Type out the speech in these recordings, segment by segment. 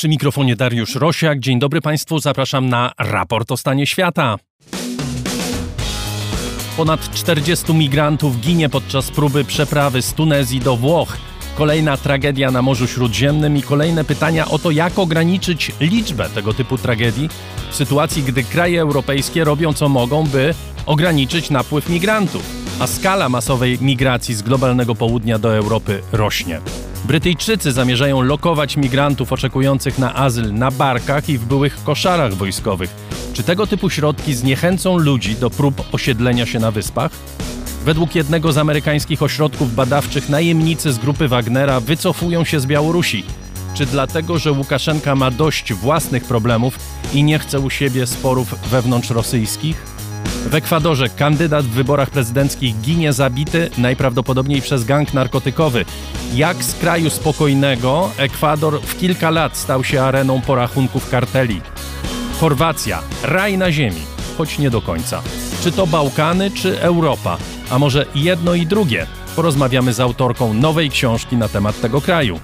Przy mikrofonie Dariusz Rosiak. Dzień dobry Państwu, zapraszam na raport o stanie świata. Ponad 40 migrantów ginie podczas próby przeprawy z Tunezji do Włoch. Kolejna tragedia na Morzu Śródziemnym i kolejne pytania o to, jak ograniczyć liczbę tego typu tragedii w sytuacji, gdy kraje europejskie robią co mogą, by ograniczyć napływ migrantów, a skala masowej migracji z globalnego południa do Europy rośnie. Brytyjczycy zamierzają lokować migrantów oczekujących na azyl na barkach i w byłych koszarach wojskowych. Czy tego typu środki zniechęcą ludzi do prób osiedlenia się na wyspach? Według jednego z amerykańskich ośrodków badawczych najemnicy z grupy Wagnera wycofują się z Białorusi. Czy dlatego, że Łukaszenka ma dość własnych problemów i nie chce u siebie sporów wewnątrzrosyjskich? W Ekwadorze kandydat w wyborach prezydenckich ginie zabity najprawdopodobniej przez gang narkotykowy. Jak z kraju spokojnego Ekwador w kilka lat stał się areną porachunków karteli. Chorwacja, raj na ziemi, choć nie do końca. Czy to Bałkany, czy Europa? A może jedno i drugie? Porozmawiamy z autorką nowej książki na temat tego kraju.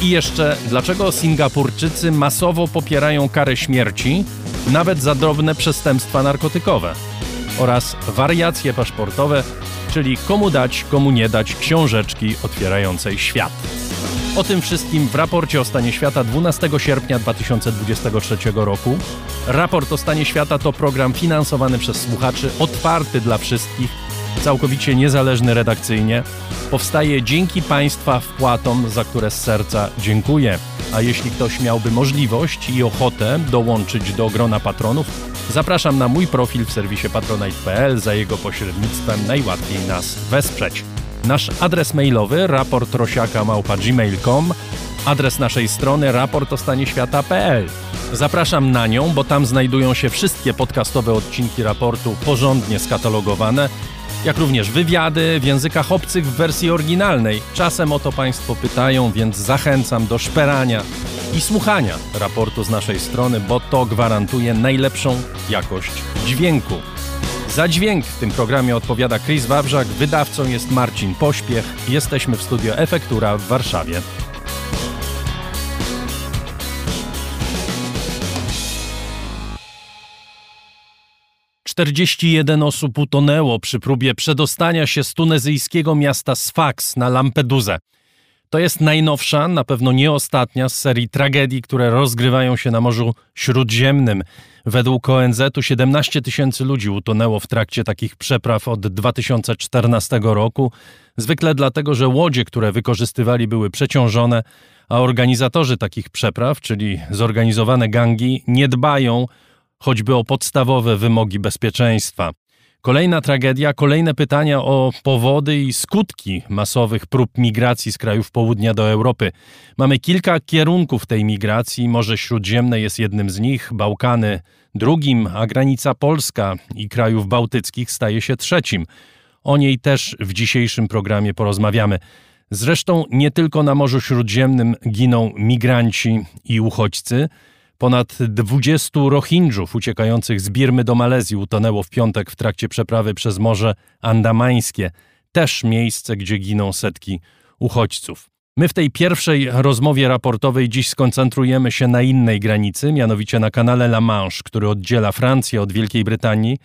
I jeszcze, dlaczego Singapurczycy masowo popierają karę śmierci, nawet za drobne przestępstwa narkotykowe? Oraz wariacje paszportowe, czyli komu dać, komu nie dać książeczki otwierającej świat. O tym wszystkim w raporcie o stanie świata 12 sierpnia 2023 roku. Raport o stanie świata to program finansowany przez słuchaczy, otwarty dla wszystkich, całkowicie niezależny redakcyjnie. Powstaje dzięki Państwa wpłatom, za które z serca dziękuję. A jeśli ktoś miałby możliwość i ochotę dołączyć do grona patronów, zapraszam na mój profil w serwisie patronite.pl. Za jego pośrednictwem najłatwiej nas wesprzeć. Nasz adres mailowy raportrosiaka.gmail.com Adres naszej strony raportostanieświata.pl Zapraszam na nią, bo tam znajdują się wszystkie podcastowe odcinki raportu porządnie skatalogowane, jak również wywiady w językach obcych w wersji oryginalnej. Czasem o to Państwo pytają, więc zachęcam do szperania i słuchania raportu z naszej strony, bo to gwarantuje najlepszą jakość dźwięku. Za dźwięk w tym programie odpowiada Chris Wawrzak, wydawcą jest Marcin Pośpiech. Jesteśmy w studio Efektura w Warszawie. Czterdzieści jeden osób utonęło przy próbie przedostania się z tunezyjskiego miasta Sfax na Lampedusę. To jest najnowsza, na pewno nie ostatnia z serii tragedii, które rozgrywają się na Morzu Śródziemnym. Według ONZ-u 17 tysięcy ludzi utonęło w trakcie takich przepraw od 2014 roku, zwykle dlatego, że łodzie, które wykorzystywali, były przeciążone, a organizatorzy takich przepraw, czyli zorganizowane gangi, nie dbają choćby o podstawowe wymogi bezpieczeństwa. Kolejna tragedia, kolejne pytania o powody i skutki masowych prób migracji z krajów południa do Europy. Mamy kilka kierunków tej migracji. Morze Śródziemne jest jednym z nich, Bałkany drugim, a granica polska i krajów bałtyckich staje się trzecim. O niej też w dzisiejszym programie porozmawiamy. Zresztą nie tylko na Morzu Śródziemnym giną migranci i uchodźcy. Ponad 20 Rohingjów uciekających z Birmy do Malezji utonęło w piątek w trakcie przeprawy przez Morze Andamańskie, też miejsce, gdzie giną setki uchodźców. My w tej pierwszej rozmowie raportowej dziś skoncentrujemy się na innej granicy, mianowicie na kanale La Manche, który oddziela Francję od Wielkiej Brytanii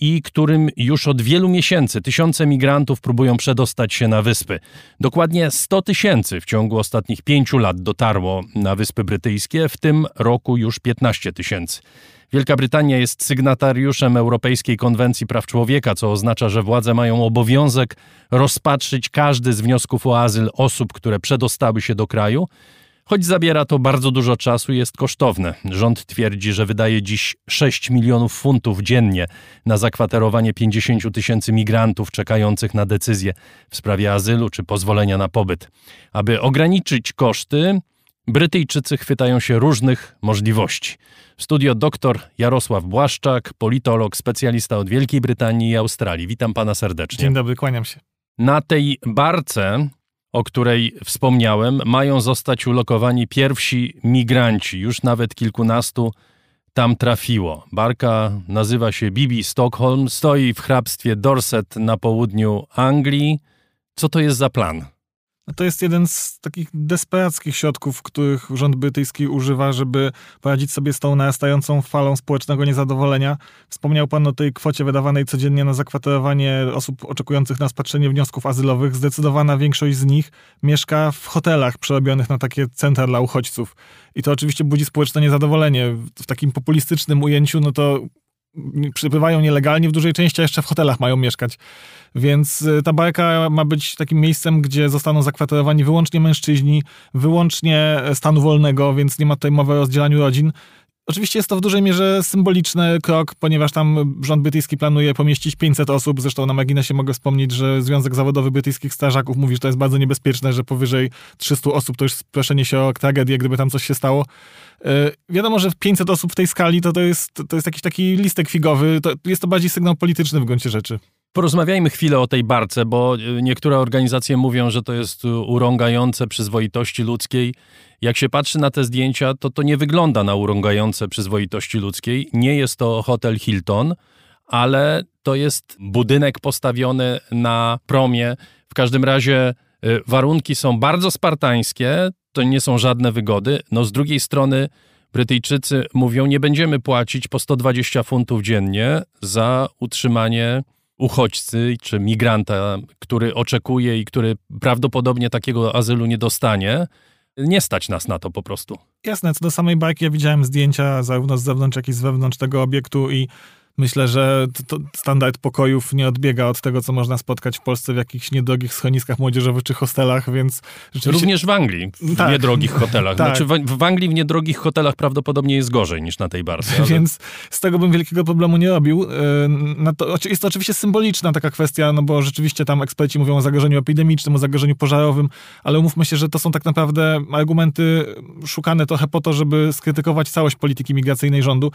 i którym już od wielu miesięcy tysiące migrantów próbują przedostać się na wyspy. Dokładnie 100 tysięcy w ciągu ostatnich pięciu lat dotarło na Wyspy Brytyjskie, w tym roku już 15 tysięcy. Wielka Brytania jest sygnatariuszem Europejskiej Konwencji Praw Człowieka, co oznacza, że władze mają obowiązek rozpatrzyć każdy z wniosków o azyl osób, które przedostały się do kraju Choć zabiera to bardzo dużo czasu i jest kosztowne. Rząd twierdzi, że wydaje dziś 6 milionów funtów dziennie na zakwaterowanie 50 tysięcy migrantów czekających na decyzję w sprawie azylu czy pozwolenia na pobyt. Aby ograniczyć koszty, Brytyjczycy chwytają się różnych możliwości. W studio dr Jarosław Błaszczak, politolog, specjalista od Wielkiej Brytanii i Australii. Witam pana serdecznie. Dzień dobry, kłaniam się. Na tej barce o której wspomniałem, mają zostać ulokowani pierwsi migranci. Już nawet kilkunastu tam trafiło. Barka nazywa się Bibi Stockholm, stoi w hrabstwie Dorset na południu Anglii. Co to jest za plan? To jest jeden z takich desperackich środków, których rząd brytyjski używa, żeby poradzić sobie z tą narastającą falą społecznego niezadowolenia. Wspomniał pan o tej kwocie wydawanej codziennie na zakwaterowanie osób oczekujących na rozpatrzenie wniosków azylowych. Zdecydowana większość z nich mieszka w hotelach przerobionych na takie centra dla uchodźców. I to oczywiście budzi społeczne niezadowolenie. W takim populistycznym ujęciu, no to przybywają nielegalnie w dużej części, jeszcze w hotelach mają mieszkać. Więc y, ta bajka ma być takim miejscem, gdzie zostaną zakwaterowani wyłącznie mężczyźni, wyłącznie stanu wolnego, więc nie ma tutaj mowy o rozdzielaniu rodzin. Oczywiście jest to w dużej mierze symboliczny krok, ponieważ tam rząd brytyjski planuje pomieścić 500 osób. Zresztą na marginesie mogę wspomnieć, że Związek Zawodowy Brytyjskich Strażaków mówi, że to jest bardzo niebezpieczne, że powyżej 300 osób to już proszenie się o tragedię, gdyby tam coś się stało. Yy, wiadomo, że 500 osób w tej skali to, to, jest, to jest jakiś taki listek figowy. To, jest to bardziej sygnał polityczny w gruncie rzeczy. Porozmawiajmy chwilę o tej barce, bo y, niektóre organizacje mówią, że to jest urągające przyzwoitości ludzkiej. Jak się patrzy na te zdjęcia, to to nie wygląda na urągające przyzwoitości ludzkiej. Nie jest to hotel Hilton, ale to jest budynek postawiony na promie. W każdym razie y, warunki są bardzo spartańskie, to nie są żadne wygody. No z drugiej strony Brytyjczycy mówią, nie będziemy płacić po 120 funtów dziennie za utrzymanie uchodźcy czy migranta, który oczekuje i który prawdopodobnie takiego azylu nie dostanie. Nie stać nas na to po prostu. Jasne, co do samej bajki, ja widziałem zdjęcia zarówno z zewnątrz, jak i z wewnątrz tego obiektu i Myślę, że to, to standard pokojów nie odbiega od tego, co można spotkać w Polsce w jakichś niedrogich schroniskach młodzieżowych czy hostelach, więc... Również w Anglii, w tak. niedrogich hotelach. Tak. Znaczy w, w, Anglii w niedrogich hotelach prawdopodobnie jest gorzej niż na tej barce. Ale... Więc z tego bym wielkiego problemu nie robił. E, to, jest to oczywiście symboliczna taka kwestia, no bo rzeczywiście tam eksperci mówią o zagrożeniu epidemicznym, o zagrożeniu pożarowym, ale umówmy się, że to są tak naprawdę argumenty szukane trochę po to, żeby skrytykować całość polityki migracyjnej rządu.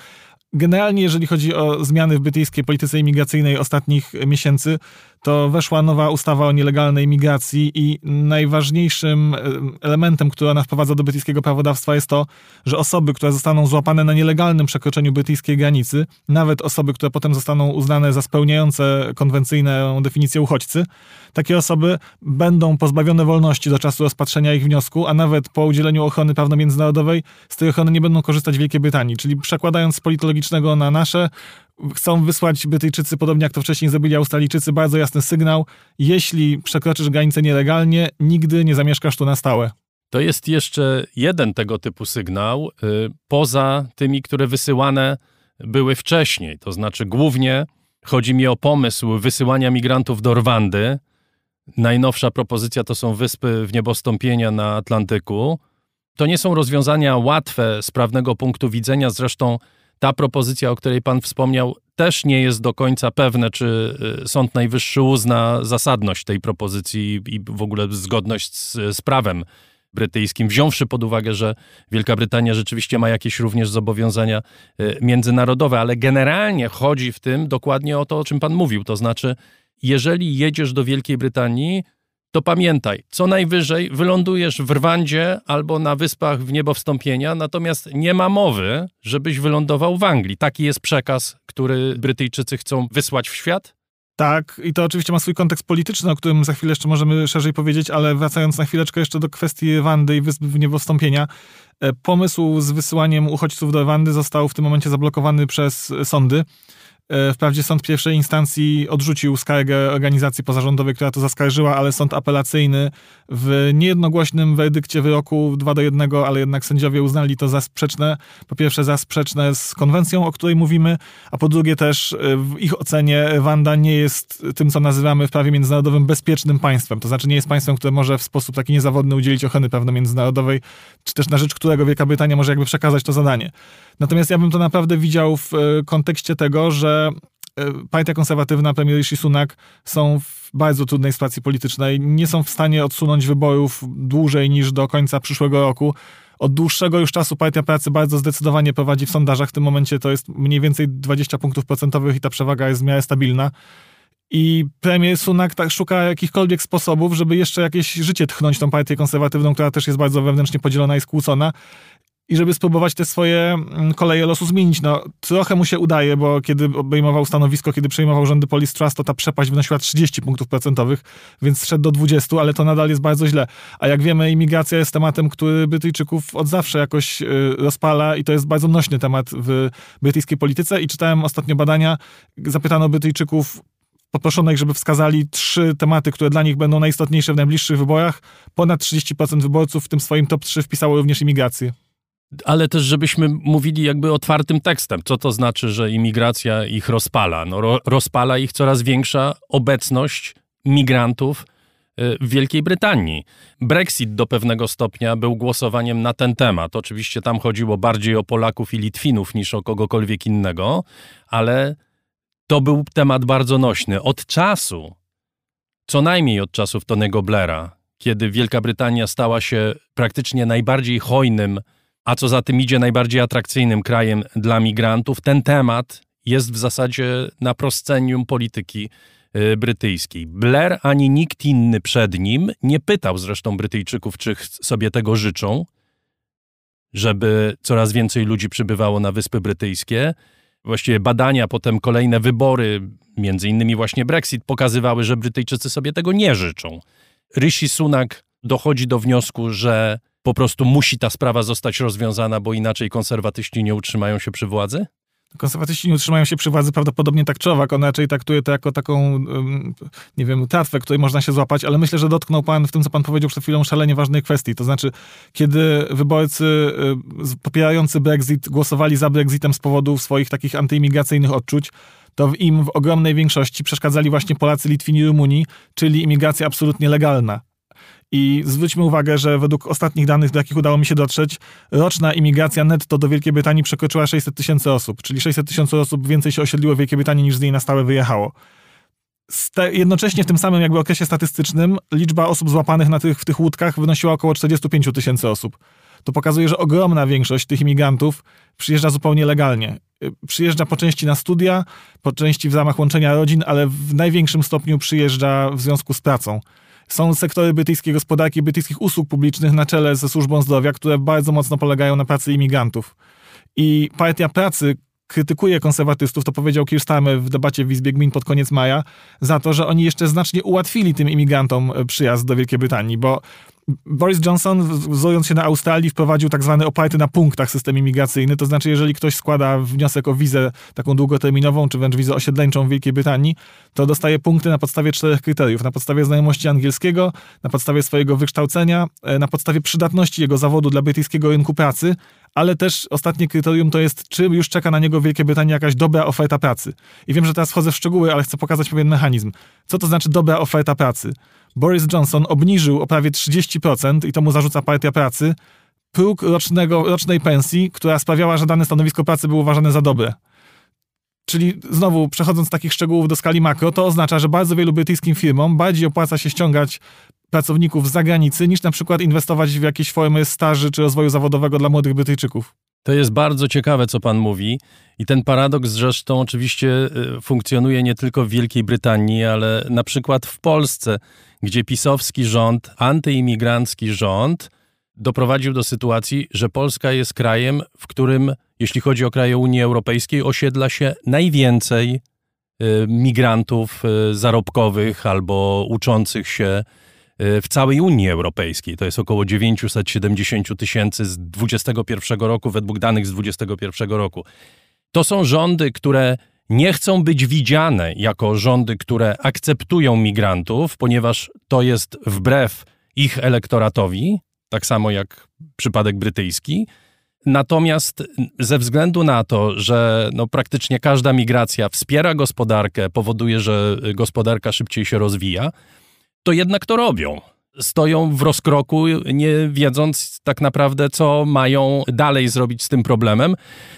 Generalnie, jeżeli chodzi o zmiany w brytyjskiej polityce imigracyjnej ostatnich miesięcy, to weszła nowa ustawa o nielegalnej migracji i najważniejszym e, elementem, który ona wprowadza do brytyjskiego prawodawstwa jest to, że osoby, które zostaną złapane na nielegalnym przekroczeniu brytyjskiej granicy, nawet osoby, które potem zostaną uznane za spełniające konwencyjną definicję uchodźcy, takie osoby będą pozbawione wolności do czasu rozpatrzenia ich wniosku, a nawet po udzieleniu ochrony prawno-międzynarodowej z tej ochrony nie będą korzystać w Wielkiej Brytanii. Czyli przekładając z politologicznego na nasze, chcą wysłać Brytyjczycy, podobnie jak to wcześniej zrobili Australijczycy, bardzo jasny sygnał. Jeśli przekroczysz granicę nielegalnie, nigdy nie zamieszkasz tu na stałe. To jest jeszcze jeden tego typu sygnał, yy, poza tymi, które wysyłane były wcześniej. To znaczy, głównie chodzi mi o pomysł wysyłania migrantów do Rwandy. Najnowsza propozycja to są wyspy w niebostąpienia na Atlantyku. To nie są rozwiązania łatwe z prawnego punktu widzenia, zresztą ta propozycja, o której pan wspomniał, też nie jest do końca pewne, czy y, Sąd Najwyższy uzna zasadność tej propozycji i w ogóle zgodność z, z prawem brytyjskim, wziąwszy pod uwagę, że Wielka Brytania rzeczywiście ma jakieś również zobowiązania y, międzynarodowe, ale generalnie chodzi w tym dokładnie o to, o czym pan mówił, to znaczy, jeżeli jedziesz do Wielkiej Brytanii, to pamiętaj, co najwyżej wylądujesz w Rwandzie albo na wyspach w niebo wstąpienia, natomiast nie ma mowy, żebyś wylądował w Anglii. Taki jest przekaz, który Brytyjczycy chcą wysłać w świat? Tak, i to oczywiście ma swój kontekst polityczny, o którym za chwilę jeszcze możemy szerzej powiedzieć, ale wracając na chwileczkę jeszcze do kwestii Rwandy i wysp w niebowstąpienia, e, pomysł z wysyłaniem uchodźców do Rwandy został w tym momencie zablokowany przez sądy. E, wprawdzie sąd pierwszej instancji odrzucił skargę organizacji pozarządowej, która to zaskarżyła, ale sąd apelacyjny w niejednogłośnym werdykcie wyroku 2 do 1, ale jednak sędziowie uznali to za sprzeczne. Po pierwsze za sprzeczne z konwencją, o której mówimy, a po drugie też e, w ich ocenie Wanda nie jest tym, co nazywamy w prawie międzynarodowym bezpiecznym państwem. To znaczy nie jest państwem, które może w sposób taki niezawodny udzielić ochrony prawno-międzynarodowej, czy też na rzecz którego Wielka Brytania może jakby przekazać to zadanie. Natomiast ja bym to naprawdę widział w e, kontekście tego, że e, partia konserwatywna, premier Rishi Sunak są w bardzo trudnej sytuacji politycznej. Nie są w stanie odsunąć wyborów dłużej niż do końca przyszłego roku. Od dłuższego już czasu Partia Pracy bardzo zdecydowanie prowadzi w sondażach. W tym momencie to jest mniej więcej 20 punktów procentowych i ta przewaga jest w miarę stabilna. I premier Sunak tak szuka jakichkolwiek sposobów, żeby jeszcze jakieś życie tchnąć tą partię konserwatywną, która też jest bardzo wewnętrznie podzielona i skłócona. I żeby spróbować te swoje mm, koleje losu zmienić. No, trochę mu się udaje, bo kiedy obejmował stanowisko, kiedy przejmował rządy Police Trust, to ta przepaść wynosiła 30 punktów procentowych, więc szedł do 20, ale to nadal jest bardzo źle. A jak wiemy, imigracja jest tematem, który Brytyjczyków od zawsze jakoś y, rozpala i to jest bardzo nośny temat w brytyjskiej polityce i czytałem ostatnio badania, zapytano Brytyjczyków, poproszono ich, żeby wskazali trzy tematy, które dla nich będą najistotniejsze w najbliższych wyborach. Ponad 30% wyborców w tym swoim top 3 wpisało również imigrację ale też żebyśmy mówili jakby otwartym tekstem. Co to znaczy, że imigracja ich rozpala? No, ro, rozpala ich coraz większa obecność migrantów y, w Wielkiej Brytanii. Brexit do pewnego stopnia był głosowaniem na ten temat. Oczywiście tam chodziło bardziej o Polaków i Litwinów niż o kogokolwiek innego, ale to był temat bardzo nośny. Od czasu, co najmniej od czasów Tonego Blaira, kiedy Wielka Brytania stała się praktycznie najbardziej hojnym a co za tym idzie najbardziej atrakcyjnym krajem dla migrantów, ten temat jest w zasadzie na proscenium polityki y, brytyjskiej. Blair ani nikt inny przed nim nie pytał zresztą Brytyjczyków, czy sobie tego życzą, żeby coraz więcej ludzi przybywało na Wyspy Brytyjskie. Właściwie badania, potem kolejne wybory, między innymi właśnie Brexit, pokazywały, że Brytyjczycy sobie tego nie życzą. Rishi Sunak dochodzi do wniosku, że po prostu musi ta sprawa zostać rozwiązana, bo inaczej konserwatyści nie utrzymają się przy władzy? Konserwatyści nie utrzymają się przy władzy prawdopodobnie tak czy. On raczej traktuje to jako taką, nie wiem, tratwę, której można się złapać, ale myślę, że dotknął pan w tym, co pan powiedział przed chwilą, szalenie ważnej kwestii. To znaczy, kiedy wyborcy popierający Brexit głosowali za Brexitem z powodu swoich takich antyimigracyjnych odczuć, to im w ogromnej większości przeszkadzali właśnie Polacy, Litwini, Rumuni, czyli imigracja absolutnie legalna. I zwróćmy uwagę, że według ostatnich danych, do jakich udało mi się dotrzeć, roczna imigracja netto do Wielkiej Brytanii przekroczyła 600 tysięcy osób, czyli 600 tysięcy osób więcej się osiedliło w Wielkiej Brytanii niż z niej na stałe wyjechało. Te, jednocześnie w tym samym jakby okresie statystycznym liczba osób złapanych na tych, w tych łódkach wynosiła około 45 tysięcy osób. To pokazuje, że ogromna większość tych imigrantów przyjeżdża zupełnie legalnie. Przyjeżdża po części na studia, po części w ramach łączenia rodzin, ale w największym stopniu przyjeżdża w związku z pracą. Są sektory brytyjskiej gospodarki, brytyjskich usług publicznych na czele ze służbą zdrowia, które bardzo mocno polegają na pracy imigrantów. I Partia Pracy krytykuje konserwatystów, to powiedział Keir Starmer w debacie w Izbie Gmin pod koniec maja, za to, że oni jeszcze znacznie ułatwili tym imigrantom przyjazd do Wielkiej Brytanii, bo Boris Johnson, wzorując się na Australii, wprowadził tak zwany oparty na punktach system imigracyjny, to znaczy jeżeli ktoś składa wniosek o wizę taką długoterminową, czy wręcz wizę osiedleńczą w Wielkiej Brytanii, to dostaje punkty na podstawie czterech kryteriów. Na podstawie znajomości angielskiego, na podstawie swojego wykształcenia, e, na podstawie przydatności jego zawodu dla brytyjskiego rynku pracy, ale też ostatnie kryterium to jest, czy już czeka na niego w Wielkiej Brytanii jakaś dobra oferta pracy. I wiem, że teraz wchodzę w szczegóły, ale chcę pokazać pewien mechanizm. Co to znaczy dobra oferta pracy? Boris Johnson obniżył o prawie 30% i to mu zarzuca Partia Pracy próg rocznego, rocznej pensji, która sprawiała, że dane stanowisko pracy było uważane za dobre. Czyli znowu, przechodząc z takich szczegółów do skali makro, to oznacza, że bardzo wielu brytyjskim firmom bardziej opłaca się ściągać pracowników z zagranicy, niż na przykład inwestować w jakieś formy staży czy rozwoju zawodowego dla młodych Brytyjczyków. To jest bardzo ciekawe, co pan mówi. I ten paradoks zresztą oczywiście y, funkcjonuje nie tylko w Wielkiej Brytanii, ale na przykład w Polsce, gdzie pisowski rząd, antyimigrancki rząd, doprowadził do sytuacji, że Polska jest krajem, w którym, jeśli chodzi o kraje Unii Europejskiej, osiedla się najwięcej y, migrantów y, zarobkowych albo uczących się w całej Unii Europejskiej. To jest około 970 tysięcy z 2021 roku, według danych z 2021 roku. To są rządy, które nie chcą być widziane jako rządy, które akceptują migrantów, ponieważ to jest wbrew ich elektoratowi, tak samo jak przypadek brytyjski. Natomiast ze względu na to, że no praktycznie każda migracja wspiera gospodarkę, powoduje, że gospodarka szybciej się rozwija, to jednak to robią. Stoją w rozkroku, nie wiedząc tak naprawdę, co mają dalej zrobić z tym problemem.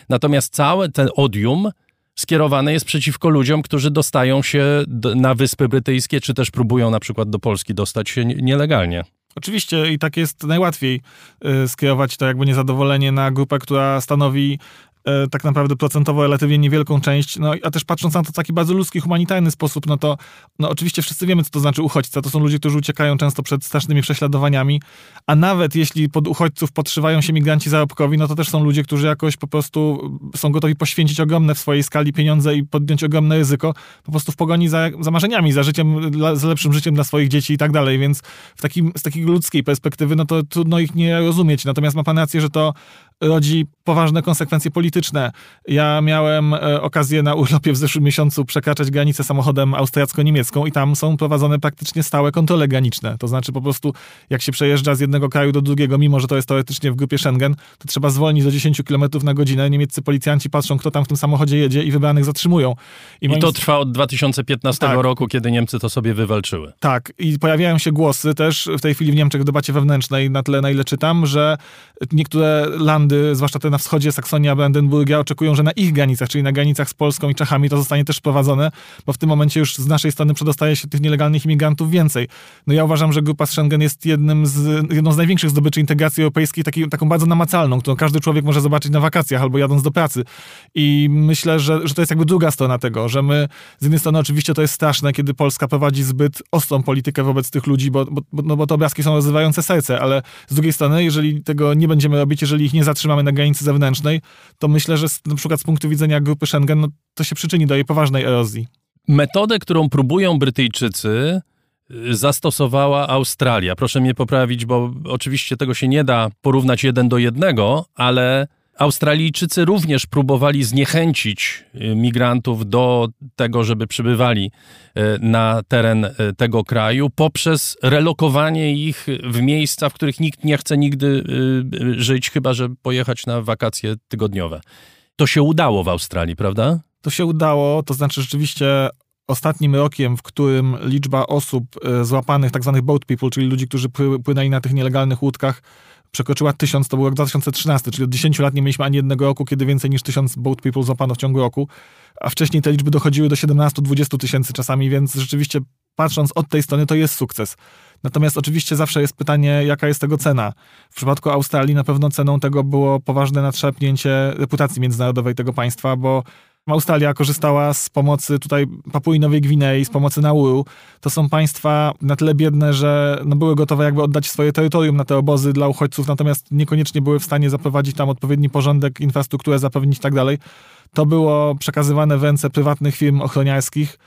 Natomiast całe ten odium skierowane jest przeciwko ludziom, którzy dostają się na Wyspy Brytyjskie, czy też próbują na przykład do Polski dostać się nielegalnie. Oczywiście i tak jest najłatwiej y, skierować to jakby niezadowolenie na grupę, która stanowi e, tak naprawdę procentowo relatywnie niewielką część, no a też patrząc na to w taki bardzo ludzki, humanitarny sposób, no to no oczywiście wszyscy wiemy, co to znaczy uchodźca. To są ludzie, którzy uciekają często przed strasznymi prześladowaniami, a nawet jeśli pod uchodźców podszywają się migranci zarobkowi, no to też są ludzie, którzy jakoś po prostu są gotowi poświęcić ogromne w swojej skali pieniądze i podjąć ogromne ryzyko, po prostu w pogoni za, za marzeniami, za życiem, dla, za lepszym życiem dla swoich dzieci i tak dalej, więc w takim, z takiej ludzkiej perspektywy, no to trudno ich nie rozumieć. Natomiast ma pan rację, że to rodzi poważne konsekwencje polityczne. Ja miałem e, okazję na urlopie w zeszłym miesiącu przekraczać granicę samochodem austriacko-niemiecką i tam są prowadzone praktycznie stałe kontrole graniczne. To znaczy po prostu jak się przejeżdża z jednego kraju do drugiego, mimo że to jest teoretycznie w grupie Schengen, to trzeba zwolnić do 10 km na godzinę. Niemieccy policjanci patrzą, kto tam w tym samochodzie jedzie i wybranych zatrzymują. I, I to trwa od 2015 tak. roku, kiedy Niemcy to sobie wywalczyły. Tak. I pojawiają się głosy też w tej chwili w Niemczech w debacie wewnętrznej, na tyle na ile czytam, że niektóre landy, zwłaszcza te na wschodzie, Saksonia, Brandenburgia, oczekują, że na ich granicach, czyli na granicach z Polską i Czechami, to zostanie też wprowadzone, bo w tym momencie już z naszej strony przedostaje się tych nielegalnych imigrantów więcej. No ja uważam, że grupa Schengen jest jednym z, jedną z największych zdobyczy integracji europejskiej, taki, taką bardzo namacalną, którą każdy człowiek może zobaczyć na wakacjach albo jadąc do pracy. I myślę, że, że to jest jakby druga strona tego, że my z jednej strony oczywiście to jest straszne, kiedy Polska prowadzi zbyt ostrą politykę wobec tych ludzi, bo, bo, no bo te obrazki są rozrywające serce, ale z drugiej strony, jeżeli tego nie będziemy robić, jeżeli ich nie zatrzymamy na granicy zewnętrznej, to myślę, że na przykład z punktu widzenia grupy Schengen, no, to się przyczyni do jej poważnej erozji. Metodę, którą próbują Brytyjczycy, y, zastosowała Australia. Proszę mnie poprawić, bo oczywiście tego się nie da porównać jeden do jednego, ale Australijczycy również próbowali zniechęcić y, migrantów do tego, żeby przybywali y, na teren y, tego kraju poprzez relokowanie ich w miejsca, w których nikt nie chce nigdy żyć, chyba że pojechać na wakacje tygodniowe. To się udało w Australii, prawda? To się udało, to znaczy rzeczywiście ostatnim rokiem, w którym liczba osób złapanych, tak zwanych boat people, czyli ludzi, którzy płynęli na tych nielegalnych łódkach, przekroczyła 1000, to był rok 2013, czyli od 10 lat nie mieliśmy ani jednego roku, kiedy więcej niż 1000 boat people złapano w ciągu roku, a wcześniej te liczby dochodziły do 17-20 tysięcy czasami, więc rzeczywiście patrząc od tej strony to jest sukces. Natomiast oczywiście zawsze jest pytanie, jaka jest tego cena. W przypadku Australii na pewno ceną tego było poważne nadszarpnięcie reputacji międzynarodowej tego państwa, bo Australia korzystała z pomocy tutaj Papui Nowej Gwinei, z pomocy Nauru. To są państwa na tyle biedne, że no były gotowe jakby oddać swoje terytorium na te obozy dla uchodźców, natomiast niekoniecznie były w stanie zaprowadzić tam odpowiedni porządek, infrastrukturę zapewnić i tak dalej. To było przekazywane w ręce prywatnych firm ochroniarskich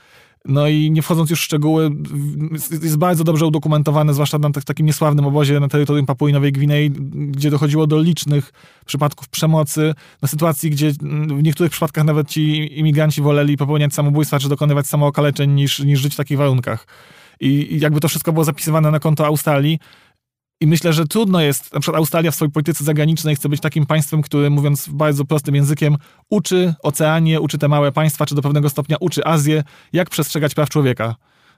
no i nie wchodząc już w szczegóły, jest bardzo dobrze udokumentowane, zwłaszcza na takim niesławnym obozie na terytorium Papui Nowej Gwinei, gdzie dochodziło do licznych przypadków przemocy, na sytuacji, gdzie w niektórych przypadkach nawet ci imigranci woleli popełniać samobójstwa czy dokonywać samookaleczeń niż, niż żyć w takich warunkach. I jakby to wszystko było zapisywane na konto Australii, i myślę, że trudno jest, na przykład Australia w swojej polityce zagranicznej chce być takim państwem, które mówiąc bardzo prostym językiem, uczy Oceanię, uczy te małe państwa, czy do pewnego stopnia uczy Azję, jak przestrzegać praw człowieka.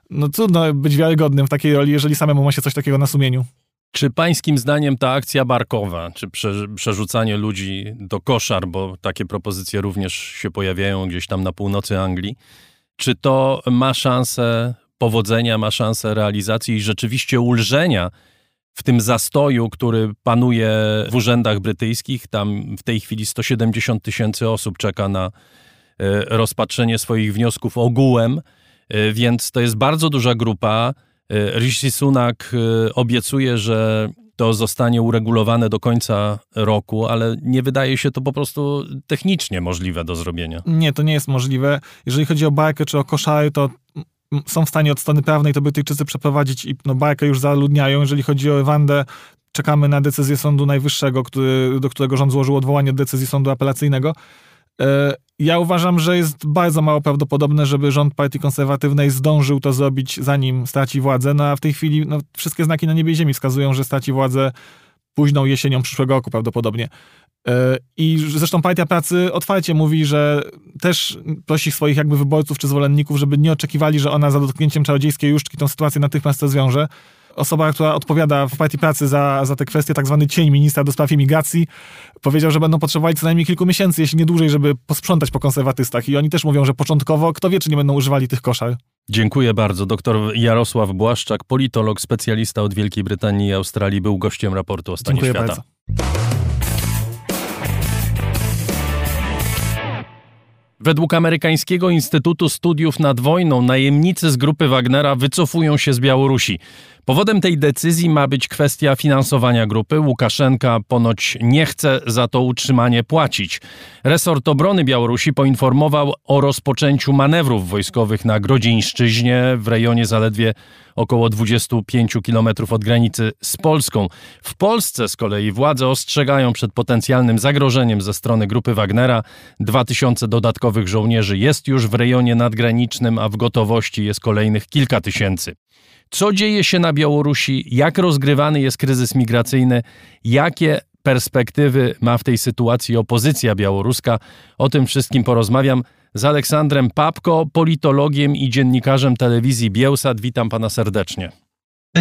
No trudno być wiarygodnym w takiej roli, jeżeli samemu ma się coś takiego na sumieniu. Czy pańskim zdaniem ta akcja barkowa, czy przerzucanie ludzi do koszar, bo takie propozycje również się pojawiają gdzieś tam na północy Anglii, czy to ma szansę powodzenia, ma szansę realizacji i rzeczywiście ulżenia w tym zastoju, który panuje w urzędach brytyjskich. Tam w tej chwili 170 tysięcy osób czeka na e, rozpatrzenie swoich wniosków ogółem, e, więc to jest bardzo duża grupa. E, Rishi Sunak obiecuje, że to zostanie uregulowane do końca roku, ale nie wydaje się to po prostu technicznie możliwe do zrobienia. Nie, to nie jest możliwe. Jeżeli chodzi o bajkę czy o koszary, to są w stanie od strony prawnej to Brytyjczycy przeprowadzić i no, bajkę już zaludniają. Jeżeli chodzi o Ewandę, czekamy na decyzję Sądu Najwyższego, który, do którego rząd złożył odwołanie od decyzji Sądu Apelacyjnego. E, ja uważam, że jest bardzo mało prawdopodobne, żeby rząd partii konserwatywnej zdążył to zrobić, zanim straci władzę. No a w tej chwili no, wszystkie znaki na niebie i ziemi wskazują, że straci władzę późną jesienią przyszłego roku prawdopodobnie. E, I zresztą Partia Pracy otwarcie mówi, że też prosi swoich jakby wyborców czy zwolenników, żeby nie oczekiwali, że ona za dotknięciem czarodziejskiej różdżki tą sytuację natychmiast rozwiąże. Osoba, która odpowiada w Partii Pracy za, za te kwestie, tak zwany cień ministra do spraw imigracji, powiedział, że będą potrzebowali co najmniej kilku miesięcy, jeśli nie dłużej, żeby posprzątać po konserwatystach. I oni też mówią, że początkowo, kto wie, czy nie będą używali tych koszar. Dziękuję bardzo. Doktor Jarosław Błaszczak, politolog, specjalista od Wielkiej Brytanii i Australii, był gościem raportu o stanie Dziękuję świata. Bardzo. Według amerykańskiego Instytutu Studiów nad Wojną najemnicy z grupy Wagnera wycofują się z Białorusi. Powodem tej decyzji ma być kwestia finansowania grupy. Łukaszenka ponoć nie chce za to utrzymanie płacić. Resort obrony Białorusi poinformował o rozpoczęciu manewrów wojskowych na Grodzieńszczyźnie w rejonie zaledwie około 25 km od granicy z Polską. W Polsce z kolei władze ostrzegają przed potencjalnym zagrożeniem ze strony grupy Wagnera. 2000 dodatkowych żołnierzy jest już w rejonie nadgranicznym, a w gotowości jest kolejnych kilka tysięcy. Co dzieje się na Białorusi? Jak rozgrywany jest kryzys migracyjny? Jakie perspektywy ma w tej sytuacji opozycja białoruska? O tym wszystkim porozmawiam z Aleksandrem Papko, politologiem i dziennikarzem telewizji Bielsat. Witam pana serdecznie.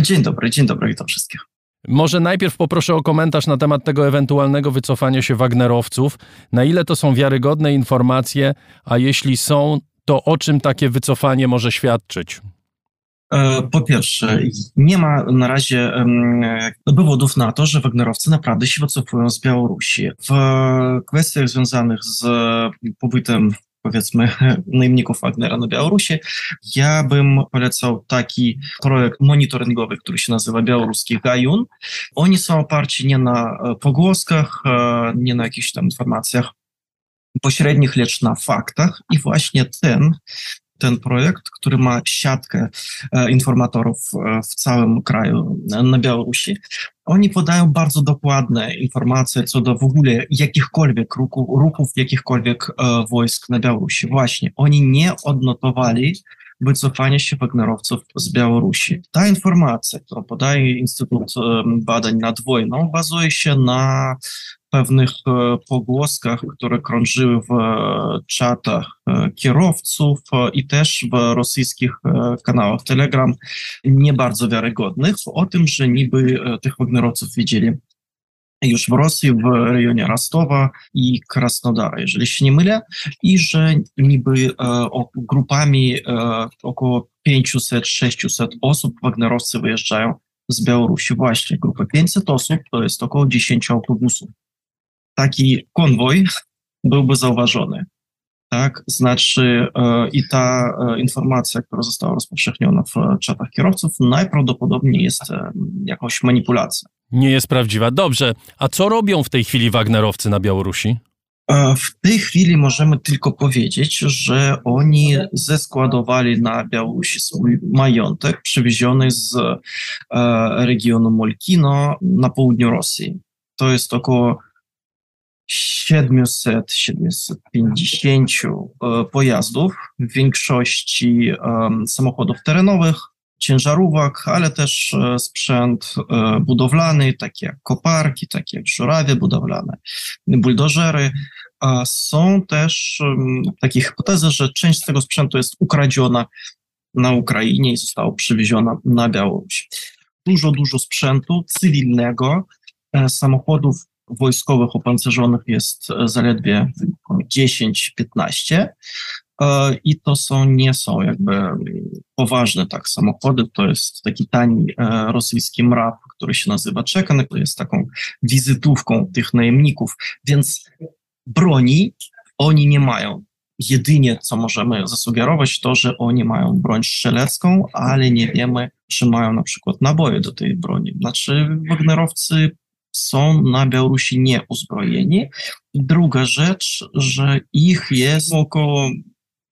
Dzień dobry, dzień dobry, witam wszystkich. Może najpierw poproszę o komentarz na temat tego ewentualnego wycofania się Wagnerowców. Na ile to są wiarygodne informacje, a jeśli są, to o czym takie wycofanie może świadczyć? E, po pierwsze, nie ma na razie dowodów na to, że Wagnerowcy naprawdę się wycofują z Białorusi. W kwestiach związanych z pobytem powiedzmy najemników Wagnera na Białorusi, ja bym polecał taki projekt monitoringowy, który się nazywa Białoruski Gajun. Oni są oparci nie na pogłoskach, e, nie na jakichś tam informacjach pośrednich, lecz na faktach i właśnie ten ten projekt, który ma siatkę e, informatorów e, w całym kraju na Białorusi, oni podają bardzo dokładne informacje co do w ogóle jakichkolwiek ruchów, ruchów jakichkolwiek e, wojsk na Białorusi. Właśnie, oni nie odnotowali wycofania się Wagnerowców z Białorusi. Ta informacja, którą podaje Instytut Badań nad Wojną, bazuje się na pewnych e, pogłoskach, które krążyły w e, czatach e, kierowców i też w rosyjskich kanałach Telegram, nie bardzo wiarygodnych, o tym, że niby tych Wagnerowców widzieli już w Rosji, w rejonie Rostowa i Krasnodara, jeżeli się nie mylę, i że niby grupami około 500-600 osób Wagnerowcy wyjeżdżają z Białorusi. Właśnie, grupa 500 osób to jest około 10 autobusów taki konwoj byłby zauważony. Tak, znaczy e, i ta e, informacja, która została rozpowszechniona w czatach kierowców, najprawdopodobniej jest e, jakąś manipulacją. Nie jest prawdziwa. Dobrze, a co robią w tej chwili Wagnerowcy na Białorusi? W tej chwili możemy tylko powiedzieć, że oni zeskładowali na Białorusi swój majątek przywieziony z regionu Molkino na południu Rosji. To jest około 700-750 e, pojazdów, w większości samochodów terenowych, ciężarówek, ale też e, sprzęt e, budowlany, takie jak koparki, takie jak żurawie budowlane, buldożery. Są też takie hipotezy, że część z tego sprzętu jest ukradziona na Ukrainie i została przywieziona na Białoruś. Dużo, dużo sprzętu cywilnego, samochodów wojskowych opancerzonych jest e, zaledwie 10-15 e, i to są, nie są jakby poważne tak samochody, to jest taki tani e, rosyjski MRAP, który się nazywa Czekan, to jest taką wizytówką tych najemników, więc broni oni nie mają. Jedynie co możemy zasugerować to, że oni mają broń strzelecką, ale nie wiemy, czy mają na przykład naboje do tej broni. Znaczy Wagnerowcy są na Białorusi nieuzbrojeni. Druga rzecz, że ich jest około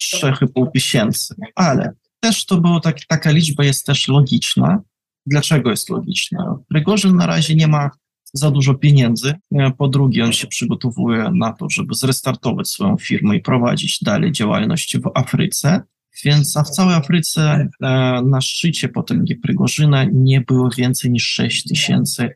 3,5 tysięcy, ale też to było tak, taka liczba jest też logiczna. Dlaczego jest logiczna? Prigorzyn na razie nie ma za dużo pieniędzy. Po drugie, on się przygotowuje na to, żeby zrestartować swoją firmę i prowadzić dalej działalność w Afryce. Więc a w całej Afryce e, na szczycie potęgi Prygorzyna nie było więcej niż 6 tysięcy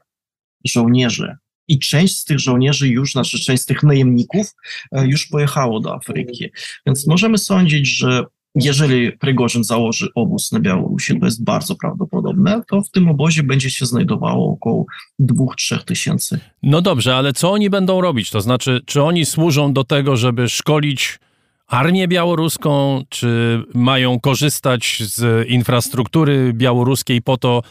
żołnierzy. I część z tych żołnierzy już, znaczy część z tych najemników e, już pojechało do Afryki. Więc możemy sądzić, że jeżeli Prigorzyn założy obóz na Białorusi, to jest bardzo prawdopodobne, to w tym obozie będzie się znajdowało około 2-3 tysięcy. No dobrze, ale co oni będą robić? To znaczy, czy oni służą do tego, żeby szkolić armię białoruską, czy mają korzystać z infrastruktury białoruskiej po to,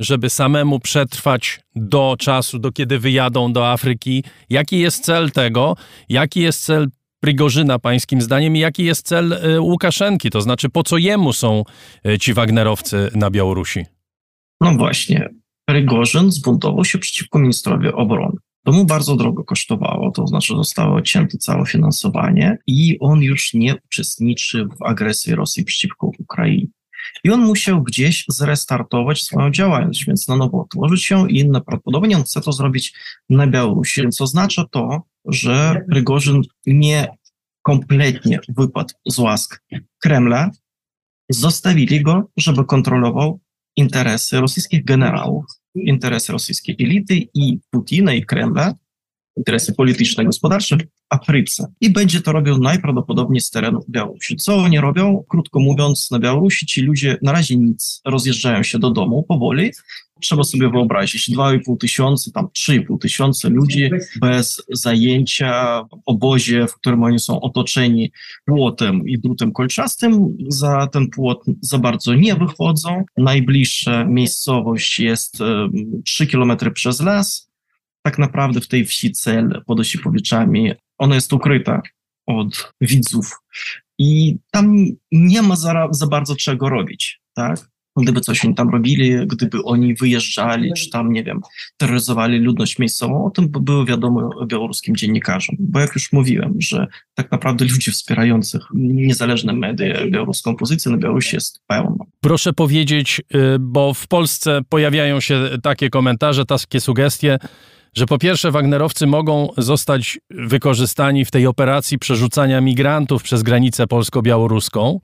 żeby samemu przetrwać do czasu, do kiedy wyjadą do Afryki? Jaki jest cel tego? Jaki jest cel Prigorzyna, pańskim zdaniem, i jaki jest cel e, Łukaszenki? To znaczy, po co jemu są e, ci Wagnerowcy na Białorusi? No właśnie, Prygorzyn zbuntował się przeciwko ministrowi obrony. To mu bardzo drogo kosztowało, to znaczy zostało odcięte całe finansowanie i on już nie uczestniczy w agresji Rosji przeciwko Ukrainie. I on musiał gdzieś zrestartować swoją działalność, więc na nowo otworzyć się i prawdopodobnie on chce to zrobić na Białorusi. Więc oznacza to, że Prygorzyn nie kompletnie wypadł z łask Kremla, zostawili go, żeby kontrolował interesy rosyjskich generałów, interesy rosyjskiej elity i Putina i Kremla, interesy polityczne i gospodarcze w Afryce. I będzie to robił najprawdopodobniej z terenu Białorusi. Co oni robią? Krótko mówiąc, na Białorusi ci ludzie na razie nic, rozjeżdżają się do domu powoli. Trzeba sobie wyobrazić 2,5 tysiąca, tam 3,5 tysiąca ludzi bez zajęcia w obozie, w którym oni są otoczeni płotem i drutem kolczastym. Za ten płot za bardzo nie wychodzą. Najbliższa miejscowość jest 3 kilometry przez las tak naprawdę w tej wsi cel pod Osipowiczami, ona jest ukryta od widzów i tam nie ma za, za bardzo czego robić, tak? Gdyby coś oni tam robili, gdyby oni wyjeżdżali, czy tam, nie wiem, terroryzowali ludność miejscową, o tym by było wiadomo białoruskim dziennikarzom. Bo jak już mówiłem, że tak naprawdę ludzi wspierających niezależne media, białoruską pozycję na Białorusi jest pełno. Proszę powiedzieć, y, bo w Polsce pojawiają się takie komentarze, takie sugestie, że po pierwsze Wagnerowcy mogą zostać wykorzystani w tej operacji przerzucania migrantów przez granicę polsko-białoruską,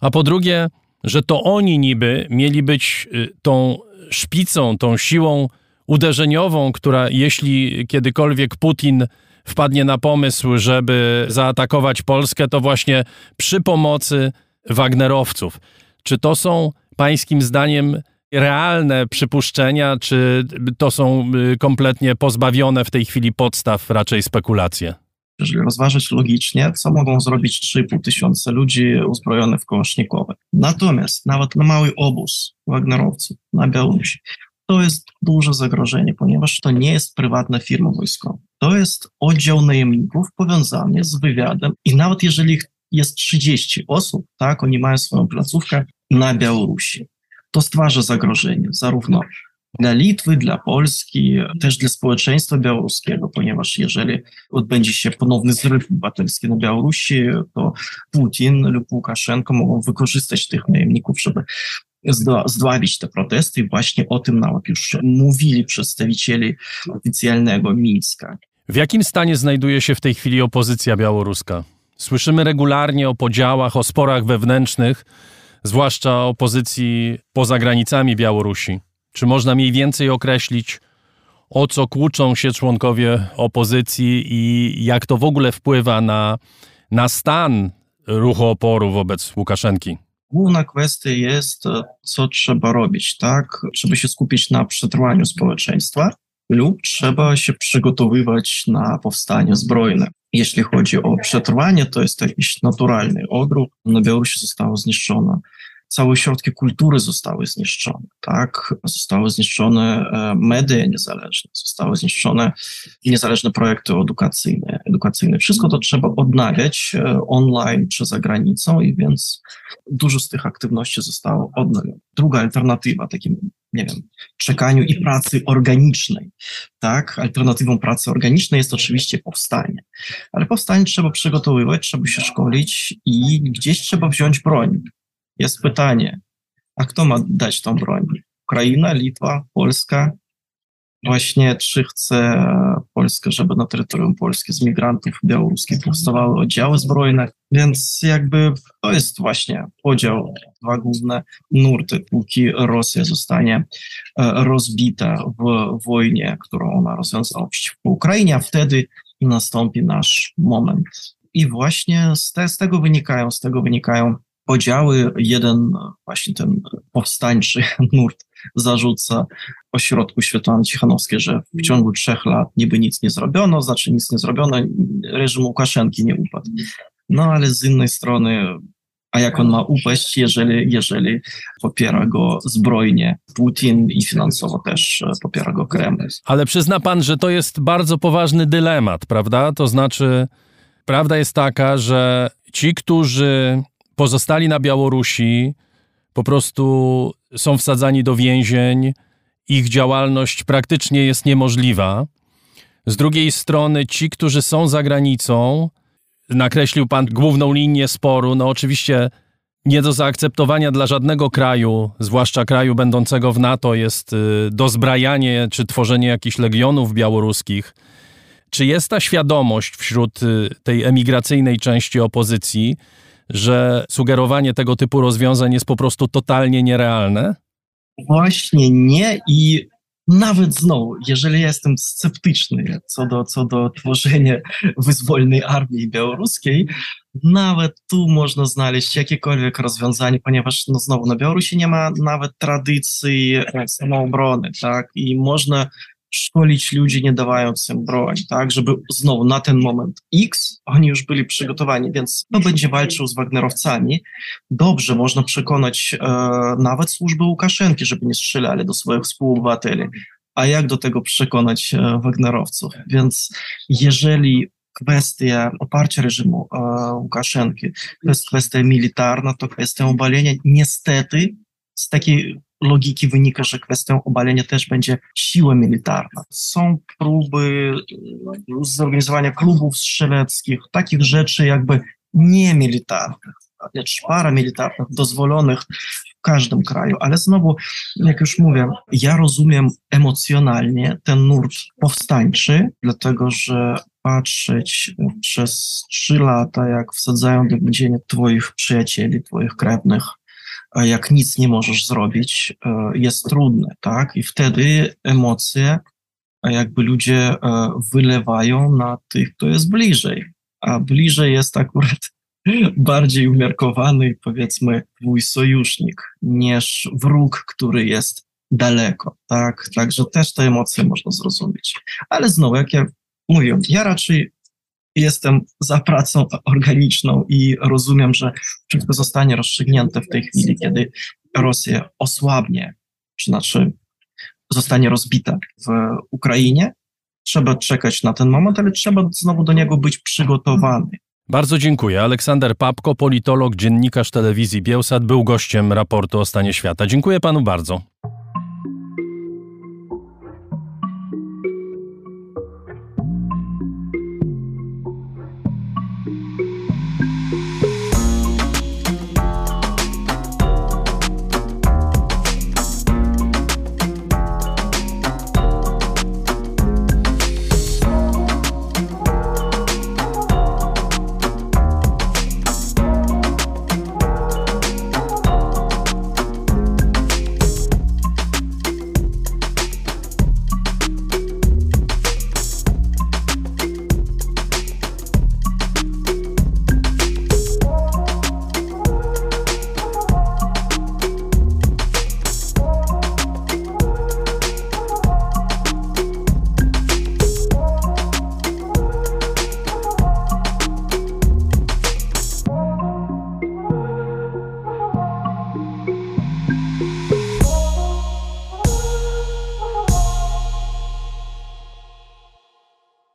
a po drugie, że to oni niby mieli być y, tą szpicą, tą siłą uderzeniową, która jeśli kiedykolwiek Putin wpadnie na pomysł, żeby zaatakować Polskę, to właśnie przy pomocy Wagnerowców. Czy to są pańskim zdaniem realne przypuszczenia, czy to są y, kompletnie pozbawione w tej chwili podstaw raczej spekulacje? Jeżeli rozważyć logicznie, co mogą zrobić 3,5 tysiąca ludzi uzbrojonych w kołosznikowe. Natomiast nawet na mały obóz Wagnerowców na Białorusi, to jest duże zagrożenie, ponieważ to nie jest prywatna firma wojskowa. To jest oddział najemników powiązany z wywiadem i nawet jeżeli jest 30 osób, tak, oni mają swoją placówkę na Białorusi to stwarza zagrożenie zarówno dla Litwy, dla Polski, też dla społeczeństwa białoruskiego, ponieważ jeżeli odbędzie się ponowny zryw obywatelski na Białorusi, to Putin lub Łukaszenko mogą wykorzystać tych najemników, żeby zdławić te protesty i właśnie o tym nawet już mówili przedstawicieli oficjalnego Mińska. W jakim stanie znajduje się w tej chwili opozycja białoruska? Słyszymy regularnie o podziałach, o sporach wewnętrznych zwłaszcza opozycji poza granicami Białorusi? Czy można mniej więcej określić, o co kłóczą się członkowie opozycji i jak to w ogóle wpływa na, na stan ruchu oporu wobec Łukaszenki? Główna kwestia jest, co trzeba robić, tak? Trzeba się skupić na przetrwaniu społeczeństwa lub trzeba się przygotowywać na powstanie zbrojne. Jeśli chodzi o przetrwanie, to jest jakiś naturalny odruch. Na Białorusi zostało zniszczone całe środki kultury zostały zniszczone, tak? Zostały zniszczone e, media niezależne, zostały zniszczone niezależne projekty edukacyjne. edukacyjne. Wszystko to trzeba odnawiać e, online czy za granicą i więc dużo z tych aktywności zostało odnowione. Druga alternatywa takim, nie wiem, czekaniu i pracy organicznej, tak? Alternatywą pracy organicznej jest oczywiście powstanie, ale powstanie trzeba przygotowywać, trzeba się szkolić i gdzieś trzeba wziąć broń jest pytanie, a kto ma dać tą broń? Ukraina, Litwa, Polska? Właśnie czy chce Polska, żeby na terytorium Polski z migrantów białoruskich powstawały oddziały zbrojne? Więc jakby to jest właśnie podział, dwa główne nurty, póki Rosja zostanie e, rozbita w wojnie, którą ona rozwiązała przeciwko Ukrainie, a wtedy nastąpi nasz moment. I właśnie z, te, z tego wynikają, z tego wynikają podziały. Jeden właśnie ten powstańczy nurt zarzuca ośrodku Światłany Cichanowskiej, że w ciągu trzech lat niby nic nie zrobiono, znaczy nic nie zrobiono, reżim Łukaszenki nie upadł. No ale z innej strony, a jak on ma upaść, jeżeli, jeżeli popiera go zbrojnie Putin i finansowo też popiera go Kreml. Ale przyzna pan, że to jest bardzo poważny dylemat, prawda? To znaczy Prawda jest taka, że ci, którzy pozostali na Białorusi, po prostu są wsadzani do więzień, ich działalność praktycznie jest niemożliwa. Z drugiej strony, ci, którzy są za granicą, nakreślił pan główną linię sporu. No, oczywiście nie do zaakceptowania dla żadnego kraju, zwłaszcza kraju będącego w NATO, jest y, dozbrajanie czy tworzenie jakichś legionów białoruskich. Czy jest ta świadomość wśród y, tej emigracyjnej części opozycji, że sugerowanie tego typu rozwiązań jest po prostu totalnie nierealne? Właśnie nie i nawet znowu, jeżeli jestem sceptyczny co do, co do tworzenia wyzwolnej armii białoruskiej, nawet tu można znaleźć jakiekolwiek rozwiązanie, ponieważ no znowu na Białorusi nie ma nawet tradycji samoobrony, tak? I można szkolić ludzi, nie dawając im broń, tak, żeby znowu na ten moment X oni już byli przygotowani, więc kto będzie walczył z Wagnerowcami, dobrze, można przekonać e, nawet służby Łukaszenki, żeby nie strzelali do swoich współobywateli, a jak do tego przekonać e, Wagnerowców? Więc jeżeli kwestia oparcia reżimu e, Łukaszenki to jest kwestia militarna, to kwestia obalenia. Niestety z takiej logiki wynika, że kwestią obalenia też będzie siła militarna. Są próby e, zorganizowania klubów strzeleckich, takich rzeczy jakby niemilitarnych, lecz paramilitarnych, dozwolonych w każdym kraju. Ale znowu, jak już mówię, ja rozumiem emocjonalnie ten nurt powstańczy, dlatego że patrzeć przez trzy lata, jak wsadzają do więzienia twoich przyjacieli, twoich krewnych, jak nic nie możesz zrobić, e, jest trudne, tak? I wtedy emocje jakby ludzie e, wylewają na tych, kto jest bliżej. A bliżej jest akurat bardziej umiarkowany, powiedzmy, twój sojusznik, niż wróg, który jest daleko, tak? Także też te emocje można zrozumieć. Ale znowu, jak ja mówię, ja raczej jestem za pracą organiczną i rozumiem, że wszystko zostanie rozstrzygnięte w tej chwili, kiedy Rosja osłabnie, czy znaczy zostanie rozbita w Ukrainie. Trzeba czekać na ten moment, ale trzeba znowu do niego być przygotowany. Bardzo dziękuję. Aleksander Papko, politolog, dziennikarz telewizji Bielsat, był gościem raportu o stanie świata. Dziękuję panu bardzo.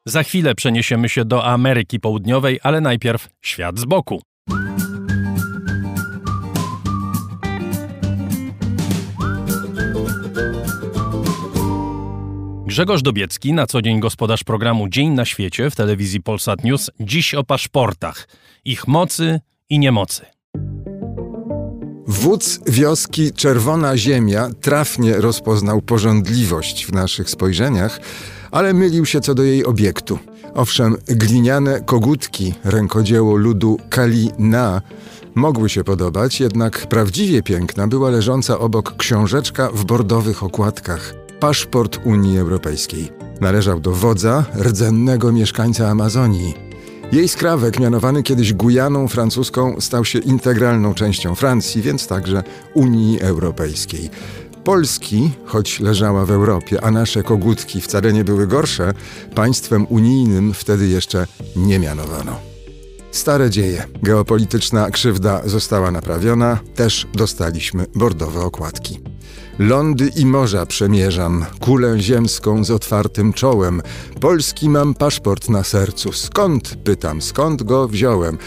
Za chwilę przeniesiemy się do Ameryki Południowej, ale najpierw świat z boku. Grzegorz Dobiecki, na co dzień gospodarz programu Dzień na świecie w telewizji Polsat News, dziś o paszportach, ich mocy i niemocy. Wódz wioski Czerwona Ziemia trafnie rozpoznał porządliwość w naszych spojrzeniach, ale mylił się co do jej obiektu. Owszem, gliniane kogutki, rękodzieło ludu Kalina, mogły się podobać, jednak prawdziwie piękna była leżąca obok książeczka w bordowych okładkach. Paszport Unii Europejskiej. Należał do wodza, rdzennego mieszkańca Amazonii. Jej skrawek, mianowany kiedyś Gujaną francuską, stał się integralną częścią Francji, więc także Unii Europejskiej. Polski, choć leżała w Europie, a nasze kogutki wcale nie były gorsze, państwem unijnym wtedy jeszcze nie mianowano. Stare dzieje. Geopolityczna krzywda została naprawiona, też dostaliśmy bordowe okładki. Lądy i morza przemierzam, kulę ziemską z otwartym czołem. Polski mam paszport na sercu. Skąd? Pytam, skąd go wziąłem?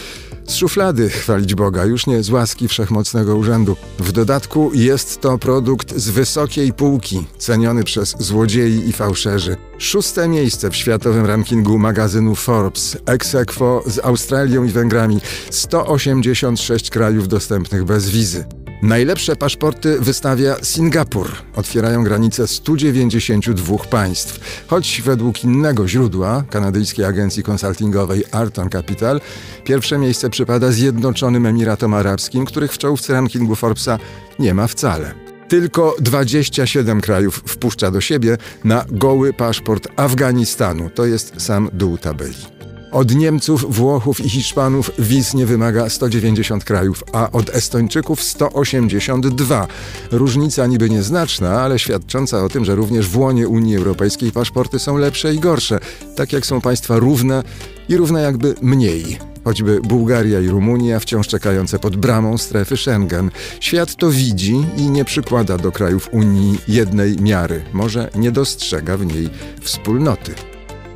Z szuflady chwalić Boga, już nie z łaski wszechmocnego urzędu. W dodatku jest to produkt z wysokiej półki, ceniony przez złodziei i fałszerzy. Szóste miejsce w światowym rankingu magazynu Forbes, ex aequo z Australią i Węgrami, 186 krajów dostępnych bez wizy. Najlepsze paszporty wystawia Singapur. Otwierają granice 192 państw. Choć według innego źródła, kanadyjskiej agencji konsultingowej Arton Capital, pierwsze miejsce przypada Zjednoczonym Emiratom Arabskim, których w czołówce rankingu Forbesa nie ma wcale. Tylko 27 krajów wpuszcza do siebie na goły paszport Afganistanu. To jest sam dół tabeli. Od Niemców, Włochów i Hiszpanów wiz nie wymaga 190 krajów, a od Estończyków 182. Różnica niby nieznaczna, ale świadcząca o tym, że również w łonie Unii Europejskiej paszporty są lepsze i gorsze, tak jak są państwa równe i równe jakby mniej choćby Bułgaria i Rumunia wciąż czekające pod bramą strefy Schengen. Świat to widzi i nie przykłada do krajów Unii jednej miary, może nie dostrzega w niej wspólnoty.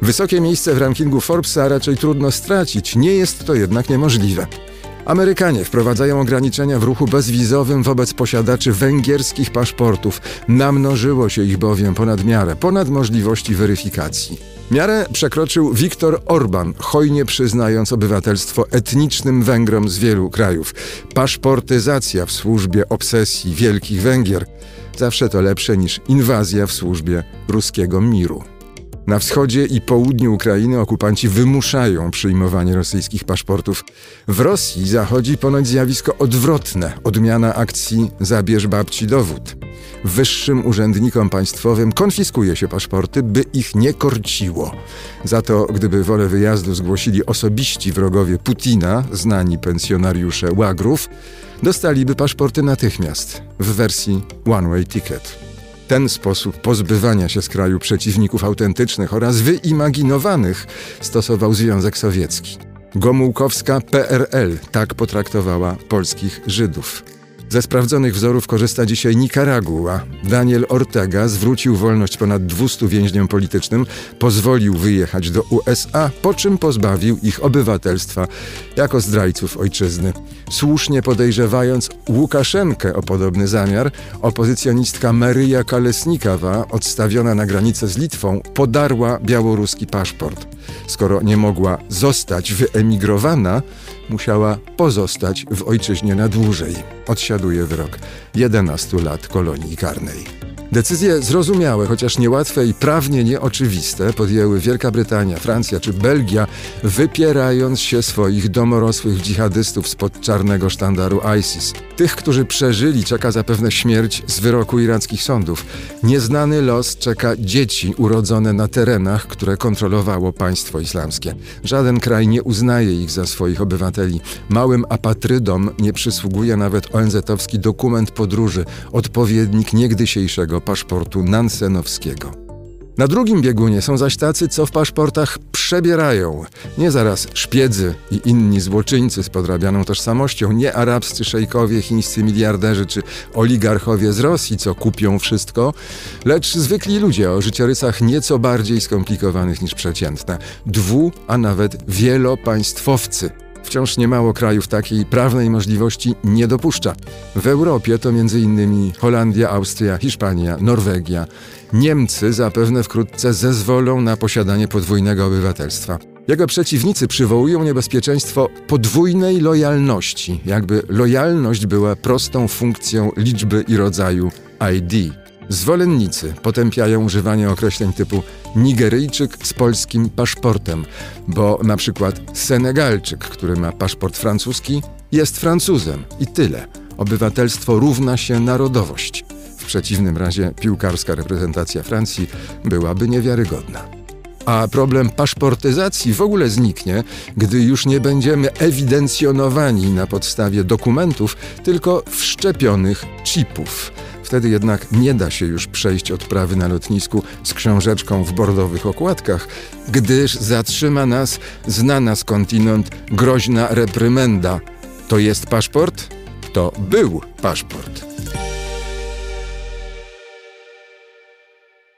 Wysokie miejsce w rankingu Forbesa raczej trudno stracić, nie jest to jednak niemożliwe. Amerykanie wprowadzają ograniczenia w ruchu bezwizowym wobec posiadaczy węgierskich paszportów. Namnożyło się ich bowiem ponad miarę, ponad możliwości weryfikacji. Miarę przekroczył Viktor Orban, hojnie przyznając obywatelstwo etnicznym Węgrom z wielu krajów. Paszportyzacja w służbie obsesji Wielkich Węgier zawsze to lepsze niż inwazja w służbie ruskiego miru. Na wschodzie i południu Ukrainy okupanci wymuszają przyjmowanie rosyjskich paszportów. W Rosji zachodzi ponoć zjawisko odwrotne odmiana akcji Zabierz babci dowód. Wyższym urzędnikom państwowym konfiskuje się paszporty, by ich nie korciło. Za to, gdyby wolę wyjazdu zgłosili osobiści wrogowie Putina, znani pensjonariusze łagrów, dostaliby paszporty natychmiast w wersji One Way Ticket. Ten sposób pozbywania się z kraju przeciwników autentycznych oraz wyimaginowanych stosował Związek Sowiecki. Gomułkowska PRL tak potraktowała polskich Żydów. Ze sprawdzonych wzorów korzysta dzisiaj Nikaragua. Daniel Ortega zwrócił wolność ponad 200 więźniom politycznym, pozwolił wyjechać do USA, po czym pozbawił ich obywatelstwa jako zdrajców ojczyzny. Słusznie podejrzewając Łukaszenkę o podobny zamiar, opozycjonistka Maryja Kalesnikawa, odstawiona na granicę z Litwą, podarła białoruski paszport. Skoro nie mogła zostać wyemigrowana, musiała pozostać w ojczyźnie na dłużej. Odsiaduje wyrok 11 lat kolonii karnej. Decyzje zrozumiałe, chociaż niełatwe i prawnie nieoczywiste podjęły Wielka Brytania, Francja czy Belgia, wypierając się swoich domorosłych dżihadystów spod czarnego sztandaru ISIS. Tych, którzy przeżyli, czeka zapewne śmierć z wyroku irackich sądów. Nieznany los czeka dzieci urodzone na terenach, które kontrolowało państwo islamskie. Żaden kraj nie uznaje ich za swoich obywateli. Małym apatrydom nie przysługuje nawet ONZ-owski dokument podróży, odpowiednik niegdysiejszego paszportu Nansenowskiego. Na drugim biegunie są zaś tacy, co w paszportach przebierają. Nie zaraz szpiedzy i inni złoczyńcy z podrabianą tożsamością, nie arabscy szejkowie, chińscy miliarderzy czy oligarchowie z Rosji, co kupią wszystko, lecz zwykli ludzie o życiorysach nieco bardziej skomplikowanych niż przeciętne. Dwu, a nawet wielopaństwowcy – Wciąż niemało krajów takiej prawnej możliwości nie dopuszcza. W Europie to m.in. Holandia, Austria, Hiszpania, Norwegia. Niemcy zapewne wkrótce zezwolą na posiadanie podwójnego obywatelstwa. Jego przeciwnicy przywołują niebezpieczeństwo podwójnej lojalności, jakby lojalność była prostą funkcją liczby i rodzaju ID. Zwolennicy potępiają używanie określeń typu Nigeryjczyk z polskim paszportem, bo na przykład Senegalczyk, który ma paszport francuski, jest Francuzem i tyle. Obywatelstwo równa się narodowość. W przeciwnym razie piłkarska reprezentacja Francji byłaby niewiarygodna. A problem paszportyzacji w ogóle zniknie, gdy już nie będziemy ewidencjonowani na podstawie dokumentów, tylko wszczepionych chipów. Wtedy jednak nie da się już przejść odprawy na lotnisku z książeczką w bordowych okładkach, gdyż zatrzyma nas znana skądinąd groźna reprymenda. To jest paszport? To był paszport.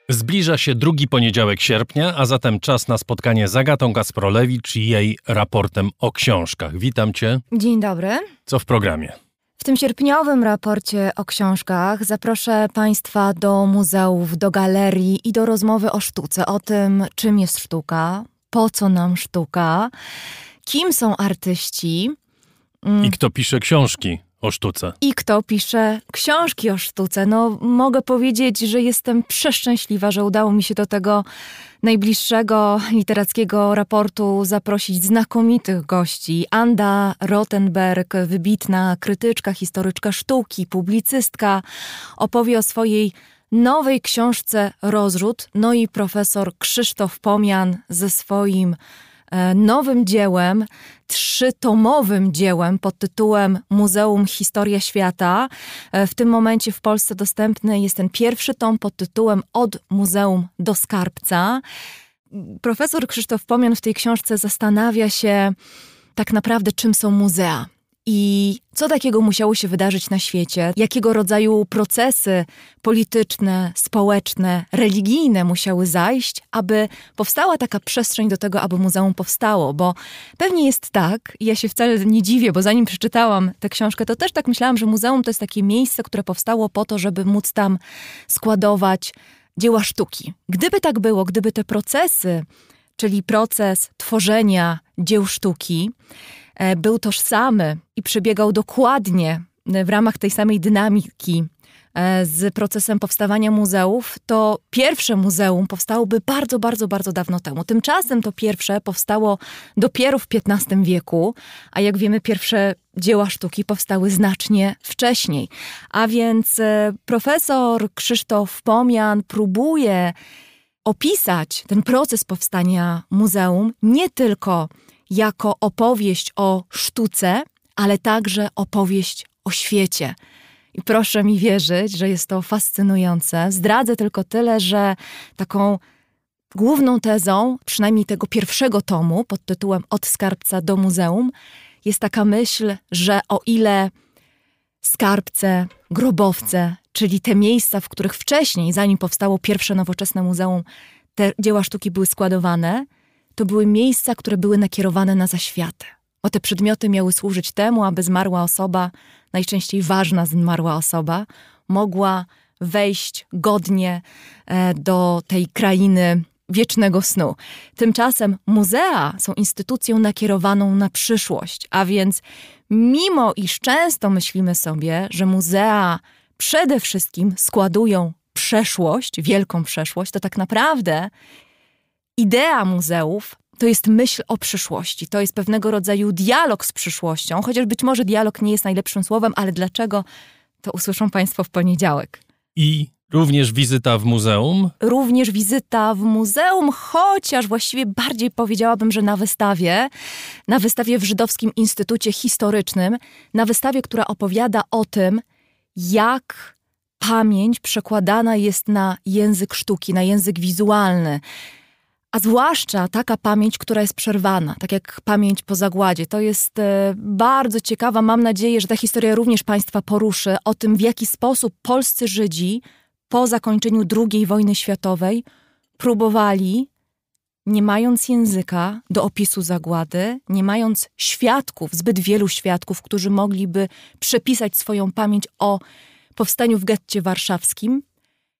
Zbliża się drugi poniedziałek sierpnia, a zatem czas na spotkanie z Agatą Kasprolewicz i jej raportem o książkach. Witam cię. Dzień dobry. Co w programie? W tym sierpniowym raporcie o książkach zaproszę Państwa do muzeów, do galerii i do rozmowy o sztuce, o tym, czym jest sztuka, po co nam sztuka, kim są artyści. I kto pisze książki o sztuce. I kto pisze książki o sztuce. No, mogę powiedzieć, że jestem przeszczęśliwa, że udało mi się do tego najbliższego literackiego raportu zaprosić znakomitych gości. Anda Rottenberg, wybitna krytyczka, historyczka sztuki, publicystka, opowie o swojej nowej książce Rozrzut. No i profesor Krzysztof Pomian ze swoim nowym dziełem, trzytomowym dziełem pod tytułem Muzeum Historia Świata. E, w tym momencie w Polsce dostępny jest ten pierwszy tom pod tytułem Od Muzeum do Skarbca. Profesor Krzysztof Pomian w tej książce zastanawia się tak naprawdę, czym są muzea. I co takiego musiało się wydarzyć na świecie? Jakiego rodzaju procesy polityczne, społeczne, religijne musiały zajść, aby powstała taka przestrzeń do tego, aby muzeum powstało? Bo pewnie jest tak, ja się wcale nie dziwię, bo zanim przeczytałam tę książkę, to też tak myślałam, że muzeum to jest takie miejsce, które powstało po to, żeby móc tam składować dzieła sztuki. Gdyby tak było, gdyby te procesy, czyli proces tworzenia dzieł sztuki, był tożsamy i przebiegał dokładnie e, w ramach tej samej dynamiki e, z procesem powstawania muzeów, to pierwsze muzeum powstałoby bardzo, bardzo, bardzo dawno temu. Tymczasem to pierwsze powstało dopiero w XV wieku, a jak wiemy, pierwsze dzieła sztuki powstały znacznie wcześniej. A więc profesor Krzysztof Pomian próbuje opisać ten proces powstania muzeum nie tylko jako opowieść o sztuce, ale także opowieść o świecie. I proszę mi wierzyć, że jest to fascynujące. Zdradzę tylko tyle, że taką główną tezą, przynajmniej tego pierwszego tomu pod tytułem Od skarbca do muzeum, jest taka myśl, że o ile skarbce, grobowce, czyli te miejsca, w których wcześniej, zanim powstało pierwsze nowoczesne muzeum, te dzieła sztuki były składowane, to były miejsca, które były nakierowane na zaświatę. Bo te przedmioty miały służyć temu, aby zmarła osoba, najczęściej ważna zmarła osoba, mogła wejść godnie e, do tej krainy wiecznego snu. Tymczasem muzea są instytucją nakierowaną na przyszłość, a więc mimo iż często myślimy sobie, że muzea przede wszystkim składują przeszłość, wielką przeszłość, to tak naprawdę idea muzeów to jest myśl o przyszłości. To jest pewnego rodzaju dialog z przyszłością, chociaż być może dialog nie jest najlepszym słowem, ale dlaczego to usłyszą Państwo w poniedziałek. I również wizyta w muzeum? Również wizyta w muzeum, chociaż właściwie bardziej powiedziałabym, że na wystawie, na wystawie w Żydowskim Instytucie Historycznym, na wystawie, która opowiada o tym, jak pamięć przekładana jest na język sztuki, na język wizualny a zwłaszcza taka pamięć, która jest przerwana, tak jak pamięć po zagładzie. To jest e, bardzo ciekawa. Mam nadzieję, że ta historia również Państwa poruszy o tym, w jaki sposób polscy Żydzi po zakończeniu II wojny światowej próbowali, nie mając języka do opisu zagłady, nie mając świadków, zbyt wielu świadków, którzy mogliby przepisać swoją pamięć o powstaniu w getcie warszawskim,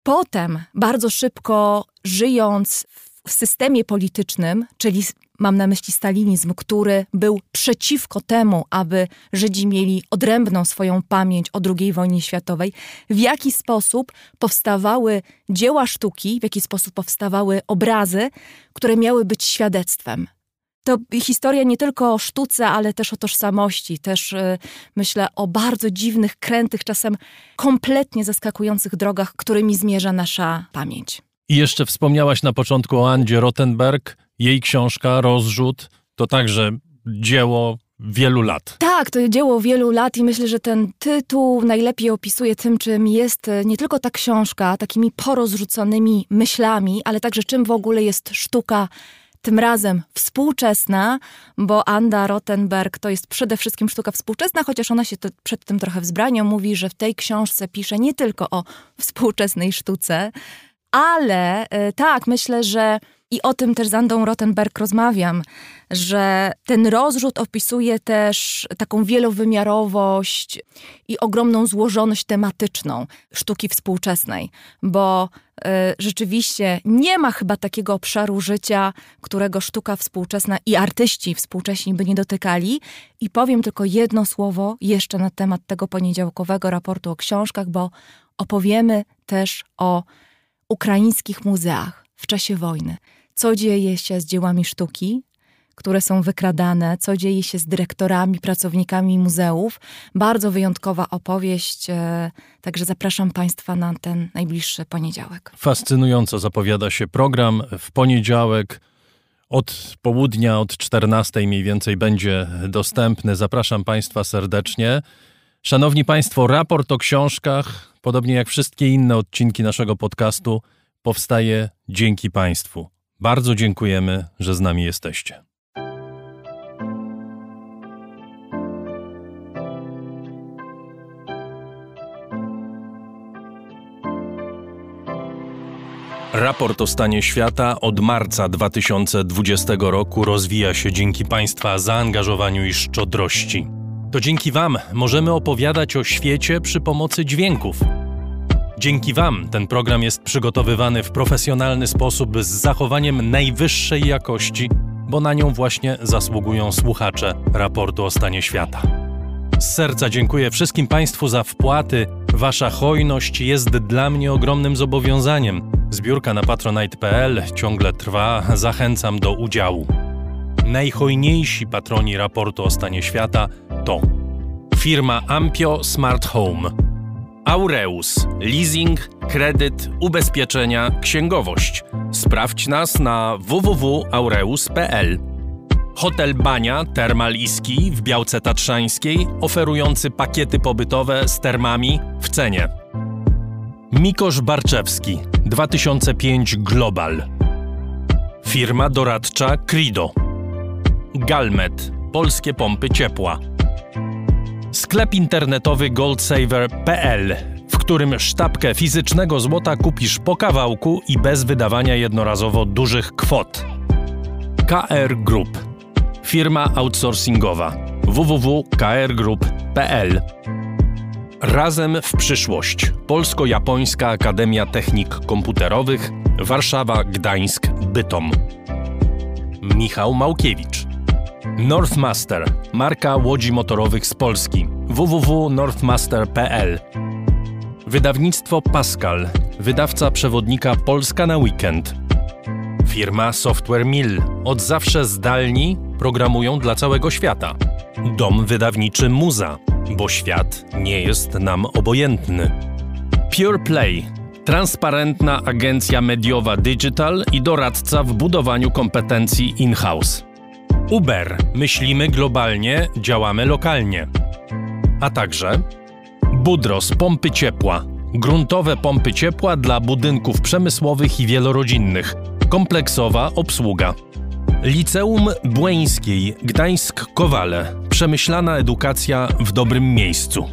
potem bardzo szybko żyjąc w w systemie politycznym, czyli mam na myśli stalinizm, który był przeciwko temu, aby Żydzi mieli odrębną swoją pamięć o II wojnie światowej, w jaki sposób powstawały dzieła sztuki, w jaki sposób powstawały obrazy, które miały być świadectwem. To historia nie tylko o sztuce, ale też o tożsamości, też yy, myślę o bardzo dziwnych, krętych, czasem kompletnie zaskakujących drogach, którymi zmierza nasza pamięć. I jeszcze wspomniałaś na początku o Andzie Rottenberg. Jej książka Rozrzut to także dzieło wielu lat. Tak, to dzieło wielu lat i myślę, że ten tytuł najlepiej opisuje tym, czym jest e, nie tylko ta książka, takimi porozrzuconymi myślami, ale także czym w ogóle jest sztuka tym razem współczesna, bo Anda Rottenberg to jest przede wszystkim sztuka współczesna, chociaż ona się przed tym trochę wzbrania. Mówi, że w tej książce pisze nie tylko o współczesnej sztuce, Ale e, tak, myślę, że i o tym też z Andą Rottenberg rozmawiam, że ten rozrzut opisuje też taką wielowymiarowość i ogromną złożoność tematyczną sztuki współczesnej, bo y, rzeczywiście nie ma chyba takiego obszaru życia, którego sztuka współczesna i artyści współcześni by nie dotykali. I powiem tylko jedno słowo jeszcze na temat tego poniedziałkowego raportu o książkach, bo opowiemy też o ukraińskich muzeach w czasie wojny. Co dzieje się z dziełami sztuki, które są wykradane, co dzieje się z dyrektorami, pracownikami muzeów. Bardzo wyjątkowa opowieść, e, także zapraszam Państwa na ten najbliższy poniedziałek. Fascynująco zapowiada się program. W poniedziałek od południa, od 14 mniej więcej będzie dostępny. Zapraszam Państwa serdecznie. Szanowni Państwo, raport o książkach, podobnie jak wszystkie inne odcinki naszego podcastu, powstaje dzięki Państwu. Bardzo dziękujemy, że z nami jesteście. Raport o stanie świata od marca 2020 roku rozwija się dzięki Państwa zaangażowaniu i szczodrości. To dzięki Wam możemy opowiadać o świecie przy pomocy dźwięków. Dzięki Wam ten program jest przygotowywany w profesjonalny sposób z zachowaniem najwyższej jakości, bo na nią właśnie zasługują słuchacze raportu o stanie świata. Z serca dziękuję wszystkim Państwu za wpłaty. Wasza hojność jest dla mnie ogromnym zobowiązaniem. Zbiórka na patronite.pl ciągle trwa, zachęcam do udziału. Najhojniejsi patroni raportu o stanie świata to firma Ampio Smart Home, Aureus, leasing, kredyt, ubezpieczenia, księgowość. Sprawdź nas na www.aureus.pl. Hotel Bania Termal Iski w Białce Tatrzańskiej, oferujący pakiety pobytowe z termami w cenie. Mikosz Barczewski 2005 Global. Firma doradcza Crido. Galmet Polskie pompy ciepła. Sklep internetowy goldsaver.pl, w którym sztabkę fizycznego złota kupisz po kawałku i bez wydawania jednorazowo dużych kwot. KR Group. Firma outsourcingowa www.krgroup.pl Razem w przyszłość. Polsko-Japońska Akademia Technik Komputerowych Warszawa, Gdańsk, Bytom. Michał Małkiewicz. Northmaster, marka łodzi motorowych z Polski. www.northmaster.pl Wydawnictwo Pascal, wydawca przewodnika Polska na weekend. Firma Software Mill, od zawsze zdalni programują dla całego świata. Dom wydawniczy Muza, bo świat nie jest nam obojętny. Pure Play, transparentna agencja mediowa digital i doradca w budowaniu kompetencji in-house. Uber, myślimy globalnie, działamy lokalnie. A także Budros pompy ciepła, gruntowe pompy ciepła dla budynków przemysłowych i wielorodzinnych, kompleksowa obsługa. Liceum Błeńskiej, Gdańsk-Kowale. Przemyślana edukacja w dobrym miejscu.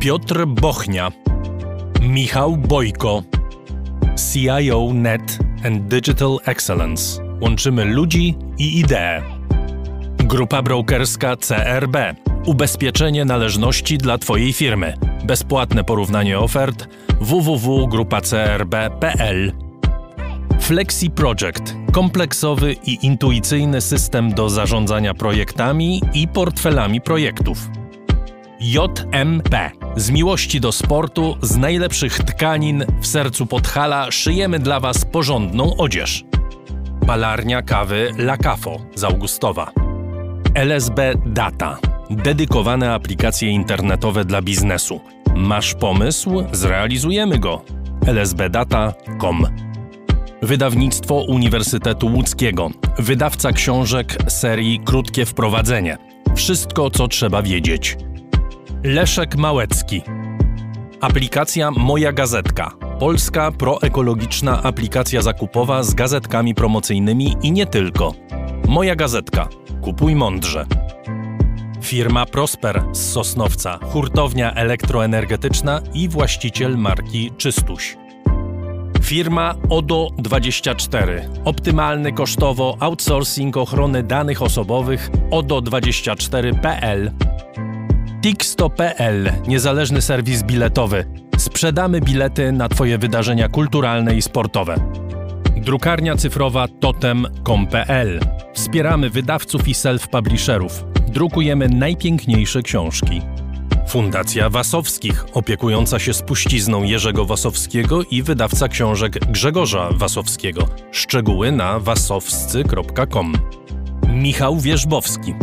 Piotr Bochnia. Michał Bojko. CIO Net and Digital Excellence. Łączymy ludzi i idee. Grupa brokerska CRB. Ubezpieczenie należności dla Twojej firmy. Bezpłatne porównanie ofert www.grupacrb.pl Flexi Project kompleksowy i intuicyjny system do zarządzania projektami i portfelami projektów. JMP z miłości do sportu, z najlepszych tkanin w sercu Podhala szyjemy dla Was porządną odzież. Palarnia kawy La Cafo z Augustowa. LSB Data dedykowane aplikacje internetowe dla biznesu. Masz pomysł? Zrealizujemy go. lsbdata.com Wydawnictwo Uniwersytetu Łódzkiego. Wydawca książek serii Krótkie Wprowadzenie. Wszystko, co trzeba wiedzieć. Leszek Małecki. Aplikacja Moja Gazetka. Polska proekologiczna aplikacja zakupowa z gazetkami promocyjnymi i nie tylko. Moja Gazetka. Kupuj mądrze. Firma Prosper z Sosnowca, hurtownia elektroenergetyczna i właściciel marki Czystuś Firma ODO24. Optymalny kosztowo outsourcing ochrony danych osobowych ODO24.pl. Tixto.pl. Niezależny serwis biletowy. Sprzedamy bilety na Twoje wydarzenia kulturalne i sportowe. Drukarnia cyfrowa totem.com.pl. Wspieramy wydawców i self-publisherów. Drukujemy najpiękniejsze książki. Fundacja Wasowskich, opiekująca się spuścizną Jerzego Wasowskiego i wydawca książek Grzegorza Wasowskiego. Szczegóły na wasowscy.com. Michał Wierzbowski.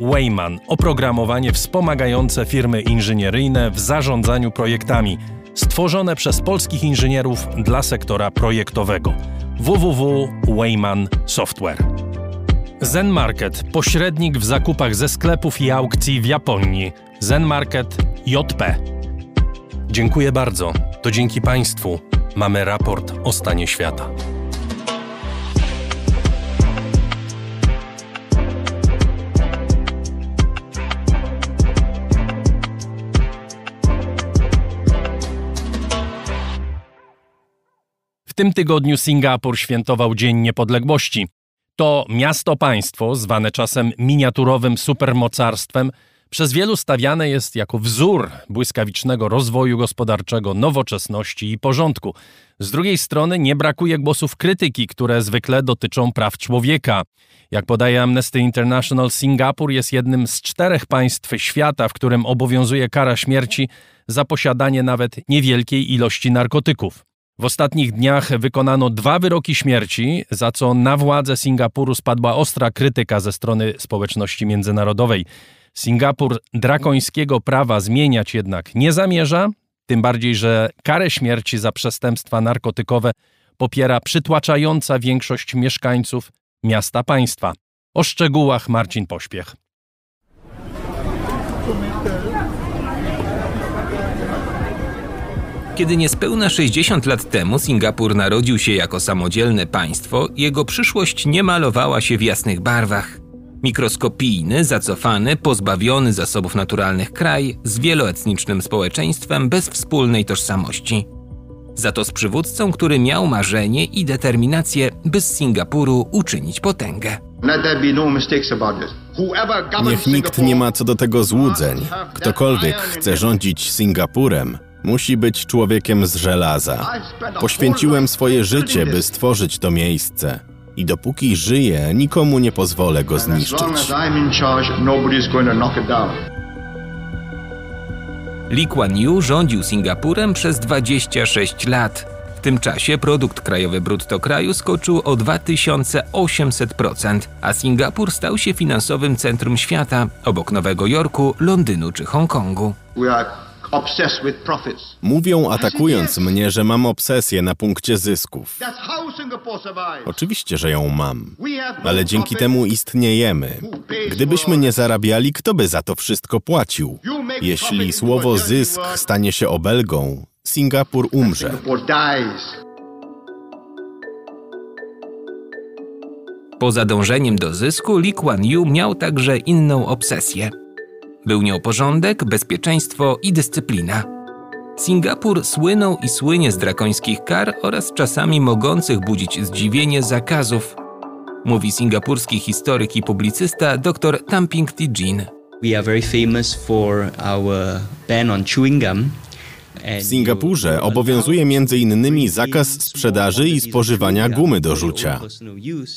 Wayman oprogramowanie wspomagające firmy inżynieryjne w zarządzaniu projektami, stworzone przez polskich inżynierów dla sektora projektowego. www.wayman Software. Zen Market, pośrednik w zakupach ze sklepów i aukcji w Japonii. Zen Market JP. Dziękuję bardzo. To dzięki Państwu mamy raport o stanie świata. W tym tygodniu Singapur świętował Dzień Niepodległości. To miasto-państwo, zwane czasem miniaturowym supermocarstwem, przez wielu stawiane jest jako wzór błyskawicznego rozwoju gospodarczego, nowoczesności i porządku. Z drugiej strony nie brakuje głosów krytyki, które zwykle dotyczą praw człowieka. Jak podaje Amnesty International, Singapur jest jednym z czterech państw świata, w którym obowiązuje kara śmierci za posiadanie nawet niewielkiej ilości narkotyków. W ostatnich dniach wykonano dwa wyroki śmierci, za co na władze Singapuru spadła ostra krytyka ze strony społeczności międzynarodowej. Singapur drakońskiego prawa zmieniać jednak nie zamierza, tym bardziej, że karę śmierci za przestępstwa narkotykowe popiera przytłaczająca większość mieszkańców miasta państwa. O szczegółach Marcin Pośpiech. Kiedy niespełna 60 lat temu Singapur narodził się jako samodzielne państwo, jego przyszłość nie malowała się w jasnych barwach. Mikroskopijny, zacofany, pozbawiony zasobów naturalnych kraj z wieloetnicznym społeczeństwem bez wspólnej tożsamości. Za to z przywódcą, który miał marzenie i determinację, by z Singapuru uczynić potęgę. Niech nikt nie ma co do tego złudzeń. Ktokolwiek chce rządzić Singapurem, musi być człowiekiem z żelaza. Poświęciłem swoje życie, by stworzyć to miejsce. I dopóki żyję, nikomu nie pozwolę go zniszczyć. Lee Kuan Yew rządził Singapurem przez 26 lat. W tym czasie produkt krajowy brutto kraju skoczył o 2800%, a Singapur stał się finansowym centrum świata obok Nowego Jorku, Londynu czy Hongkongu. Mówią atakując mnie, że mam obsesję na punkcie zysków. Oczywiście, że ją mam, ale dzięki temu istniejemy. Gdybyśmy nie zarabiali, kto by za to wszystko płacił? Jeśli słowo zysk stanie się obelgą, Singapur umrze. Poza dążeniem do zysku, Lee Kuan Yew miał także inną obsesję – był nią porządek, bezpieczeństwo i dyscyplina. Singapur słynął i słynie z drakońskich kar oraz czasami mogących budzić zdziwienie zakazów, mówi singapurski historyk i publicysta dr Tamping Tijin. We are very famous for our ban on chewing gum. W Singapurze obowiązuje m.in. zakaz sprzedaży i spożywania gumy do rzucia.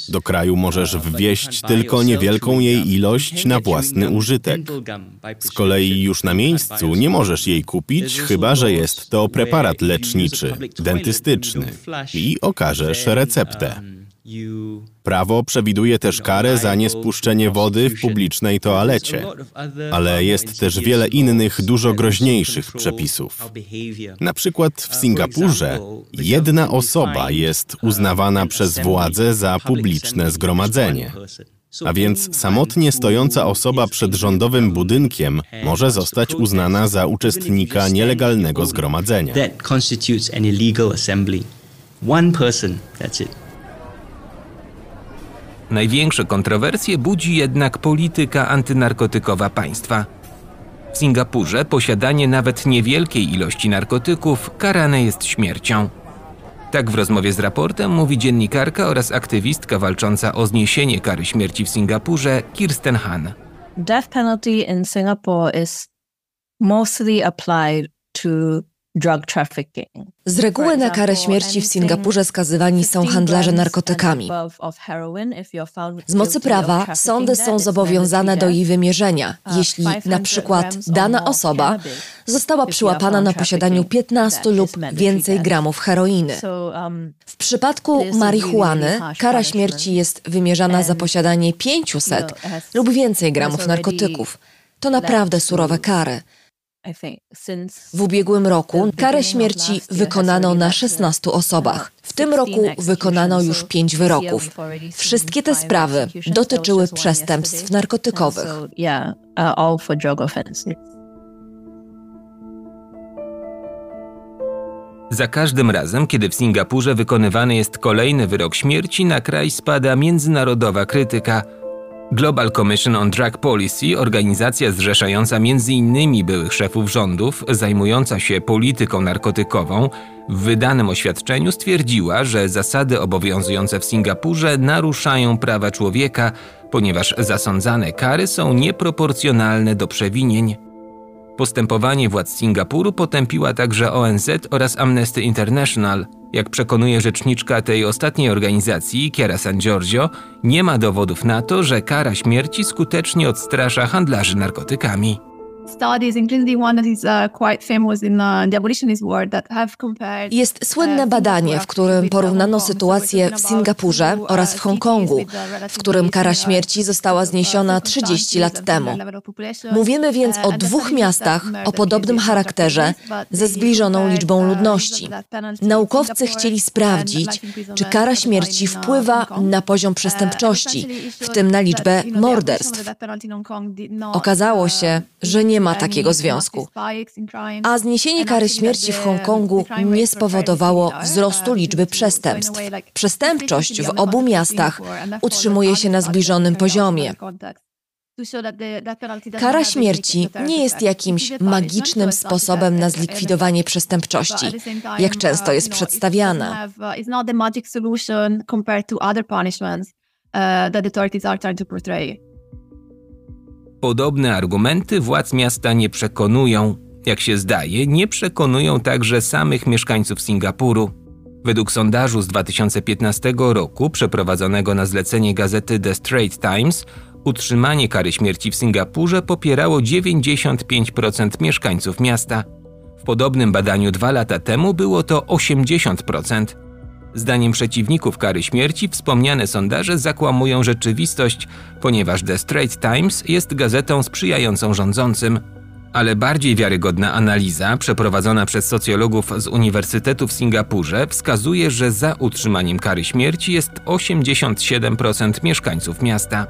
Do kraju możesz wwieźć tylko niewielką jej ilość na własny użytek. Z kolei już na miejscu nie możesz jej kupić, chyba że jest to preparat leczniczy, dentystyczny i okażesz receptę. Prawo przewiduje też karę za niespuszczenie wody w publicznej toalecie, ale jest też wiele innych, dużo groźniejszych przepisów. Na przykład w Singapurze jedna osoba jest uznawana przez władze za publiczne zgromadzenie. A więc samotnie stojąca osoba przed rządowym budynkiem może zostać uznana za uczestnika nielegalnego zgromadzenia. One person, that's it. Największe kontrowersje budzi jednak polityka antynarkotykowa państwa. W Singapurze posiadanie nawet niewielkiej ilości narkotyków karane jest śmiercią. Tak w rozmowie z raportem mówi dziennikarka oraz aktywistka walcząca o zniesienie kary śmierci w Singapurze Kirsten Han. Death penalty in Singapore is mostly applied to drug trafficking. Z reguły na karę śmierci w Singapurze skazywani są handlarze narkotykami. Z mocy prawa sądy są zobowiązane do jej wymierzenia, jeśli na przykład dana osoba została przyłapana na posiadaniu 15 lub więcej gramów heroiny. W przypadku marihuany kara śmierci jest wymierzana za posiadanie 500 lub więcej gramów narkotyków. To naprawdę surowe kary. W ubiegłym roku karę śmierci wykonano na 16 osobach. W tym roku wykonano już pięć wyroków. Wszystkie te sprawy dotyczyły przestępstw narkotykowych. Za każdym razem, kiedy w Singapurze wykonywany jest kolejny wyrok śmierci, na kraj spada międzynarodowa krytyka – Global Commission on Drug Policy, organizacja zrzeszająca m.in. byłych szefów rządów, zajmująca się polityką narkotykową, w wydanym oświadczeniu stwierdziła, że zasady obowiązujące w Singapurze naruszają prawa człowieka, ponieważ zasądzane kary są nieproporcjonalne do przewinień. Postępowanie władz Singapuru potępiła także ONZ oraz Amnesty International. Jak przekonuje rzeczniczka tej ostatniej organizacji, Chiara San Giorgio, nie ma dowodów na to, że kara śmierci skutecznie odstrasza handlarzy narkotykami. Jest słynne uh, badanie, w którym porównano sytuację w Singapurze uh, oraz w Hongkongu, w którym kara śmierci została zniesiona 30 lat temu. Mówimy więc o dwóch miastach o podobnym charakterze ze zbliżoną liczbą ludności. Naukowcy chcieli sprawdzić, czy kara śmierci wpływa na poziom uh, przestępczości, w tym na liczbę morderstw. Okazało się, że nie nie ma takiego związku. A zniesienie kary śmierci w Hongkongu nie spowodowało wzrostu liczby przestępstw. Przestępczość w obu miastach utrzymuje się na zbliżonym poziomie. Kara śmierci nie jest jakimś magicznym sposobem na zlikwidowanie przestępczości, jak często jest przedstawiane. Podobne argumenty władz miasta nie przekonują. Jak się zdaje, nie przekonują także samych mieszkańców Singapuru. Według sondażu z 2015 roku, przeprowadzonego na zlecenie gazety The Straits Times, utrzymanie kary śmierci w Singapurze popierało 95% mieszkańców miasta. W podobnym badaniu dwa lata temu było to 80%. Zdaniem przeciwników kary śmierci wspomniane sondaże zakłamują rzeczywistość, ponieważ The Straits Times jest gazetą sprzyjającą rządzącym. Ale bardziej wiarygodna analiza, przeprowadzona przez socjologów z Uniwersytetu w Singapurze, wskazuje, że za utrzymaniem kary śmierci jest 87% mieszkańców miasta.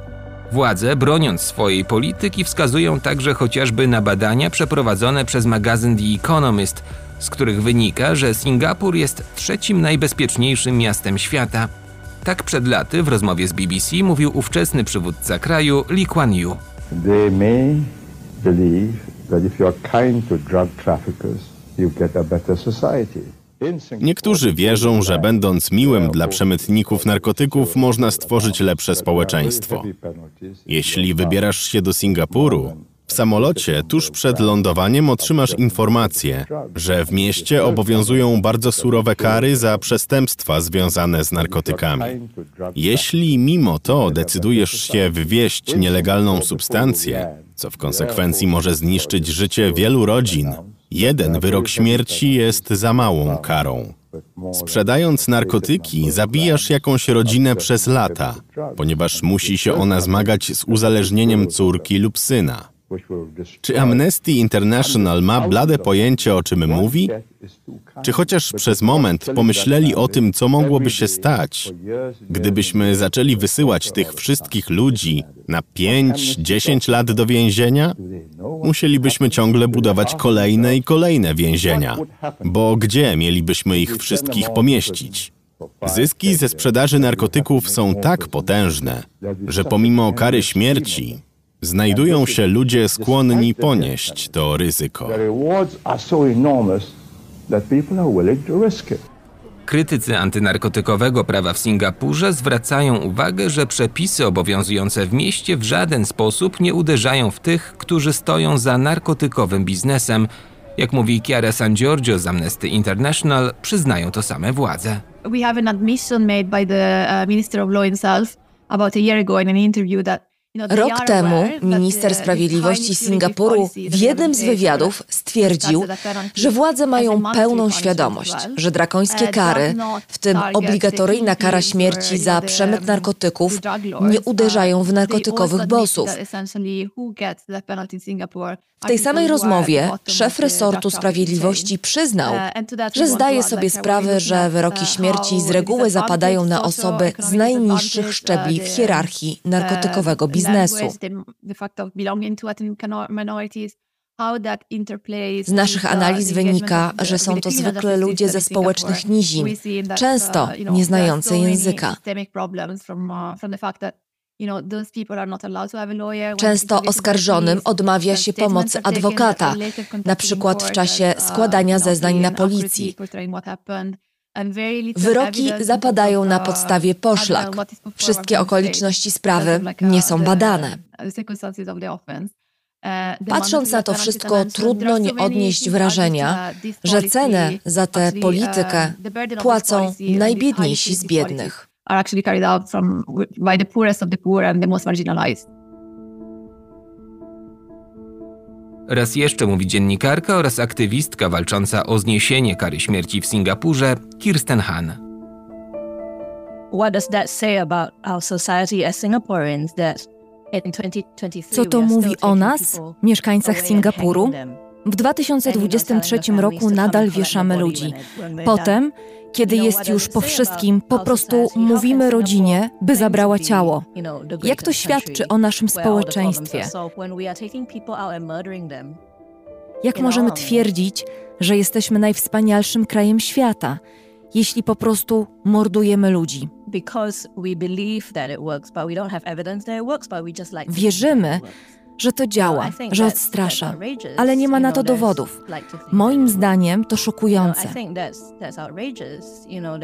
Władze, broniąc swojej polityki, wskazują także chociażby na badania przeprowadzone przez magazyn The Economist, z których wynika, że Singapur jest trzecim najbezpieczniejszym miastem świata. Tak przed laty w rozmowie z BBC mówił ówczesny przywódca kraju Lee Kuan Yew. They may believe that if you are kind to drug traffickers, you get a better society. Niektórzy wierzą, że będąc miłym dla przemytników narkotyków, można stworzyć lepsze społeczeństwo. Jeśli wybierasz się do Singapuru, w samolocie tuż przed lądowaniem otrzymasz informację, że w mieście obowiązują bardzo surowe kary za przestępstwa związane z narkotykami. Jeśli mimo to decydujesz się wywieźć nielegalną substancję, co w konsekwencji może zniszczyć życie wielu rodzin, jeden wyrok śmierci jest za małą karą. Sprzedając narkotyki, zabijasz jakąś rodzinę przez lata, ponieważ musi się ona zmagać z uzależnieniem córki lub syna. Czy Amnesty International ma blade pojęcie, o czym mówi? Czy chociaż przez moment pomyśleli o tym, co mogłoby się stać, gdybyśmy zaczęli wysyłać tych wszystkich ludzi na 5-10 lat do więzienia? Musielibyśmy ciągle budować kolejne i kolejne więzienia, bo gdzie mielibyśmy ich wszystkich pomieścić? Zyski ze sprzedaży narkotyków są tak potężne, że pomimo kary śmierci znajdują się ludzie skłonni ponieść to ryzyko. Krytycy antynarkotykowego prawa w Singapurze zwracają uwagę, że przepisy obowiązujące w mieście w żaden sposób nie uderzają w tych, którzy stoją za narkotykowym biznesem. Jak mówi Chiara San Giorgio z Amnesty International, przyznają to same władze. We have an admission made by the uh, Minister of Law himself about a year ago in an interview that Rok temu minister sprawiedliwości Singapuru w jednym z wywiadów stwierdził, że władze mają pełną świadomość, że drakońskie kary, w tym obligatoryjna kara śmierci za przemyt narkotyków, nie uderzają w narkotykowych bossów. W tej samej rozmowie szef resortu sprawiedliwości przyznał, że zdaje sobie sprawę, że wyroki śmierci z reguły zapadają na osoby z najniższych szczebli w hierarchii narkotykowego biznesu biznesu. Z naszych analiz wynika, że są to zwykle ludzie ze społecznych nizin, często nie znający języka. Często oskarżonym odmawia się pomocy adwokata, na przykład w czasie składania zeznań na policji. Wyroki zapadają na podstawie poszlak. Wszystkie okoliczności sprawy nie są badane. Patrząc na to wszystko, trudno nie odnieść wrażenia, że cenę za tę politykę płacą najbiedniejsi z biednych. Raz jeszcze mówi dziennikarka oraz aktywistka walcząca o zniesienie kary śmierci w Singapurze, Kirsten Han. Co to mówi o nas, mieszkańcach Singapuru? W 2023 roku nadal wieszamy ludzi. Potem, kiedy jest już po wszystkim, po prostu mówimy rodzinie, by zabrała ciało. Jak to świadczy o naszym społeczeństwie? Jak możemy twierdzić, że jesteśmy najwspanialszym krajem świata, jeśli po prostu mordujemy ludzi? Wierzymy, że to działa, że odstrasza, ale nie ma na to dowodów. Moim zdaniem to szokujące.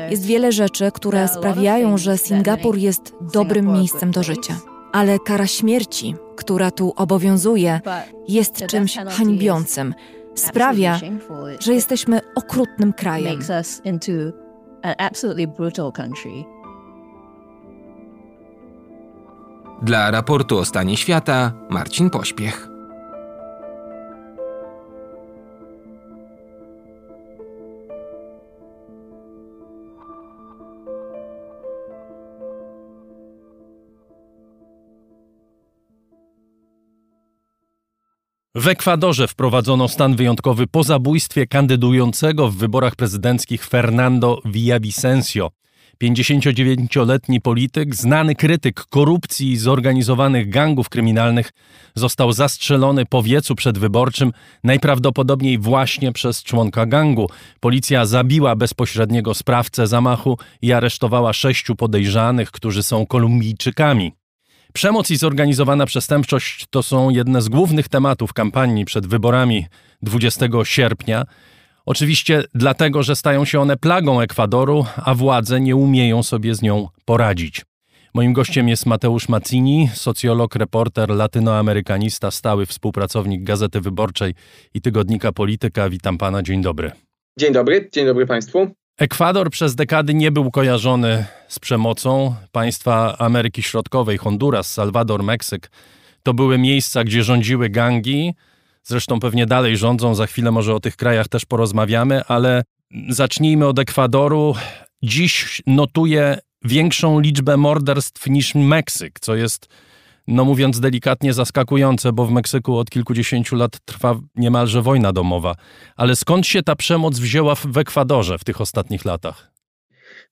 Jest wiele rzeczy, które sprawiają, że Singapur jest dobrym miejscem do życia. Ale kara śmierci, która tu obowiązuje, jest czymś hańbiącym. Sprawia, że jesteśmy okrutnym krajem. Dla raportu o stanie świata Marcin Pośpiech. W Ekwadorze wprowadzono stan wyjątkowy po zabójstwie kandydującego w wyborach prezydenckich Fernando Villavicencio. 59-letni polityk, znany krytyk korupcji i zorganizowanych gangów kryminalnych, został zastrzelony po wiecu przedwyborczym, najprawdopodobniej właśnie przez członka gangu. Policja zabiła bezpośredniego sprawcę zamachu i aresztowała sześciu podejrzanych, którzy są Kolumbijczykami. Przemoc i zorganizowana przestępczość to są jedne z głównych tematów kampanii przed wyborami 20 sierpnia. Oczywiście dlatego, że stają się one plagą Ekwadoru, a władze nie umieją sobie z nią poradzić. Moim gościem jest Mateusz Mazzini, socjolog, reporter, latynoamerykanista, stały współpracownik Gazety Wyborczej i tygodnika Polityka. Witam pana, dzień dobry. Dzień dobry, dzień dobry państwu. Ekwador przez dekady nie był kojarzony z przemocą. Państwa Ameryki Środkowej, Honduras, Salwador, Meksyk to były miejsca, gdzie rządziły gangi, Zresztą pewnie dalej rządzą, za chwilę może o tych krajach też porozmawiamy, ale zacznijmy od Ekwadoru. Dziś notuje większą liczbę morderstw niż Meksyk, co jest, no mówiąc delikatnie, zaskakujące, bo w Meksyku od kilkudziesięciu lat trwa niemalże wojna domowa. Ale skąd się ta przemoc wzięła w Ekwadorze w tych ostatnich latach?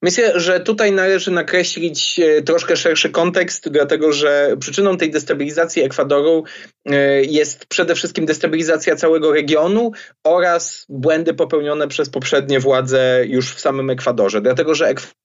Myślę, że tutaj należy nakreślić e, troszkę szerszy kontekst, dlatego że przyczyną tej destabilizacji Ekwadoru e, jest przede wszystkim destabilizacja całego regionu oraz błędy popełnione przez poprzednie władze już w samym Ekwadorze. Dlatego, że Ekwador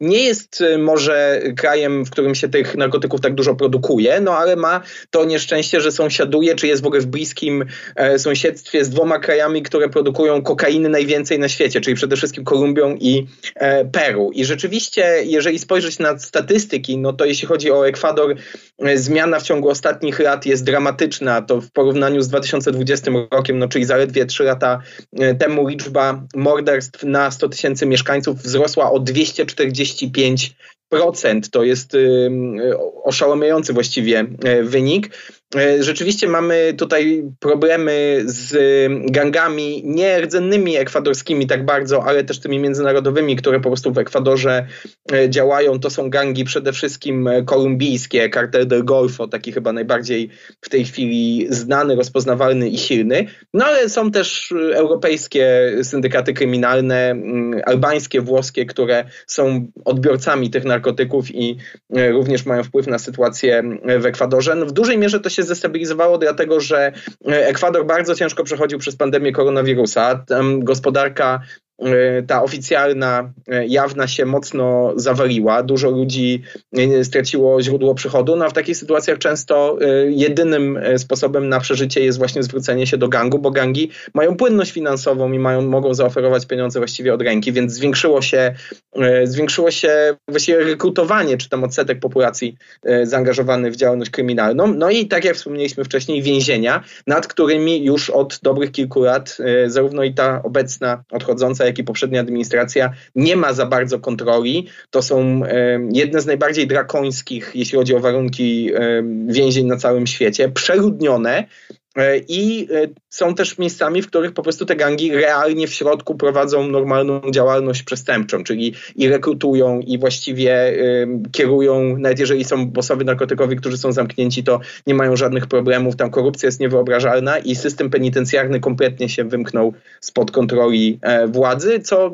nie jest y, może krajem, w którym się tych narkotyków tak dużo produkuje, no ale ma to nieszczęście, że sąsiaduje, czy jest w ogóle w bliskim e, sąsiedztwie z dwoma krajami, które produkują kokainy najwięcej na świecie, czyli przede wszystkim Kolumbią i e, Peru. I rzeczywiście, jeżeli spojrzeć na statystyki, no to jeśli chodzi o Ekwador, e, zmiana w ciągu ostatnich lat jest dramatyczna. To w porównaniu z 2020 rokiem, no czyli zaledwie 3 lata e, temu liczba morderstw na 100 tysięcy mieszkańców wzrosła o 245 to jest oszałamiający właściwie e, wynik. E, rzeczywiście mamy tutaj problemy z gangami nie rdzennymi ekwadorskimi tak bardzo, ale też tymi międzynarodowymi, które po prostu w Ekwadorze e, działają. To są gangi przede wszystkim kolumbijskie, Cartel del Golfo, taki chyba najbardziej w tej chwili znany, rozpoznawalny i silny. No ale są też europejskie syndykaty kryminalne, mm, albańskie, włoskie, które są odbiorcami tych narkotyków i e, również mają wpływ na sytuację w Ekwadorze. No w dużej mierze to się zestabilizowało, dlatego że Ekwador bardzo ciężko przechodził przez pandemię koronawirusa. Gospodarka E, ta oficjalna, e, jawna się mocno zawaliła. Dużo ludzi e, straciło źródło przychodu. No a w takich sytuacjach często jedynym sposobem na przeżycie jest właśnie zwrócenie się do gangu, bo gangi mają płynność finansową i mają, mogą zaoferować pieniądze właściwie od ręki, więc zwiększyło się, zwiększyło się właściwie rekrutowanie, czy tam odsetek populacji zaangażowany w działalność kryminalną. No i tak jak wspomnieliśmy wcześniej, więzienia, nad którymi już od dobrych kilku lat zarówno i ta obecna odchodząca, jak i poprzednia administracja nie ma za bardzo kontroli. To są jedne z najbardziej drakońskich, jeśli chodzi o warunki więzień na całym świecie, przeludnione. E, I e, są też miejscami, w których po prostu te gangi realnie w środku prowadzą normalną działalność przestępczą, czyli i rekrutują, i właściwie kierują, nawet jeżeli są bosowie narkotykowi, którzy są zamknięci, to nie mają żadnych problemów. Tam korupcja jest niewyobrażalna i system penitencjarny kompletnie się wymknął spod kontroli e, władzy, co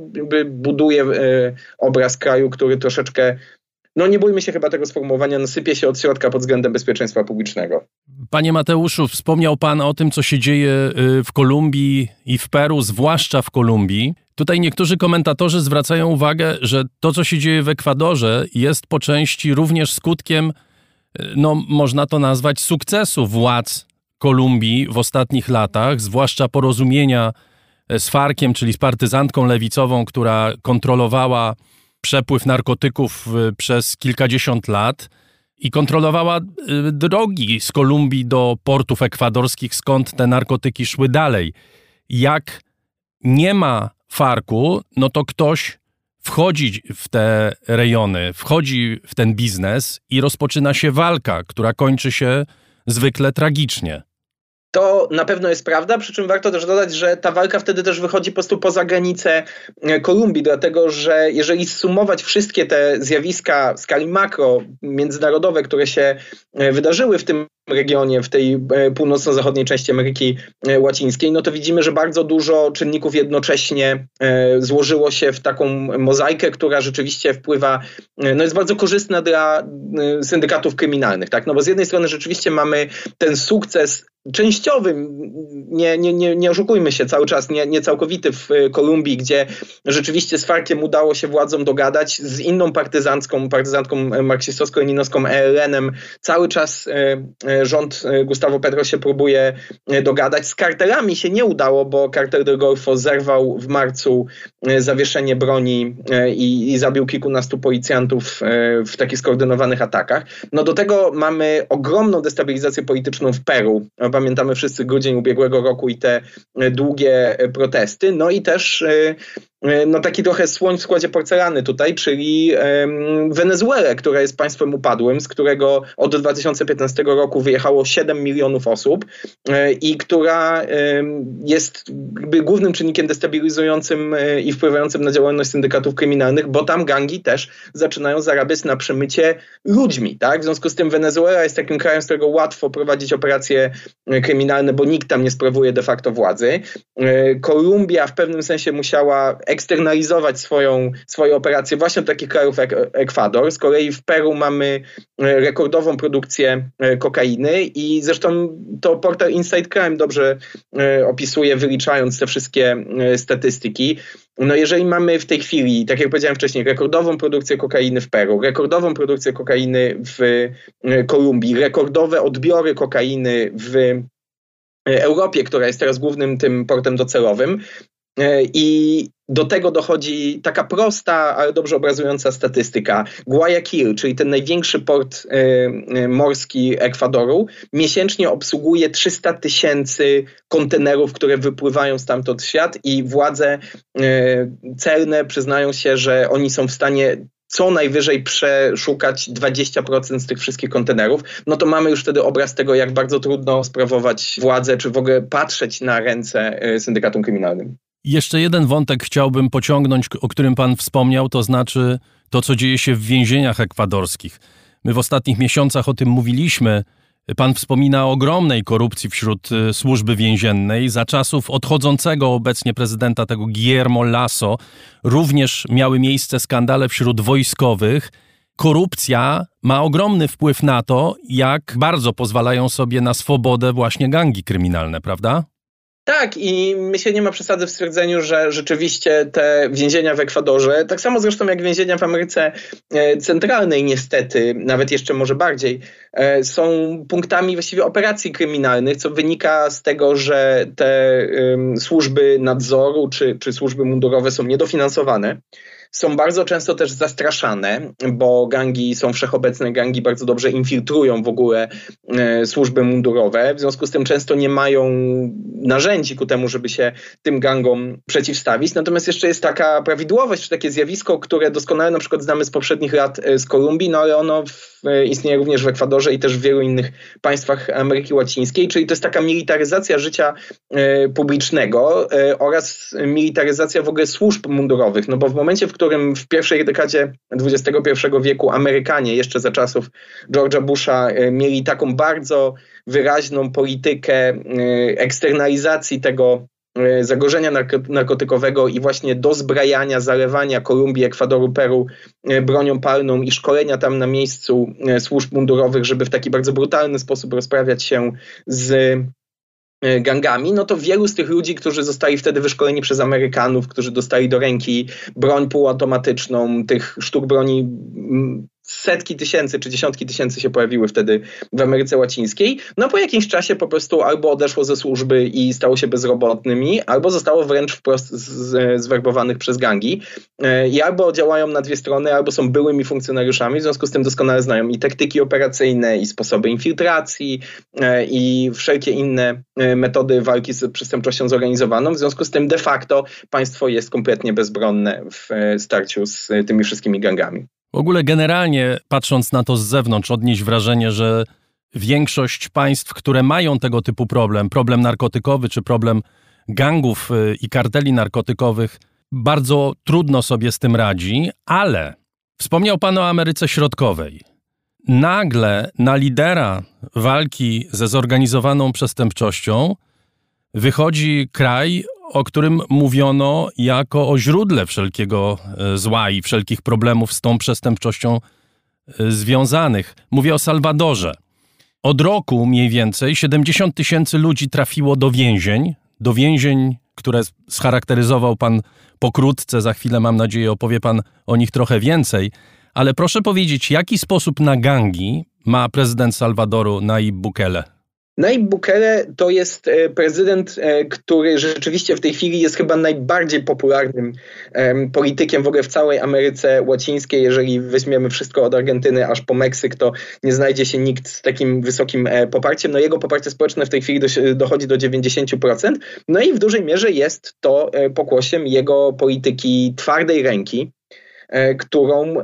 buduje obraz kraju, który troszeczkę no nie bójmy się chyba tego sformułowania, nasypie się od środka pod względem bezpieczeństwa publicznego. Panie Mateuszu, wspomniał Pan o tym, co się dzieje y, w Kolumbii i w Peru, zwłaszcza w Kolumbii. Tutaj niektórzy komentatorzy zwracają uwagę, że to, co się dzieje w Ekwadorze, jest po części również skutkiem, y, no można to nazwać, sukcesu władz Kolumbii w ostatnich latach, zwłaszcza porozumienia y, z Farkiem, czyli z partyzantką lewicową, która kontrolowała przepływ narkotyków y, przez kilkadziesiąt lat i kontrolowała y, drogi z Kolumbii do portów ekwadorskich, skąd te narkotyki szły dalej. Jak nie ma farku, no to ktoś wchodzi w te rejony, wchodzi w ten biznes i rozpoczyna się walka, która kończy się zwykle tragicznie. To na pewno jest prawda, przy czym warto też dodać, że ta walka wtedy też wychodzi po prostu poza granice e, Kolumbii, dlatego że jeżeli sumować wszystkie te zjawiska w skali makro, międzynarodowe, które się e, wydarzyły w tym regionie, w tej e, północno-zachodniej części Ameryki Łacińskiej, no to widzimy, że bardzo dużo czynników jednocześnie złożyło się w taką mozaikę, która rzeczywiście wpływa, no jest bardzo korzystna dla syndykatów kryminalnych, tak? No bo z jednej strony rzeczywiście mamy ten sukces częściowym, nie, nie, nie, nie oszukujmy się, cały czas nie, nie całkowity w e, Kolumbii, gdzie rzeczywiście z Farkiem udało się władzom dogadać, z inną partyzancką, partyzantką marksistowsko-leninowską ELN-em cały czas e, rząd Gustavo Petro się próbuje dogadać. Z kartelami się nie udało, bo kartel del Golfo zerwał w marcu zawieszenie broni i, i zabił kilkunastu policjantów w takich skoordynowanych atakach. No do tego mamy ogromną destabilizację polityczną w Peru, Pamiętamy wszyscy grudzień ubiegłego roku i te długie protesty. No i też E, no taki trochę słoń w składzie porcelany tutaj, czyli Wenezuelę, która jest państwem upadłym, z którego od 2015 roku wyjechało 7 milionów osób e, i która jest głównym czynnikiem destabilizującym e, i wpływającym na działalność syndykatów kryminalnych, bo tam gangi też zaczynają zarabiać na przemycie ludźmi. Tak? W związku z tym Wenezuela jest takim krajem, z którego łatwo prowadzić operacje kryminalne, bo nikt tam nie sprawuje de facto władzy. Kolumbia w pewnym sensie musiała eksternalizować swoją, swoje operacje właśnie do takich krajów jak Ekwador. Z kolei w Peru mamy rekordową produkcję kokainy i zresztą to portal Inside Crime dobrze opisuje, wyliczając te wszystkie statystyki. No jeżeli mamy w tej chwili, tak jak powiedziałem wcześniej, rekordową produkcję kokainy w Peru, rekordową produkcję kokainy w e, Kolumbii, rekordowe odbiory kokainy w e, Europie, która jest teraz głównym tym portem docelowym, E, I do tego dochodzi taka prosta, ale dobrze obrazująca statystyka. Guayaquil, czyli ten największy port e, e, morski Ekwadoru, miesięcznie obsługuje 300 tysięcy kontenerów, które wypływają stamtąd w świat i władze celne przyznają się, że oni są w stanie co najwyżej przeszukać 20% z tych wszystkich kontenerów, no to mamy już wtedy obraz tego, jak bardzo trudno sprawować władzę, czy w ogóle patrzeć na ręce syndykatom kryminalnym. Jeszcze jeden wątek chciałbym pociągnąć, o którym pan wspomniał, to znaczy to, co dzieje się w więzieniach ekwadorskich. My w ostatnich miesiącach o tym mówiliśmy. Pan wspomina o ogromnej korupcji wśród y, służby więziennej. Za czasów odchodzącego obecnie prezydenta tego Guillermo Lasso również miały miejsce skandale wśród wojskowych. Korupcja ma ogromny wpływ na to, jak bardzo pozwalają sobie na swobodę właśnie gangi kryminalne, prawda? Tak, i myślę, nie ma przesady w stwierdzeniu, że rzeczywiście te więzienia w Ekwadorze, tak samo zresztą jak więzienia w Ameryce e, Centralnej, niestety, nawet jeszcze może bardziej, e, są punktami właściwie operacji kryminalnych, co wynika z tego, że te służby nadzoru czy, czy służby mundurowe są niedofinansowane są bardzo często też zastraszane, bo gangi są wszechobecne, gangi bardzo dobrze infiltrują w ogóle e, służby mundurowe, w związku z tym często nie mają narzędzi ku temu, żeby się tym gangom przeciwstawić. Natomiast jeszcze jest taka prawidłowość, czy takie zjawisko, które doskonale na przykład znamy z poprzednich lat e, z Kolumbii, no ale ono w, e, istnieje również w Ekwadorze i też w wielu innych państwach Ameryki Łacińskiej, czyli to jest taka militaryzacja życia publicznego oraz militaryzacja w ogóle służb mundurowych, no bo w momencie, w którym w pierwszej dekadzie XXI wieku Amerykanie, jeszcze za czasów George'a Busha, e, mieli taką bardzo wyraźną politykę e, eksternalizacji tego e, zagrożenia narkotykowego i właśnie dozbrajania, zalewania Kolumbii, Ekwadoru, Peru bronią palną i szkolenia tam na miejscu służb mundurowych, żeby w taki bardzo brutalny sposób rozprawiać się z gangami, no to wielu z tych ludzi, którzy zostali wtedy wyszkoleni przez Amerykanów, którzy dostali do ręki broń półautomatyczną, tych sztuk broni setki tysięcy czy dziesiątki tysięcy się pojawiły wtedy w Ameryce Łacińskiej. No po jakimś czasie po prostu albo odeszło ze służby i stało się bezrobotnymi, albo zostało wręcz wprost zwerbowanych przez gangi. E, I albo działają na dwie strony, albo są byłymi funkcjonariuszami, w związku z tym doskonale znają i taktyki operacyjne, i sposoby infiltracji, e, i wszelkie inne e, metody walki z przestępczością zorganizowaną. W związku z tym de facto państwo jest kompletnie bezbronne w starciu z tymi wszystkimi gangami. W ogóle generalnie patrząc na to z zewnątrz, odnieść wrażenie, że większość państw, które mają tego typu problem, problem narkotykowy czy problem gangów y, i karteli narkotykowych, bardzo trudno sobie z tym radzi, ale wspomniał Pan o Ameryce Środkowej. Nagle na lidera walki ze zorganizowaną przestępczością wychodzi kraj o którym mówiono jako o źródle wszelkiego e, zła i wszelkich problemów z tą przestępczością e, związanych. Mówię o Salwadorze. Od roku mniej więcej 70 tysięcy ludzi trafiło do więzień, do więzień, które scharakteryzował pan pokrótce. Za chwilę, mam nadzieję, opowie pan o nich trochę więcej. Ale proszę powiedzieć, jaki sposób na gangi ma prezydent Salwadoru Naib Bukele? Nayib Bukele to jest e, prezydent, e, który rzeczywiście w tej chwili jest chyba najbardziej popularnym politykiem w ogóle w całej Ameryce Łacińskiej. Jeżeli weźmiemy wszystko od Argentyny aż po Meksyk, to nie znajdzie się nikt z takim wysokim e, poparciem. No jego poparcie społeczne w tej chwili dochodzi do 90%. No i w dużej mierze jest to pokłosiem jego polityki twardej ręki, którą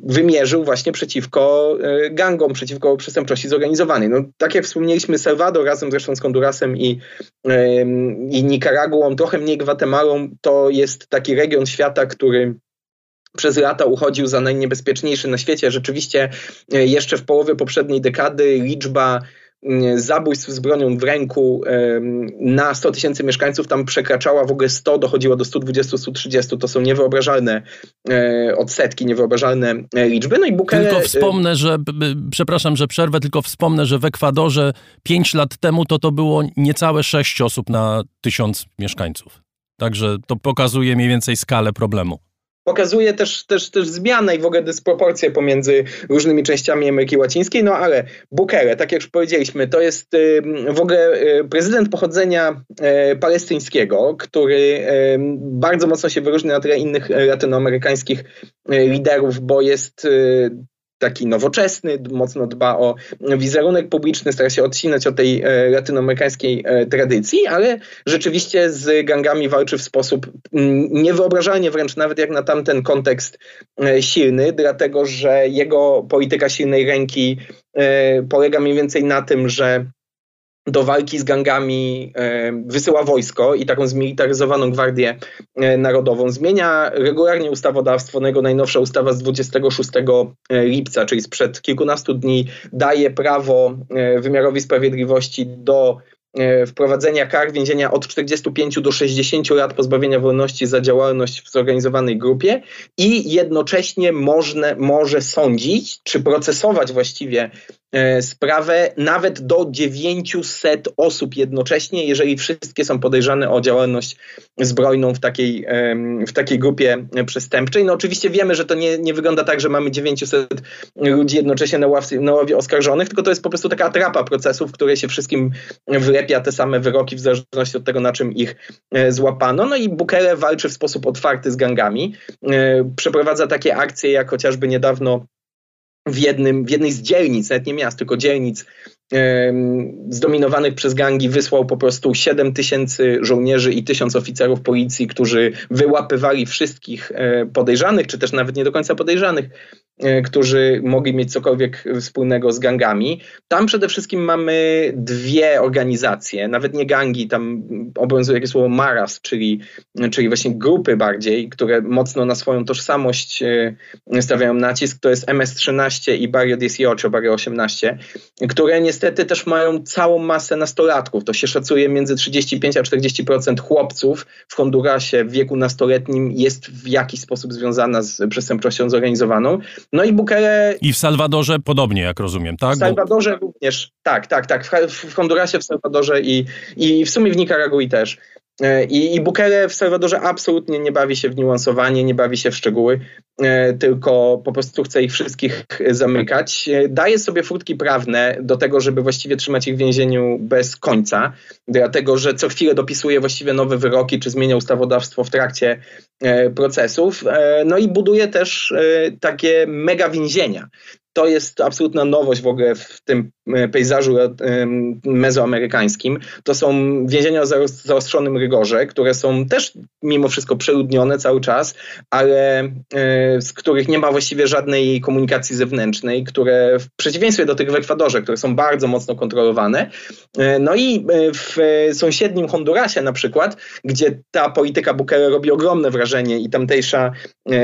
wymierzył właśnie przeciwko e, gangom, przeciwko przestępczości zorganizowanej. No, tak jak wspomnieliśmy, Salvador razem zresztą z Hondurasem i, i Nikaraguą, trochę mniej Gwatemalą, to jest taki region świata, który przez lata uchodził za najniebezpieczniejszy na świecie. Rzeczywiście e, jeszcze w połowie poprzedniej dekady liczba zabójstw z bronią w ręku na 100 tysięcy mieszkańców tam przekraczała w ogóle 100, dochodziło do 120-130. To są niewyobrażalne e, odsetki, niewyobrażalne e, liczby. No i Bukele... Tylko wspomnę, że, przepraszam, że przerwę, tylko wspomnę, że w Ekwadorze 5 lat temu to to było niecałe 6 osób na tysiąc mieszkańców. Także to pokazuje mniej więcej skalę problemu pokazuje też, też, też zmianę i w ogóle dysproporcje pomiędzy różnymi częściami Ameryki Łacińskiej, no ale Bukele, tak jak już powiedzieliśmy, to jest w ogóle y, prezydent pochodzenia e, palestyńskiego, który bardzo mocno się wyróżnia na tle innych latynoamerykańskich liderów, bo jest y, taki nowoczesny, mocno dba o wizerunek publiczny, stara się odcinać od tej e, latynoamerykańskiej e, tradycji, ale rzeczywiście z gangami walczy w sposób mm, niewyobrażalnie wręcz nawet jak na tamten kontekst e, silny, dlatego że jego polityka silnej ręki polega mniej więcej na tym, że do walki z gangami e, wysyła wojsko i taką zmilitaryzowaną Gwardię e, Narodową. Zmienia regularnie ustawodawstwo. No jego najnowsza ustawa z 26 e, lipca, czyli sprzed kilkunastu dni, daje prawo wymiarowi sprawiedliwości do wprowadzenia kar więzienia od 45 do 60 lat pozbawienia wolności za działalność w zorganizowanej grupie i jednocześnie można, może sądzić, czy procesować właściwie sprawę nawet do 900 osób jednocześnie, jeżeli wszystkie są podejrzane o działalność zbrojną w takiej, w takiej grupie przestępczej. No oczywiście wiemy, że to nie, nie wygląda tak, że mamy 900 ludzi jednocześnie na, ławce, na ławie oskarżonych, tylko to jest po prostu taka atrapa procesów, w której się wszystkim wlepia te same wyroki w zależności od tego, na czym ich e, złapano. No i Bukele walczy w sposób otwarty z gangami. E, przeprowadza takie akcje, jak chociażby niedawno w, jednym, w jednej z dzielnic, nawet nie miast, tylko dzielnic zdominowanych przez gangi wysłał po prostu 7 tysięcy żołnierzy i tysiąc oficerów policji, którzy wyłapywali wszystkich e, podejrzanych, czy też nawet nie do końca podejrzanych, którzy mogli mieć cokolwiek wspólnego z gangami. Tam przede wszystkim mamy dwie organizacje, nawet nie gangi, tam obowiązuje jakieś słowo maras, czyli, czyli właśnie grupy bardziej, które mocno na swoją tożsamość e, stawiają nacisk. To jest MS-13 i Barrio 18, Barrio 18, które niestety też mają całą masę nastolatków. To się szacuje między 35 a 40% chłopców w Hondurasie w wieku nastoletnim jest w jakiś sposób związana z przestępczością zorganizowaną. No i Bukele... I w Salwadorze podobnie, jak rozumiem, tak? W Salwadorze Bo... również, tak, tak, tak. W Hondurasie, w Salwadorze i, i w sumie w Nikaragui też. E, I, I Bukele w Salwadorze absolutnie nie bawi się w niuansowanie, nie bawi się w szczegóły, e, tylko po prostu chce ich wszystkich zamykać. E, daje sobie furtki prawne do tego, żeby właściwie trzymać ich w więzieniu bez końca, dlatego że co chwilę dopisuje właściwie nowe wyroki, czy zmienia ustawodawstwo w trakcie procesów. No i buduje też takie mega więzienia to jest absolutna nowość w ogóle w tym e, pejzażu e, mezoamerykańskim. To są więzienia o zaostrzonym rygorze, które są też mimo wszystko przeludnione cały czas, ale e, z których nie ma właściwie żadnej komunikacji zewnętrznej, które w przeciwieństwie do tych w Ekwadorze, które są bardzo mocno kontrolowane. No i w sąsiednim Hondurasie na przykład, gdzie ta polityka Bukele robi ogromne wrażenie i tamtejsza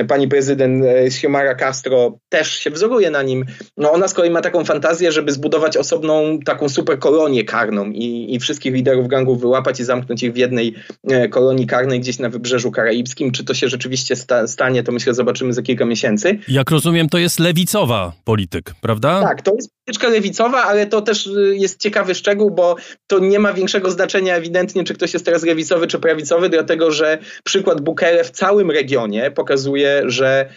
pani prezydent Xiomara Castro też się wzoruje na nim, no ona z kolei ma taką fantazję, żeby zbudować osobną taką super kolonię karną i, i wszystkich liderów gangów wyłapać i zamknąć ich w jednej e, kolonii karnej gdzieś na wybrzeżu karaibskim. Czy to się rzeczywiście sta, stanie, to myślę zobaczymy za kilka miesięcy. Jak rozumiem, to jest lewicowa polityk, prawda? Tak, to jest polityczka lewicowa, ale to też y, jest ciekawy szczegół, bo to nie ma większego znaczenia ewidentnie, czy ktoś jest teraz lewicowy czy prawicowy, dlatego że przykład Bukele w całym regionie pokazuje, że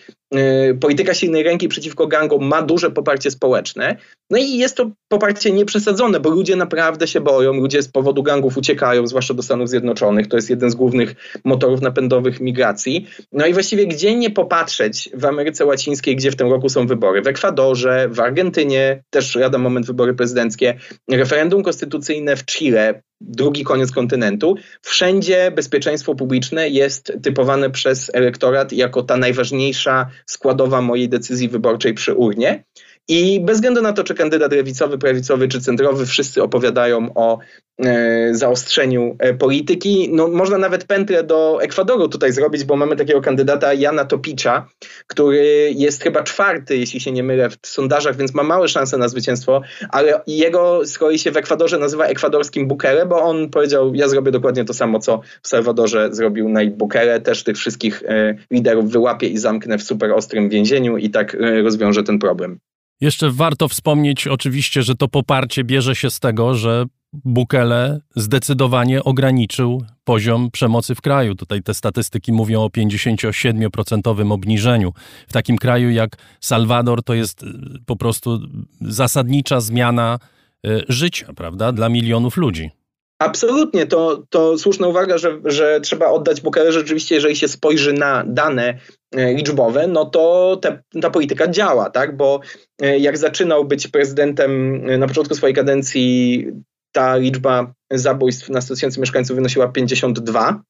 polityka silnej ręki przeciwko gangom ma duże poparcie społeczne. No i jest to poparcie nieprzesadzone, bo ludzie naprawdę się boją, ludzie z powodu gangów uciekają, zwłaszcza do Stanów Zjednoczonych. To jest jeden z głównych motorów napędowych migracji. No i właściwie gdzie nie popatrzeć w Ameryce Łacińskiej, gdzie w tym roku są wybory? W Ekwadorze, w Argentynie, też lada moment wybory prezydenckie, referendum konstytucyjne w Chile, drugi koniec kontynentu. Wszędzie bezpieczeństwo publiczne jest typowane przez elektorat jako ta najważniejsza składowa mojej decyzji wyborczej przy urnie. I bez względu na to, czy kandydat lewicowy, prawicowy czy centrowy, wszyscy opowiadają o e, zaostrzeniu e, polityki. No, można nawet pętlę do Ekwadoru tutaj zrobić, bo mamy takiego kandydata Jana Topicza, który jest chyba czwarty, jeśli się nie mylę, w sondażach, więc ma małe szanse na zwycięstwo, ale jego z kolei się w Ekwadorze nazywa ekwadorskim Bukele, bo on powiedział, ja zrobię dokładnie to samo, co w Salwadorze zrobił Nayib Bukele, też tych wszystkich e, liderów wyłapię i zamknę w super ostrym więzieniu i tak e, rozwiążę ten problem. Jeszcze warto wspomnieć oczywiście, że to poparcie bierze się z tego, że Bukele zdecydowanie ograniczył poziom przemocy w kraju. Tutaj te statystyki mówią o 57% obniżeniu. W takim kraju jak Salwador to jest y, po prostu zasadnicza zmiana y, życia, prawda, dla milionów ludzi. Absolutnie, to, to słuszna uwaga, że, że trzeba oddać Bukele rzeczywiście, jeżeli się spojrzy na dane e, liczbowe, no to te, ta polityka działa, tak? Bo e, jak zaczynał być prezydentem e, na początku swojej kadencji, ta liczba zabójstw na 100 tysięcy mieszkańców wynosiła 52,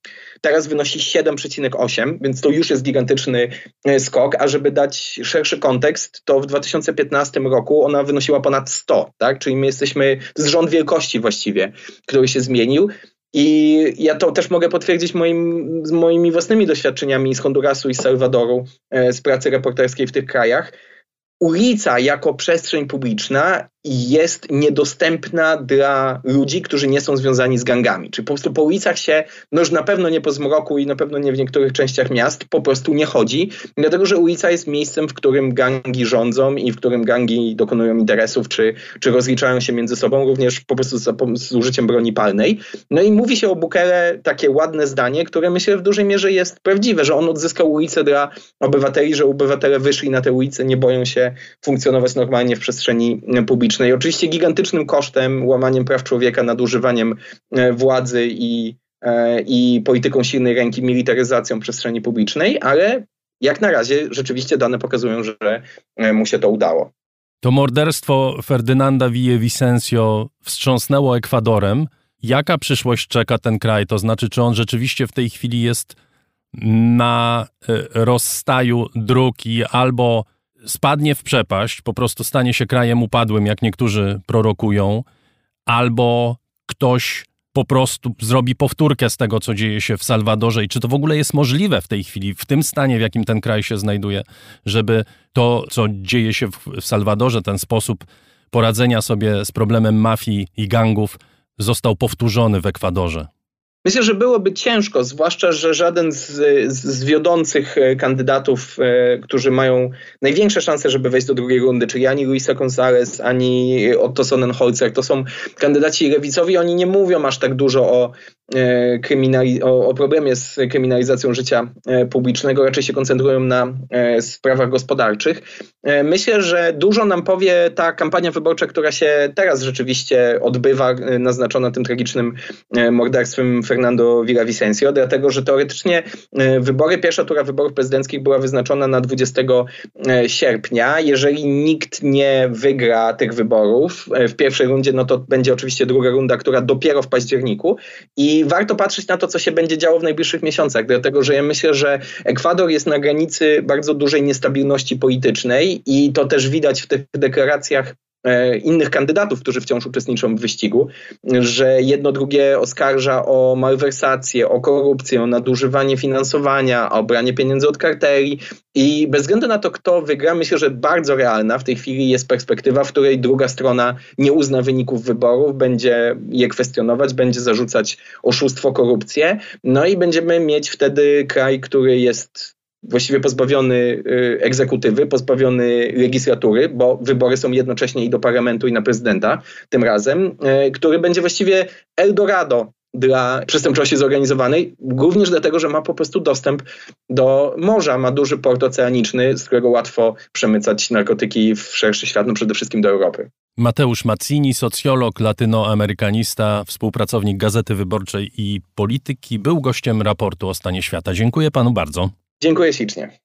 teraz wynosi 7,8, więc to już jest gigantyczny e, skok, a żeby dać szerszy kontekst, to w 2015 roku ona wynosiła ponad 100, tak? czyli my jesteśmy, jest rząd wielkości właściwie, który się zmienił. I ja to też mogę potwierdzić moim, z moimi własnymi doświadczeniami z Hondurasu i z Salwadoru, e, z pracy reporterskiej w tych krajach. Ulica jako przestrzeń publiczna jest niedostępna dla ludzi, którzy nie są związani z gangami. Czy po prostu po ulicach się, no już na pewno nie po zmroku i na pewno nie w niektórych częściach miast, po prostu nie chodzi, dlatego że ulica jest miejscem, w którym gangi rządzą i w którym gangi dokonują interesów, czy, czy rozliczają się między sobą, również po prostu z, z użyciem broni palnej. No i mówi się o Bukele takie ładne zdanie, które myślę w dużej mierze jest prawdziwe, że on odzyskał ulicę dla obywateli, że obywatele wyszli na te ulice, nie boją się funkcjonować normalnie w przestrzeni publicznej publicznej. Oczywiście gigantycznym kosztem, łamaniem praw człowieka, nadużywaniem e, władzy i, e, i polityką silnej ręki, militaryzacją przestrzeni publicznej, ale jak na razie rzeczywiście dane pokazują, że e, mu się to udało. To morderstwo Ferdynanda Vicencio wstrząsnęło Ekwadorem. Jaka przyszłość czeka ten kraj? To znaczy, czy on rzeczywiście w tej chwili jest na rozstaju dróg i albo spadnie w przepaść, po prostu stanie się krajem upadłym, jak niektórzy prorokują, albo ktoś po prostu zrobi powtórkę z tego, co dzieje się w Salwadorze i czy to w ogóle jest możliwe w tej chwili, w tym stanie, w jakim ten kraj się znajduje, żeby to, co dzieje się w, Salwadorze, ten sposób poradzenia sobie z problemem mafii i gangów został powtórzony w Ekwadorze. Myślę, że byłoby ciężko, zwłaszcza, że żaden z, z, wiodących e, kandydatów, e, którzy mają największe szanse, żeby wejść do drugiej rundy, czyli ani Luisa González, ani Otto Sonnenholzer, to są kandydaci lewicowi, oni nie mówią aż tak dużo o kryminali- o, o, problemie z kryminalizacją życia e, publicznego, raczej się koncentrują na e, sprawach gospodarczych. Myślę, że dużo nam powie ta kampania wyborcza, która się teraz rzeczywiście odbywa, naznaczona tym tragicznym morderstwem Fernando Villavicencio, dlatego że teoretycznie wybory, pierwsza tura wyborów prezydenckich była wyznaczona na 20 sierpnia. Jeżeli nikt nie wygra tych wyborów w pierwszej rundzie, no to będzie oczywiście druga runda, która dopiero w październiku i i warto patrzeć na to, co się będzie działo w najbliższych miesiącach, dlatego że ja myślę, że Ekwador jest na granicy bardzo dużej niestabilności politycznej i to też widać w tych deklaracjach innych kandydatów, którzy wciąż uczestniczą w wyścigu, że jedno drugie oskarża o malwersację, o korupcję, o nadużywanie finansowania, o branie pieniędzy od karteli i bez względu na to, kto wygra, myślę, że bardzo realna w tej chwili jest perspektywa, w której druga strona nie uzna wyników wyborów, będzie je kwestionować, będzie zarzucać oszustwo, korupcję, no i będziemy mieć wtedy kraj, który jest właściwie pozbawiony y, egzekutywy, pozbawiony legislatury, bo wybory są jednocześnie i do parlamentu, i na prezydenta tym razem, y, który będzie właściwie Eldorado dla przestępczości zorganizowanej, również dlatego, że ma po prostu dostęp do morza, ma duży port oceaniczny, z którego łatwo przemycać narkotyki w szerszy świat, no przede wszystkim do Europy. Mateusz Mazzini, socjolog, latynoamerykanista, współpracownik Gazety Wyborczej i Polityki, był gościem raportu o stanie świata. Dziękuję panu bardzo. Dziękuję ślicznie.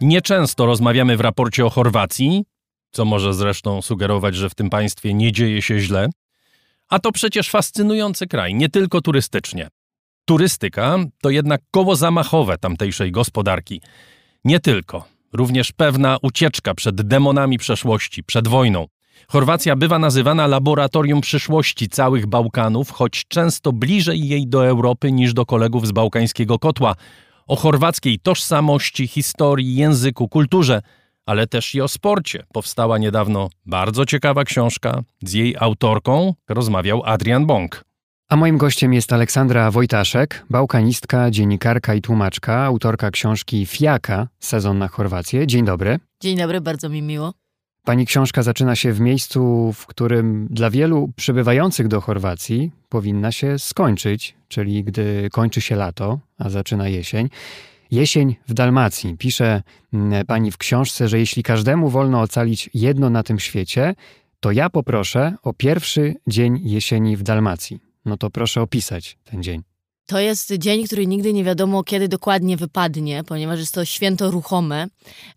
Nieczęsto rozmawiamy w raporcie o Chorwacji, co może zresztą sugerować, że w tym państwie nie dzieje się źle, A to przecież fascynujący kraj, nie tylko turystycznie. Turystyka to jednak koło zamachowe tamtejszej gospodarki. Nie tylko, również pewna ucieczka przed demonami przeszłości, przed wojną. Chorwacja bywa nazywana laboratorium przyszłości całych Bałkanów, choć często bliżej jej do Europy niż do kolegów z bałkańskiego kotła. O chorwackiej tożsamości, historii, języku, kulturze, ale też i o sporcie. Powstała niedawno bardzo ciekawa książka. Z jej autorką rozmawiał Adrian Bąk. A moim gościem jest Aleksandra Wojtaszek, bałkanistka, dziennikarka i tłumaczka, autorka książki Fiaka, sezon na Chorwację. Dzień dobry. Dzień dobry, bardzo mi miło. Pani książka zaczyna się w miejscu, w którym dla wielu przybywających do Chorwacji powinna się skończyć, czyli gdy kończy się lato, a zaczyna jesień. Jesień w Dalmacji. Pisze mm, pani w książce, że jeśli każdemu wolno ocalić jedno na tym świecie, to ja poproszę o pierwszy dzień jesieni w Dalmacji. No to proszę opisać ten dzień. To jest dzień, który nigdy nie wiadomo, kiedy dokładnie wypadnie, ponieważ jest to święto ruchome.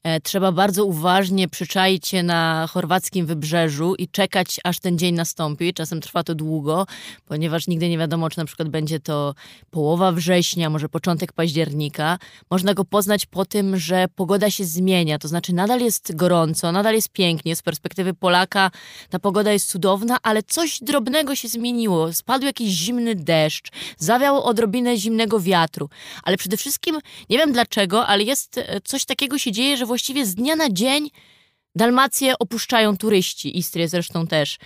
E, trzeba bardzo uważnie przyczaić się na chorwackim wybrzeżu i czekać, aż ten dzień nastąpi. Czasem trwa to długo, ponieważ nigdy nie wiadomo, czy na przykład będzie to połowa września, może początek października. Można go poznać po tym, że pogoda się zmienia, to znaczy nadal jest gorąco, nadal jest pięknie. Z perspektywy Polaka ta pogoda jest cudowna, ale coś drobnego się zmieniło. Spadł jakiś zimny deszcz, zawiał od odrobinę zimnego wiatru. Ale przede wszystkim, nie wiem dlaczego, ale jest e, coś takiego się dzieje, że właściwie z dnia na dzień Dalmację opuszczają turyści, Istrię zresztą też.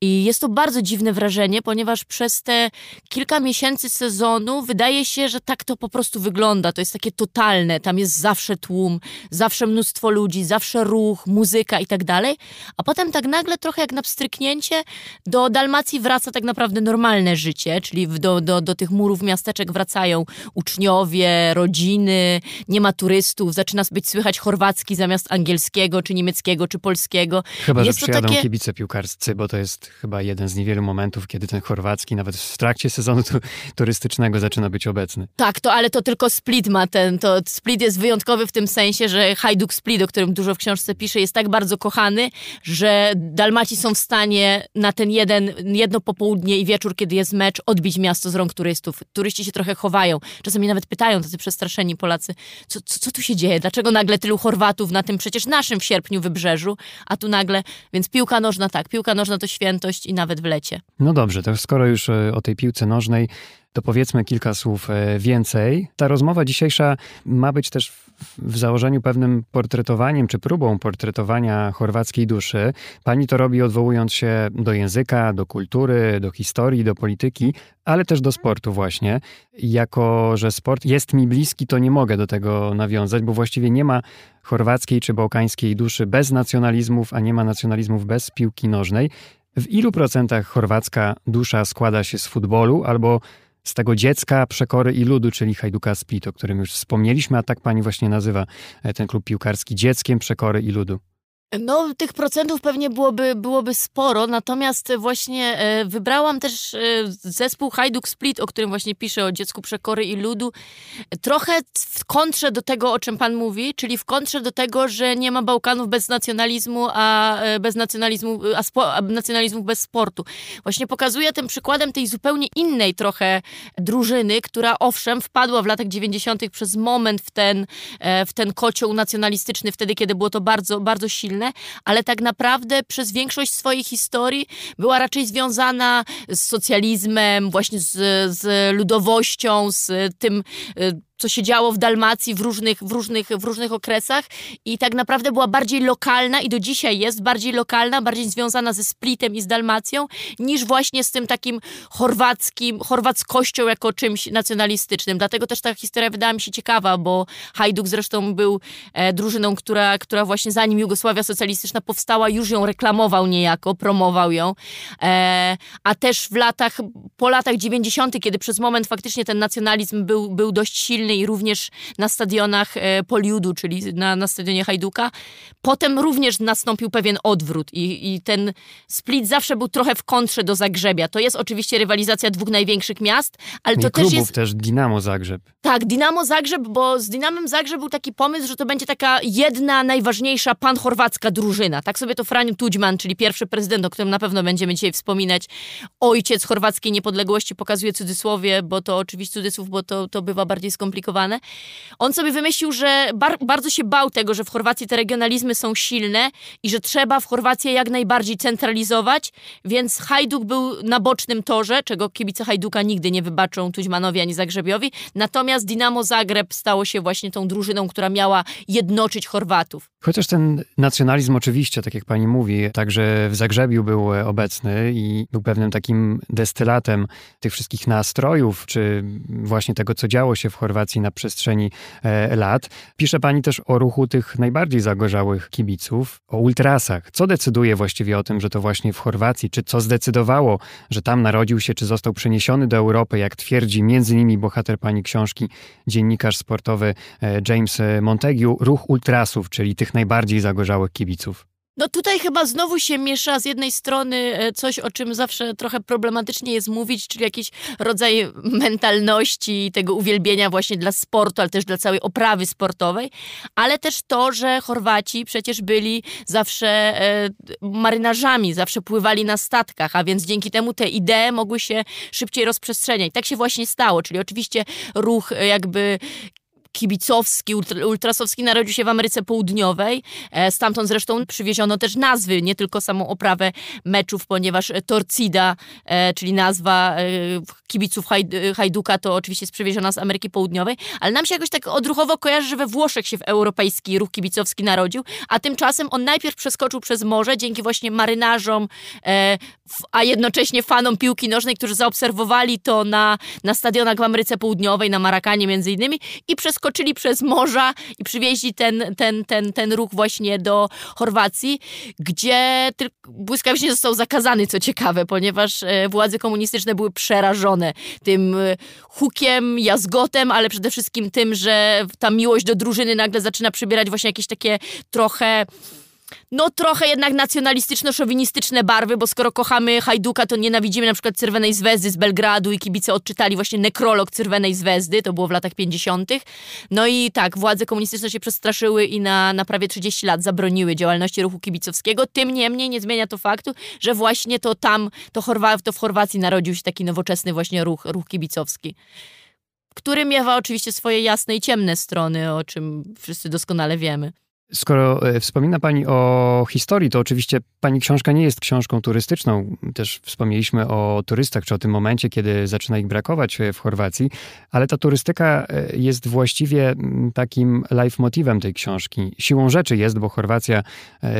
I jest to bardzo dziwne wrażenie, ponieważ przez te kilka miesięcy sezonu wydaje się, że tak to po prostu wygląda. To jest takie totalne. Tam jest zawsze tłum, zawsze mnóstwo ludzi, zawsze ruch, muzyka i tak dalej. A potem tak nagle, trochę jak na pstryknięcie, do Dalmacji wraca tak naprawdę normalne życie, czyli do, do, do tych murów miasteczek wracają uczniowie, rodziny, nie ma turystów, zaczyna być słychać chorwacki zamiast angielskiego czy niemieckiego czy polskiego. Chyba, jest że przyjadą takie... kibice piłkarscy, bo to jest chyba jeden z niewielu momentów, kiedy ten chorwacki nawet w trakcie sezonu tu, turystycznego zaczyna być obecny. Tak, to ale to tylko Split ma ten, to Split jest wyjątkowy w tym sensie, że Hajduk Split, o którym dużo w książce pisze, jest tak bardzo kochany, że Dalmaci są w stanie na ten jeden, jedno popołudnie i wieczór, kiedy jest mecz, odbić miasto z rąk turystów. Turyści się trochę chowają. Czasami nawet pytają tacy przestraszeni Polacy, co, co, co tu się dzieje? Dlaczego nagle tylu Chorwatów na tym przecież naszym w sierpniu wybrzeżu a tu nagle, więc piłka nożna tak, piłka nożna to świętość i nawet w lecie. No dobrze, to skoro już e, o tej piłce nożnej, to powiedzmy kilka słów e, więcej. Ta rozmowa dzisiejsza ma być też w założeniu pewnym portretowaniem, czy próbą portretowania chorwackiej duszy. Pani to robi odwołując się do języka, do kultury, do historii, do polityki, ale też do sportu właśnie. Jako, że sport jest mi bliski, to nie mogę do tego nawiązać, bo właściwie nie ma chorwackiej czy bałkańskiej duszy bez nacjonalizmów, a nie ma nacjonalizmów bez piłki nożnej. W ilu procentach chorwacka dusza składa się z futbolu albo z tego dziecka przekory i ludu, czyli Hajduka Split, o którym już wspomnieliśmy, a tak pani właśnie nazywa e, ten klub piłkarski dzieckiem przekory i ludu. No, tych procentów pewnie byłoby, byłoby sporo, natomiast właśnie e, wybrałam też e, zespół Hajduk Split, o którym właśnie piszę, o dziecku przekory i ludu, trochę w kontrze do tego, o czym pan mówi, czyli w kontrze do tego, że nie ma Bałkanów bez nacjonalizmu, a e, bez nacjonalizmu, a, spo, a nacjonalizmu bez sportu. Właśnie pokazuję tym przykładem tej zupełnie innej trochę drużyny, która owszem wpadła w latach 90. przez moment w ten, w ten kocioł nacjonalistyczny, wtedy, kiedy było to bardzo, bardzo silne, ale tak naprawdę przez większość swojej historii była raczej związana z socjalizmem, właśnie z, z ludowością, z tym y, co się działo w Dalmacji w różnych, w, różnych, w różnych okresach i tak naprawdę była bardziej lokalna i do dzisiaj jest bardziej lokalna, bardziej związana ze Splitem i z Dalmacją, niż właśnie z tym takim chorwackim, chorwackością jako czymś nacjonalistycznym. Dlatego też ta historia wydała mi się ciekawa, bo Hajduk zresztą był e, drużyną, która, która właśnie zanim Jugosławia socjalistyczna powstała, już ją reklamował niejako, promował ją. E, a też w latach, po latach 90., kiedy przez moment faktycznie ten nacjonalizm był, był dość silny, i również na stadionach e, Poliudu, czyli na, na stadionie Hajduka. Potem również nastąpił pewien odwrót i, i ten split zawsze był trochę w kontrze do Zagrzebia. To jest oczywiście rywalizacja dwóch największych miast, ale to I klubów też jest... też Dinamo Zagrzeb. Tak, Dinamo Zagrzeb, bo z Dinamem Zagrzeb był taki pomysł, że to będzie taka jedna najważniejsza pan-chorwacka drużyna. Tak sobie to Franiu Tudźman, czyli pierwszy prezydent, o którym na pewno będziemy dzisiaj wspominać, ojciec chorwackiej niepodległości, pokazuje cudzysłowie, bo to oczywiście cudzysłów, bo to, to bywa bardziej skomplikowane. On sobie wymyślił, że bar bardzo się bał tego, że w Chorwacji te regionalizmy są silne i że trzeba w Chorwację jak najbardziej centralizować, więc Hajduk był na bocznym torze, czego kibice Hajduka nigdy nie wybaczą Tuźmanowi ani Zagrzebiowi. Natomiast Dinamo Zagreb stało się właśnie tą drużyną, która miała jednoczyć Chorwatów. Chociaż ten nacjonalizm oczywiście, tak jak pani mówi, także w Zagrzebiu był obecny i był pewnym takim destylatem tych wszystkich nastrojów, czy właśnie tego, co działo się w Chorwacji na przestrzeni e, lat. Pisze pani też o ruchu tych najbardziej zagorzałych kibiców, o ultrasach. Co decyduje właściwie o tym, że to właśnie w Chorwacji, czy co zdecydowało, że tam narodził się, czy został przeniesiony do Europy, jak twierdzi między innymi bohater pani książki, dziennikarz sportowy e, James Montague, ruch ultrasów, czyli tych najbardziej zagorzałych kibiców? No tutaj chyba znowu się miesza z jednej strony e, coś, o czym zawsze trochę problematycznie jest mówić, czyli jakiś rodzaj mentalności, tego uwielbienia właśnie dla sportu, ale też dla całej oprawy sportowej, ale też to, że Chorwaci przecież byli zawsze e, marynarzami, zawsze pływali na statkach, a więc dzięki temu te idee mogły się szybciej rozprzestrzeniać. Tak się właśnie stało, czyli oczywiście ruch e, jakby kibicowski, ultrasowski narodził się w Ameryce Południowej. E, stamtąd zresztą przywieziono też nazwy, nie tylko samą oprawę meczów, ponieważ Torcida, e, czyli nazwa e, kibiców Hajduka, to oczywiście jest przywieziona z Ameryki Południowej, ale nam się jakoś tak odruchowo kojarzy, że we Włoszech się w europejski ruch kibicowski narodził, a tymczasem on najpierw przeskoczył przez morze dzięki właśnie marynarzom, a jednocześnie fanom piłki nożnej, którzy zaobserwowali to na, na stadionach w Ameryce Południowej, na Marakanie między innymi i przez przeskoczyli przez morza i przywieźli ten, ten, ten, ten ruch właśnie do Chorwacji, gdzie błyskawicznie został zakazany, co ciekawe, ponieważ e, władze komunistyczne były przerażone tym e, hukiem, jazgotem, ale przede wszystkim tym, że ta miłość do drużyny nagle zaczyna przybierać właśnie jakieś takie trochę no trochę jednak nacjonalistyczno-szowinistyczne barwy, bo skoro kochamy Hajduka, to nienawidzimy na przykład Czerwonej Zwezdy z Belgradu i kibice odczytali właśnie nekrolog Czerwonej Zwezdy, to było w latach 50. No i tak, władze komunistyczne się przestraszyły i na, na prawie 30 lat zabroniły działalności ruchu kibicowskiego. Tym niemniej nie zmienia to faktu, że właśnie to tam, to, Chorwa to w Chorwacji narodził się taki nowoczesny właśnie ruch, ruch kibicowski który miewa oczywiście swoje jasne i ciemne strony, o czym wszyscy doskonale wiemy. Skoro e, wspomina Pani o historii, to oczywiście Pani książka nie jest książką turystyczną. Też wspomnieliśmy o turystach, czy o tym momencie, kiedy zaczyna ich brakować e, w Chorwacji, ale ta turystyka e, jest właściwie takim leitmotivem tej książki. Siłą rzeczy jest, bo Chorwacja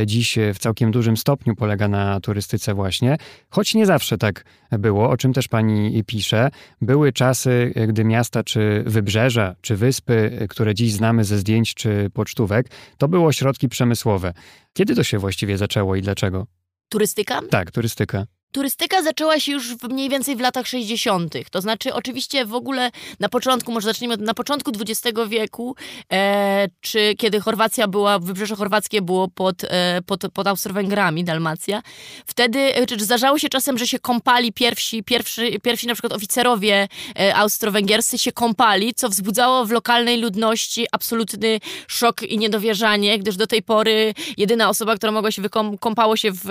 dziś w całkiem dużym stopniu polega na turystyce właśnie, choć nie zawsze tak było, o czym też Pani pisze. Były czasy, gdy miasta, czy wybrzeża, czy wyspy, które dziś znamy ze zdjęć, czy pocztówek, to były było środki przemysłowe. Kiedy to się właściwie zaczęło i dlaczego? Turystyka? Tak, turystyka. Turystyka zaczęła się już w mniej więcej w latach 60. To znaczy, oczywiście w ogóle na początku, może zacznijmy od na początku XX wieku, e, czy kiedy Chorwacja była, wybrzeże chorwackie było pod, e, pod, pod Austro-Węgrami, Dalmacja, wtedy, e, czy zdarzało się czasem, że się kąpali pierwsi, pierwszy, pierwsi na przykład oficerowie e, austro-węgierscy się kąpali, co wzbudzało w lokalnej ludności absolutny szok i niedowierzanie, gdyż do tej pory jedyna osoba, która mogła się wykąpało się w,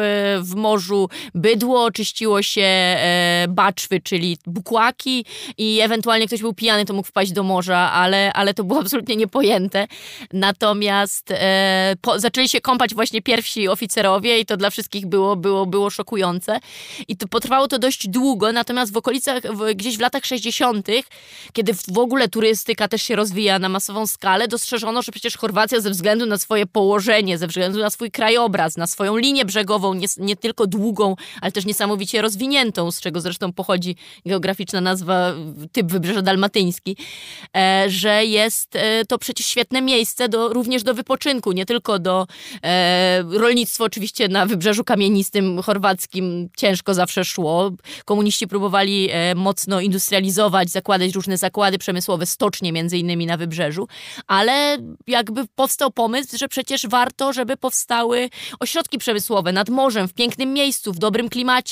w morzu bydło, czyściło się e, baczwy, czyli bukłaki i ewentualnie ktoś był pijany, to mógł wpaść do morza, ale, ale to było absolutnie niepojęte. Natomiast e, po, zaczęli się kąpać właśnie pierwsi oficerowie i to dla wszystkich było, było, było szokujące. I to potrwało to dość długo, natomiast w okolicach, w, gdzieś w latach 60., kiedy w ogóle turystyka też się rozwija na masową skalę, dostrzeżono, że przecież Chorwacja ze względu na swoje położenie, ze względu na swój krajobraz, na swoją linię brzegową, nie, nie tylko długą, ale też niesamowitą, niesamowicie rozwiniętą, z czego zresztą pochodzi geograficzna nazwa, typ Wybrzeża Dalmatyński, e, że jest e, to przecież świetne miejsce do, również do wypoczynku, nie tylko do e, rolnictwo oczywiście na Wybrzeżu Kamienistym chorwackim ciężko zawsze szło. Komuniści próbowali mocno industrializować, zakładać różne zakłady przemysłowe, stocznie między innymi na Wybrzeżu, ale jakby powstał pomysł, że przecież warto, żeby powstały ośrodki przemysłowe nad morzem, w pięknym miejscu, w dobrym klimacie.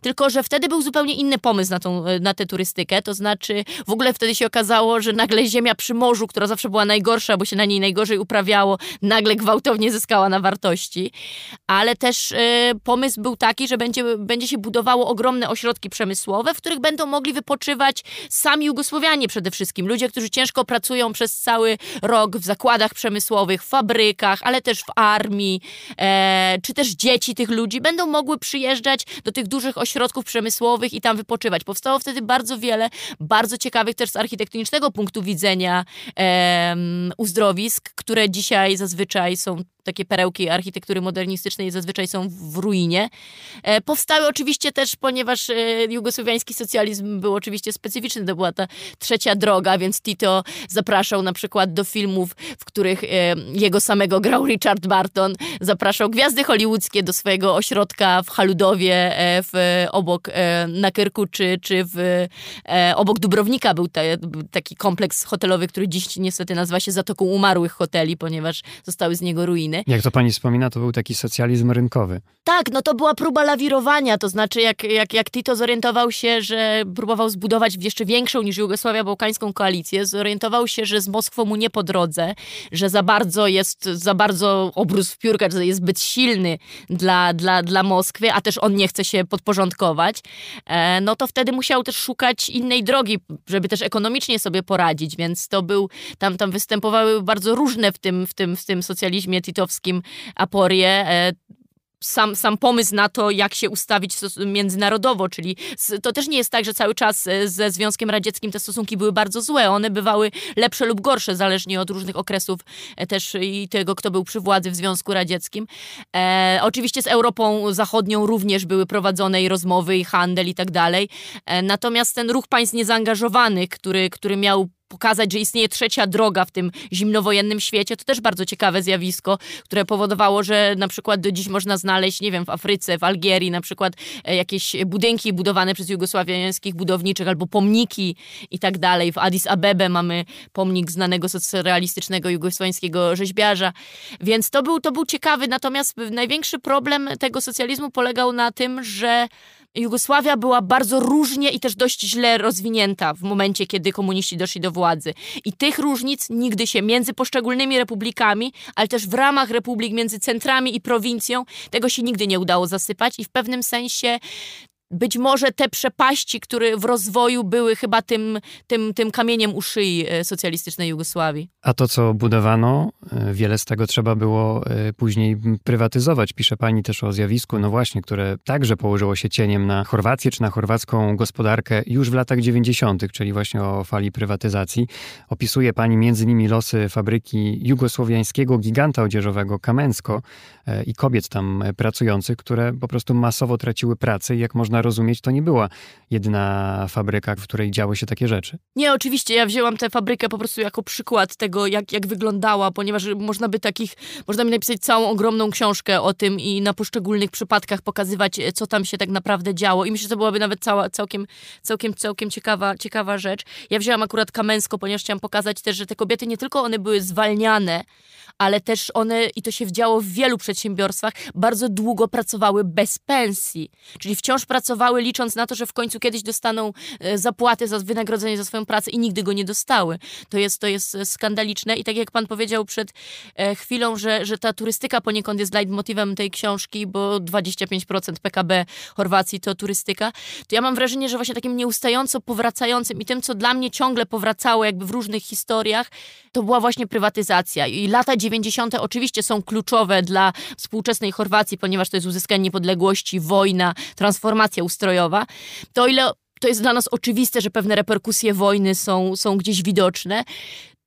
Tylko, że wtedy był zupełnie inny pomysł na, tą, na tę turystykę, to znaczy w ogóle wtedy się okazało, że nagle ziemia przy morzu, która zawsze była najgorsza, bo się na niej najgorzej uprawiało, nagle gwałtownie zyskała na wartości. Ale też y, pomysł był taki, że będzie, będzie się budowało ogromne ośrodki przemysłowe, w których będą mogli wypoczywać sami Jugosłowianie przede wszystkim. Ludzie, którzy ciężko pracują przez cały rok w zakładach przemysłowych, w fabrykach, ale też w armii, e, czy też dzieci tych ludzi będą mogły przyjeżdżać do tych dużych ośrodków przemysłowych i tam wypoczywać. Powstało wtedy bardzo wiele bardzo ciekawych też z architektonicznego punktu widzenia e, uzdrowisk, które dzisiaj zazwyczaj są takie perełki architektury modernistycznej zazwyczaj są w ruinie. E, powstały oczywiście też, ponieważ e, jugosłowiański socjalizm był oczywiście specyficzny, to była ta trzecia droga, więc Tito zapraszał na przykład do filmów, w których e, jego samego grał Richard Barton, zapraszał gwiazdy hollywoodzkie do swojego ośrodka w Haludowie, w, obok na Kyrku, czy, czy w, obok Dubrownika był te, taki kompleks hotelowy, który dziś niestety nazywa się Zatoką Umarłych Hoteli, ponieważ zostały z niego ruiny. Jak to pani wspomina, to był taki socjalizm rynkowy. Tak, no to była próba lawirowania, to znaczy jak, jak, jak Tito zorientował się, że próbował zbudować jeszcze większą niż Jugosławia Bałkańską koalicję, zorientował się, że z Moskwą mu nie po drodze, że za bardzo jest, za bardzo obróz w piórka, że jest zbyt silny dla, dla, dla Moskwy, a też on nie chce się podporządkować, e, no to wtedy musiał też szukać innej drogi, żeby też ekonomicznie sobie poradzić, więc to był, tam, tam występowały bardzo różne w tym, w tym, w tym socjalizmie Tito hitowskim Aporie e, sam, sam pomysł na to, jak się ustawić międzynarodowo, czyli to też nie jest tak, że cały czas e, ze Związkiem Radzieckim te stosunki były bardzo złe. One bywały lepsze lub gorsze, zależnie od różnych okresów e, też i tego, kto był przy władzy w Związku Radzieckim. E, oczywiście z Europą Zachodnią również były prowadzone i rozmowy, i handel i tak dalej. E, natomiast ten ruch państw niezaangażowanych, który, który miał pokazać, że istnieje trzecia droga w tym zimnowojennym świecie, to też bardzo ciekawe zjawisko, które powodowało, że na przykład do dziś można znaleźć, nie wiem, w Afryce, w Algierii na przykład e, jakieś budynki budowane przez jugosławiańskich budowniczych albo pomniki i tak dalej. W Addis Abebe mamy pomnik znanego socrealistycznego jugosławiańskiego rzeźbiarza, więc to był, to był ciekawy, natomiast największy problem tego socjalizmu polegał na tym, że Jugosławia była bardzo różnie i też dość źle rozwinięta w momencie, kiedy komuniści doszli do władzy. I tych różnic nigdy się między poszczególnymi republikami, ale też w ramach republik między centrami i prowincją, tego się nigdy nie udało zasypać i w pewnym sensie być może te przepaści, które w rozwoju były chyba tym, tym, tym kamieniem u szyi e, socjalistycznej Jugosławii. A to, co budowano, e, wiele z tego trzeba było e, później prywatyzować. Pisze pani też o zjawisku, no właśnie, które także położyło się cieniem na Chorwację czy na chorwacką gospodarkę już w latach 90., czyli właśnie o fali prywatyzacji. Opisuje pani między innymi losy fabryki jugosłowiańskiego giganta odzieżowego Kamensko i kobiet tam pracujących, które po prostu masowo traciły pracę i jak można można rozumieć, to nie była jedyna fabryka, w której działy się takie rzeczy. Nie, oczywiście, ja wzięłam tę fabrykę po prostu jako przykład tego, jak, jak wyglądała, ponieważ można by takich, można by napisać całą ogromną książkę o tym i na poszczególnych przypadkach pokazywać, co tam się tak naprawdę działo. I myślę, że to byłaby nawet cała, całkiem, całkiem, całkiem ciekawa, ciekawa rzecz. Ja wzięłam akurat Kamęsko, ponieważ chciałam pokazać też, że te kobiety nie tylko one były zwalniane, ale też one, i to się działo w wielu przedsiębiorstwach, bardzo długo pracowały bez pensji. Czyli wciąż pracowały licząc na to, że w końcu kiedyś dostaną e, zapłatę za wynagrodzenie za swoją pracę i nigdy go nie dostały. To jest, to jest skandaliczne i tak jak pan powiedział przed e, chwilą, że, że ta turystyka poniekąd jest leitmotivem tej książki, bo 25% PKB Chorwacji to turystyka, to ja mam wrażenie, że właśnie takim nieustająco powracającym i tym, co dla mnie ciągle powracało jakby w różnych historiach, to była właśnie prywatyzacja. I lata 90. oczywiście są kluczowe dla współczesnej Chorwacji, ponieważ to jest uzyskanie niepodległości, wojna, transformacja ustrojowa. To ile to jest dla nas oczywiste, że pewne reperkusje wojny są, są gdzieś widoczne,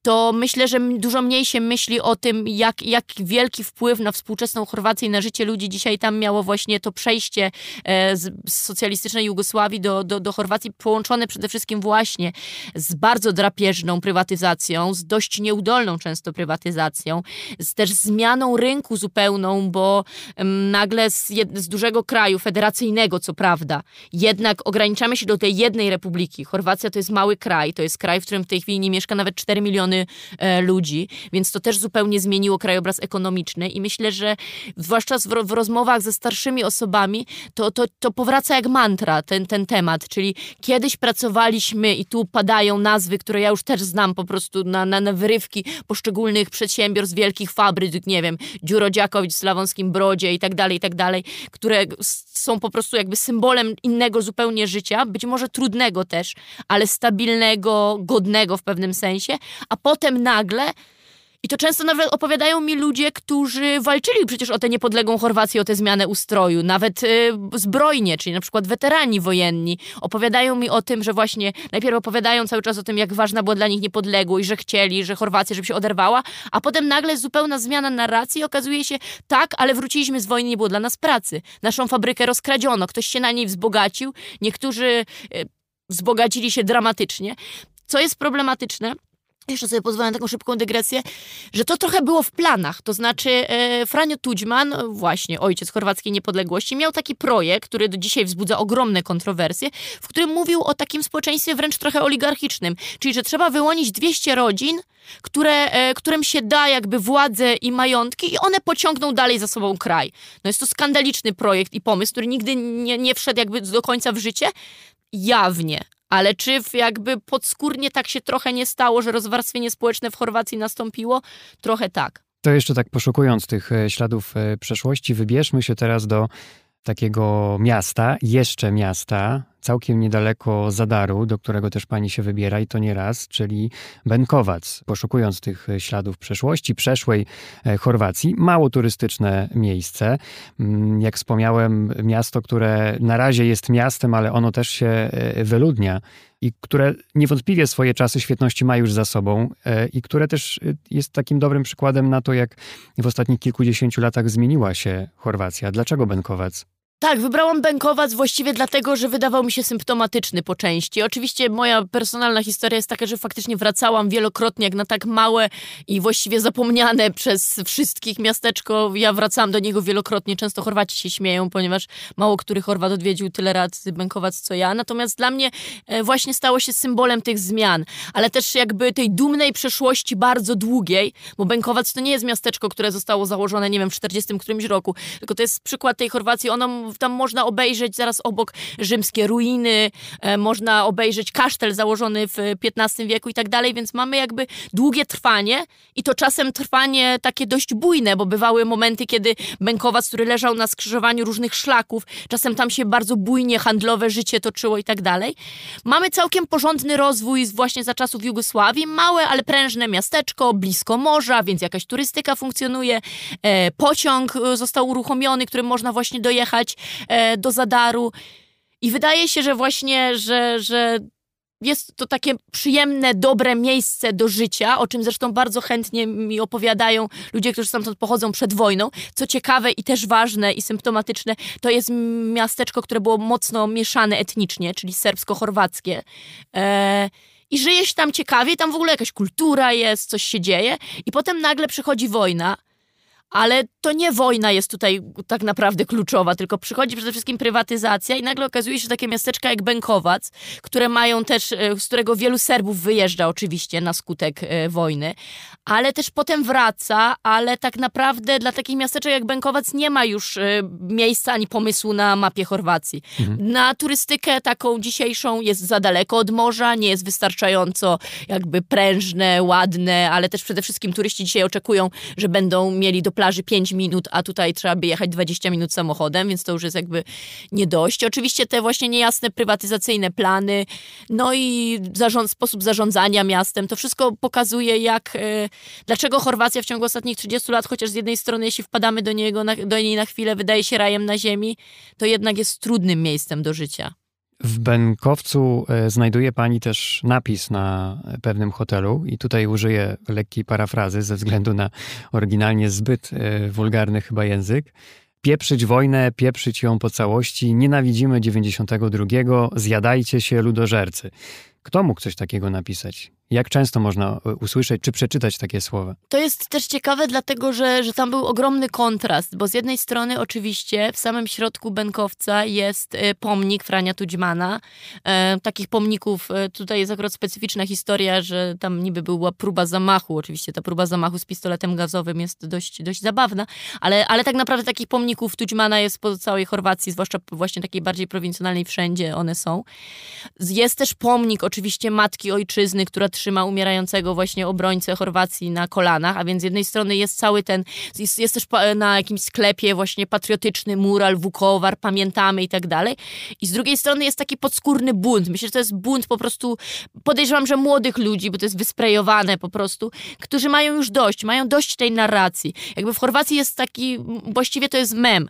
to myślę, że dużo mniej się myśli o tym, jak, jak wielki wpływ na współczesną Chorwację i na życie ludzi dzisiaj tam miało właśnie to przejście e, z, socjalistycznej Jugosławii do, do, do Chorwacji, połączone przede wszystkim właśnie z bardzo drapieżną prywatyzacją, z dość nieudolną często prywatyzacją, z też zmianą rynku zupełną, bo nagle z, z dużego kraju federacyjnego, co prawda, jednak ograniczamy się do tej jednej republiki. Chorwacja to jest mały kraj, to jest kraj, w którym w tej chwili nie mieszka nawet 4 miliony miliony e, ludzi, więc to też zupełnie zmieniło krajobraz ekonomiczny i myślę, że zwłaszcza w, rozmowach ze starszymi osobami, to, to, to powraca jak mantra ten, ten temat, czyli kiedyś pracowaliśmy i tu padają nazwy, które ja już też znam po prostu na, na, na wyrywki poszczególnych przedsiębiorstw, wielkich fabryk, nie wiem, Dziurodziakowicz Sławonskim Brodzie i tak dalej, i tak dalej, które są po prostu jakby symbolem innego zupełnie życia, być może trudnego też, ale stabilnego, godnego w pewnym sensie, a potem nagle i to często nawet opowiadają mi ludzie, którzy walczyli przecież o tę niepodległą Chorwację, o tę zmianę ustroju, nawet y, zbrojnie, czyli na przykład weterani wojenni. Opowiadają mi o tym, że właśnie najpierw opowiadają cały czas o tym, jak ważna była dla nich niepodległość, że chcieli, że Chorwacja, żeby się oderwała, a potem nagle zupełna zmiana narracji okazuje się, tak, ale wróciliśmy z wojny, nie było dla nas pracy. Naszą fabrykę rozkradziono, ktoś się na niej wzbogacił, niektórzy y, wzbogacili się dramatycznie. Co jest problematyczne? Jeszcze sobie pozwolę na taką szybką dygresję, że to trochę było w planach. To znaczy, e, Franio Tudźman, właśnie ojciec chorwackiej niepodległości, miał taki projekt, który do dzisiaj wzbudza ogromne kontrowersje, w którym mówił o takim społeczeństwie wręcz trochę oligarchicznym. Czyli, że trzeba wyłonić 200 rodzin, które, e, którym się da jakby władzę i majątki i one pociągną dalej za sobą kraj. No jest to skandaliczny projekt i pomysł, który nigdy nie, nie wszedł jakby do końca w życie. Jawnie, ale czy jakby podskórnie tak się trochę nie stało, że rozwarstwienie społeczne w Chorwacji nastąpiło? Trochę tak. To jeszcze tak poszukując tych e, śladów e, przeszłości, wybierzmy się teraz do takiego miasta, jeszcze miasta, całkiem niedaleko Zadaru, do którego też pani się wybiera i to nie raz, czyli Benkowac. Poszukując tych śladów przeszłości, przeszłej e, Chorwacji, mało turystyczne miejsce. Mm, jak wspomniałem, miasto, które na razie jest miastem, ale ono też się e, wyludnia i które niewątpliwie swoje czasy świetności ma już za sobą e, i które też jest takim dobrym przykładem na to, jak w ostatnich kilkudziesięciu latach zmieniła się Chorwacja. Dlaczego Benkowac? Tak, wybrałam Bękowac właściwie dlatego, że wydawał mi się symptomatyczny po części. Oczywiście moja personalna historia jest taka, że faktycznie wracałam wielokrotnie jak na tak małe i właściwie zapomniane przez wszystkich miasteczko. Ja wracałam do niego wielokrotnie. Często Chorwaci się śmieją, ponieważ mało który Chorwat odwiedził tyle razy Bękowac co ja. Natomiast dla mnie e, właśnie stało się symbolem tych zmian, ale też jakby tej dumnej przeszłości bardzo długiej, bo Bękowac to nie jest miasteczko, które zostało założone, nie wiem, w 40 którymś roku, tylko to jest przykład tej Chorwacji. Ono tam można obejrzeć zaraz obok rzymskie ruiny, e, można obejrzeć kasztel założony w XV wieku i tak dalej, więc mamy jakby długie trwanie i to czasem trwanie takie dość bujne, bo bywały momenty, kiedy Bękowac, który leżał na skrzyżowaniu różnych szlaków, czasem tam się bardzo bujnie handlowe życie toczyło i tak dalej. Mamy całkiem porządny rozwój właśnie za czasów Jugosławii, małe, ale prężne miasteczko, blisko morza, więc jakaś turystyka funkcjonuje, e, pociąg e, został uruchomiony, którym można właśnie dojechać do Zadaru. I wydaje się, że właśnie, że, że jest to takie przyjemne, dobre miejsce do życia, o czym zresztą bardzo chętnie mi opowiadają ludzie, którzy stamtąd pochodzą przed wojną. Co ciekawe i też ważne i symptomatyczne, to jest miasteczko, które było mocno mieszane etnicznie, czyli serbsko-chorwackie. E, I żyje się tam ciekawie, tam w ogóle jakaś kultura jest, coś się dzieje, i potem nagle przychodzi wojna ale to nie wojna jest tutaj tak naprawdę kluczowa, tylko przychodzi przede wszystkim prywatyzacja i nagle okazuje się, że takie miasteczka jak Bękowac, które mają też, e, z którego wielu Serbów wyjeżdża oczywiście na skutek e, wojny, ale też potem wraca, ale tak naprawdę dla takich miasteczek jak Bękowac nie ma już e, miejsca ani pomysłu na mapie Chorwacji. Mhm. Na turystykę taką dzisiejszą jest za daleko od morza, nie jest wystarczająco jakby prężne, ładne, ale też przede wszystkim turyści dzisiaj oczekują, że będą mieli do plaży 5 minut, a tutaj trzeba by jechać 20 minut samochodem, więc to już jest jakby nie dość. Oczywiście te właśnie niejasne prywatyzacyjne plany, no i zarząd, sposób zarządzania miastem, to wszystko pokazuje jak, e, dlaczego Chorwacja w ciągu ostatnich 30 lat, chociaż z jednej strony jeśli wpadamy do, niego na, do niej na chwilę, wydaje się rajem na ziemi, to jednak jest trudnym miejscem do życia. W Benkowcu e, znajduje pani też napis na pewnym hotelu i tutaj użyję lekkiej parafrazy ze względu na oryginalnie zbyt e, wulgarny chyba język. Pieprzyć wojnę, pieprzyć ją po całości, nienawidzimy 92, zjadajcie się ludożercy. Kto mógł coś takiego napisać? Jak często można e, usłyszeć czy przeczytać takie słowa? To jest też ciekawe, dlatego że, że tam był ogromny kontrast, bo z jednej strony oczywiście w samym środku Benkowca jest e, pomnik Frania Tudźmana. E, takich pomników, e, tutaj jest akurat specyficzna historia, że tam niby była próba zamachu, oczywiście ta próba zamachu z pistoletem gazowym jest dość, dość zabawna, ale, ale tak naprawdę takich pomników Tudźmana jest po całej Chorwacji, zwłaszcza właśnie takiej bardziej prowincjonalnej, wszędzie one są. Jest też pomnik oczywiście Matki Ojczyzny, która trzyma umierającego właśnie obrońcę Chorwacji na kolanach, a więc z jednej strony jest cały ten, jest, jest też na jakimś sklepie właśnie patriotyczny mural, Wukowar, pamiętamy i tak dalej. I z drugiej strony jest taki podskórny bunt. Myślę, że to jest bunt po prostu, podejrzewam, że młodych ludzi, bo to jest wysprejowane po prostu, którzy mają już dość, mają dość tej narracji. Jakby w Chorwacji jest taki, właściwie to jest mem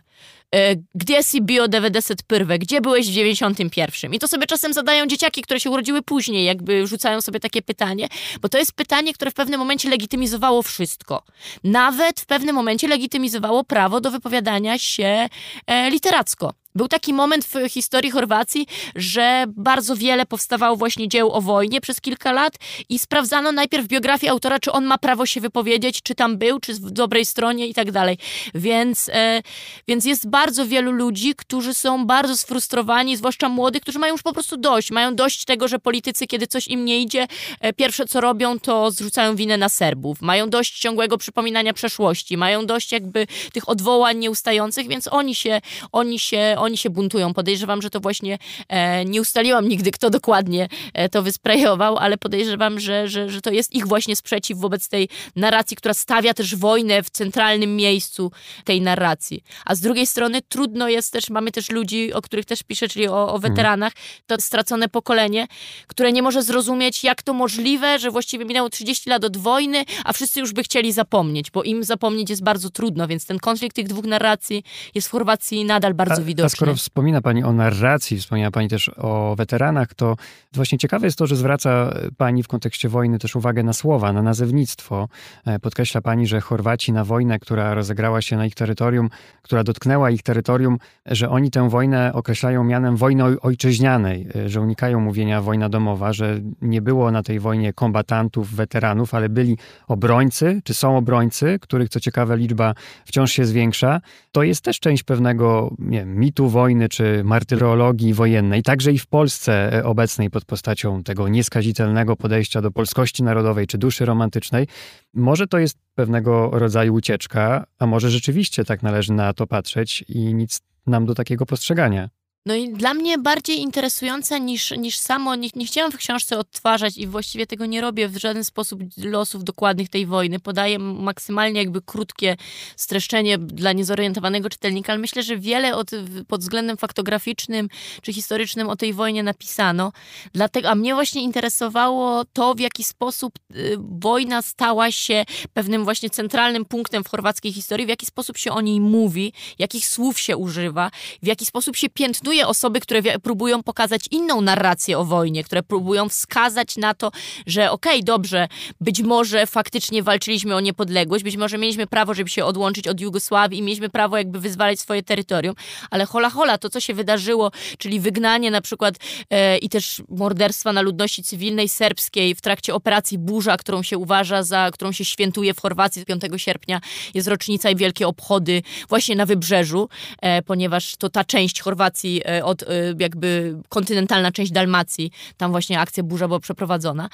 gdzie si bio 91? Gdzie byłeś w 91? I to sobie czasem zadają dzieciaki, które się urodziły później, jakby rzucają sobie takie pytanie, bo to jest pytanie, które w pewnym momencie legitymizowało wszystko. Nawet w pewnym momencie legitymizowało prawo do wypowiadania się e, literacko. Był taki moment w historii Chorwacji, że bardzo wiele powstawało właśnie dzieł o wojnie przez kilka lat i sprawdzano najpierw biografię autora, czy on ma prawo się wypowiedzieć, czy tam był, czy w dobrej stronie i tak dalej. Więc, e, więc jest bardzo wielu ludzi, którzy są bardzo sfrustrowani, zwłaszcza młodych, którzy mają już po prostu dość. Mają dość tego, że politycy, kiedy coś im nie idzie, e, pierwsze co robią, to zrzucają winę na Serbów. Mają dość ciągłego przypominania przeszłości, mają dość jakby tych odwołań nieustających, więc oni się, oni się, oni się buntują. Podejrzewam, że to właśnie, e, nie ustaliłam nigdy, kto dokładnie e, to wysprejował, ale podejrzewam, że, że, że to jest ich właśnie sprzeciw wobec tej narracji, która stawia też wojnę w centralnym miejscu tej narracji. A z drugiej strony trudno jest też, mamy też ludzi, o których też piszę, czyli o, o mhm. weteranach, to stracone pokolenie, które nie może zrozumieć, jak to możliwe, że właściwie minęło 30 lat od wojny, a wszyscy już by chcieli zapomnieć, bo im zapomnieć jest bardzo trudno, więc ten konflikt tych dwóch narracji jest w Chorwacji nadal bardzo a, widoczny. Skoro wspomina Pani o narracji, wspomina Pani też o weteranach, to właśnie ciekawe jest to, że zwraca Pani w kontekście wojny też uwagę na słowa, na nazewnictwo. E, podkreśla Pani, że Chorwaci na wojnę, która rozegrała się na ich terytorium, która dotknęła ich terytorium, że oni tę wojnę określają mianem wojny ojczyźnianej, e, że unikają mówienia wojna domowa, że nie było na tej wojnie kombatantów, weteranów, ale byli obrońcy, czy są obrońcy, których co ciekawe liczba wciąż się zwiększa. To jest też część pewnego nie wiem, mitu wojny, czy martyrologii wojennej, także i w Polsce e, obecnej pod postacią tego nieskazitelnego podejścia do polskości narodowej czy duszy romantycznej. Może to jest pewnego rodzaju ucieczka, a może rzeczywiście tak należy na to patrzeć i nic nam do takiego postrzegania. No i dla mnie bardziej interesujące niż, niż samo, nie, nie chciałam w książce odtwarzać i właściwie tego nie robię w żaden sposób losów dokładnych tej wojny. Podaję maksymalnie jakby krótkie streszczenie dla niezorientowanego czytelnika, ale myślę, że wiele od, pod względem faktograficznym czy historycznym o tej wojnie napisano. Dlatego, a mnie właśnie interesowało to, w jaki sposób y, wojna stała się pewnym właśnie centralnym punktem w chorwackiej historii, w jaki sposób się o niej mówi, jakich słów się używa, w jaki sposób się piętnuje osoby, które próbują pokazać inną narrację o wojnie, które próbują wskazać na to, że okej, okay, dobrze, być może faktycznie walczyliśmy o niepodległość, być może mieliśmy prawo, żeby się odłączyć od Jugosławii i mieliśmy prawo jakby wyzwalać swoje terytorium, ale hola hola, to co się wydarzyło, czyli wygnanie na przykład e, i też morderstwa na ludności cywilnej serbskiej w trakcie operacji Burza, którą się uważa za, którą się świętuje w Chorwacji 5 sierpnia, jest rocznica i wielkie obchody właśnie na Wybrzeżu, e, ponieważ to ta część Chorwacji E, od e, jakby kontynentalna część Dalmacji, tam właśnie akcja burza była przeprowadzona.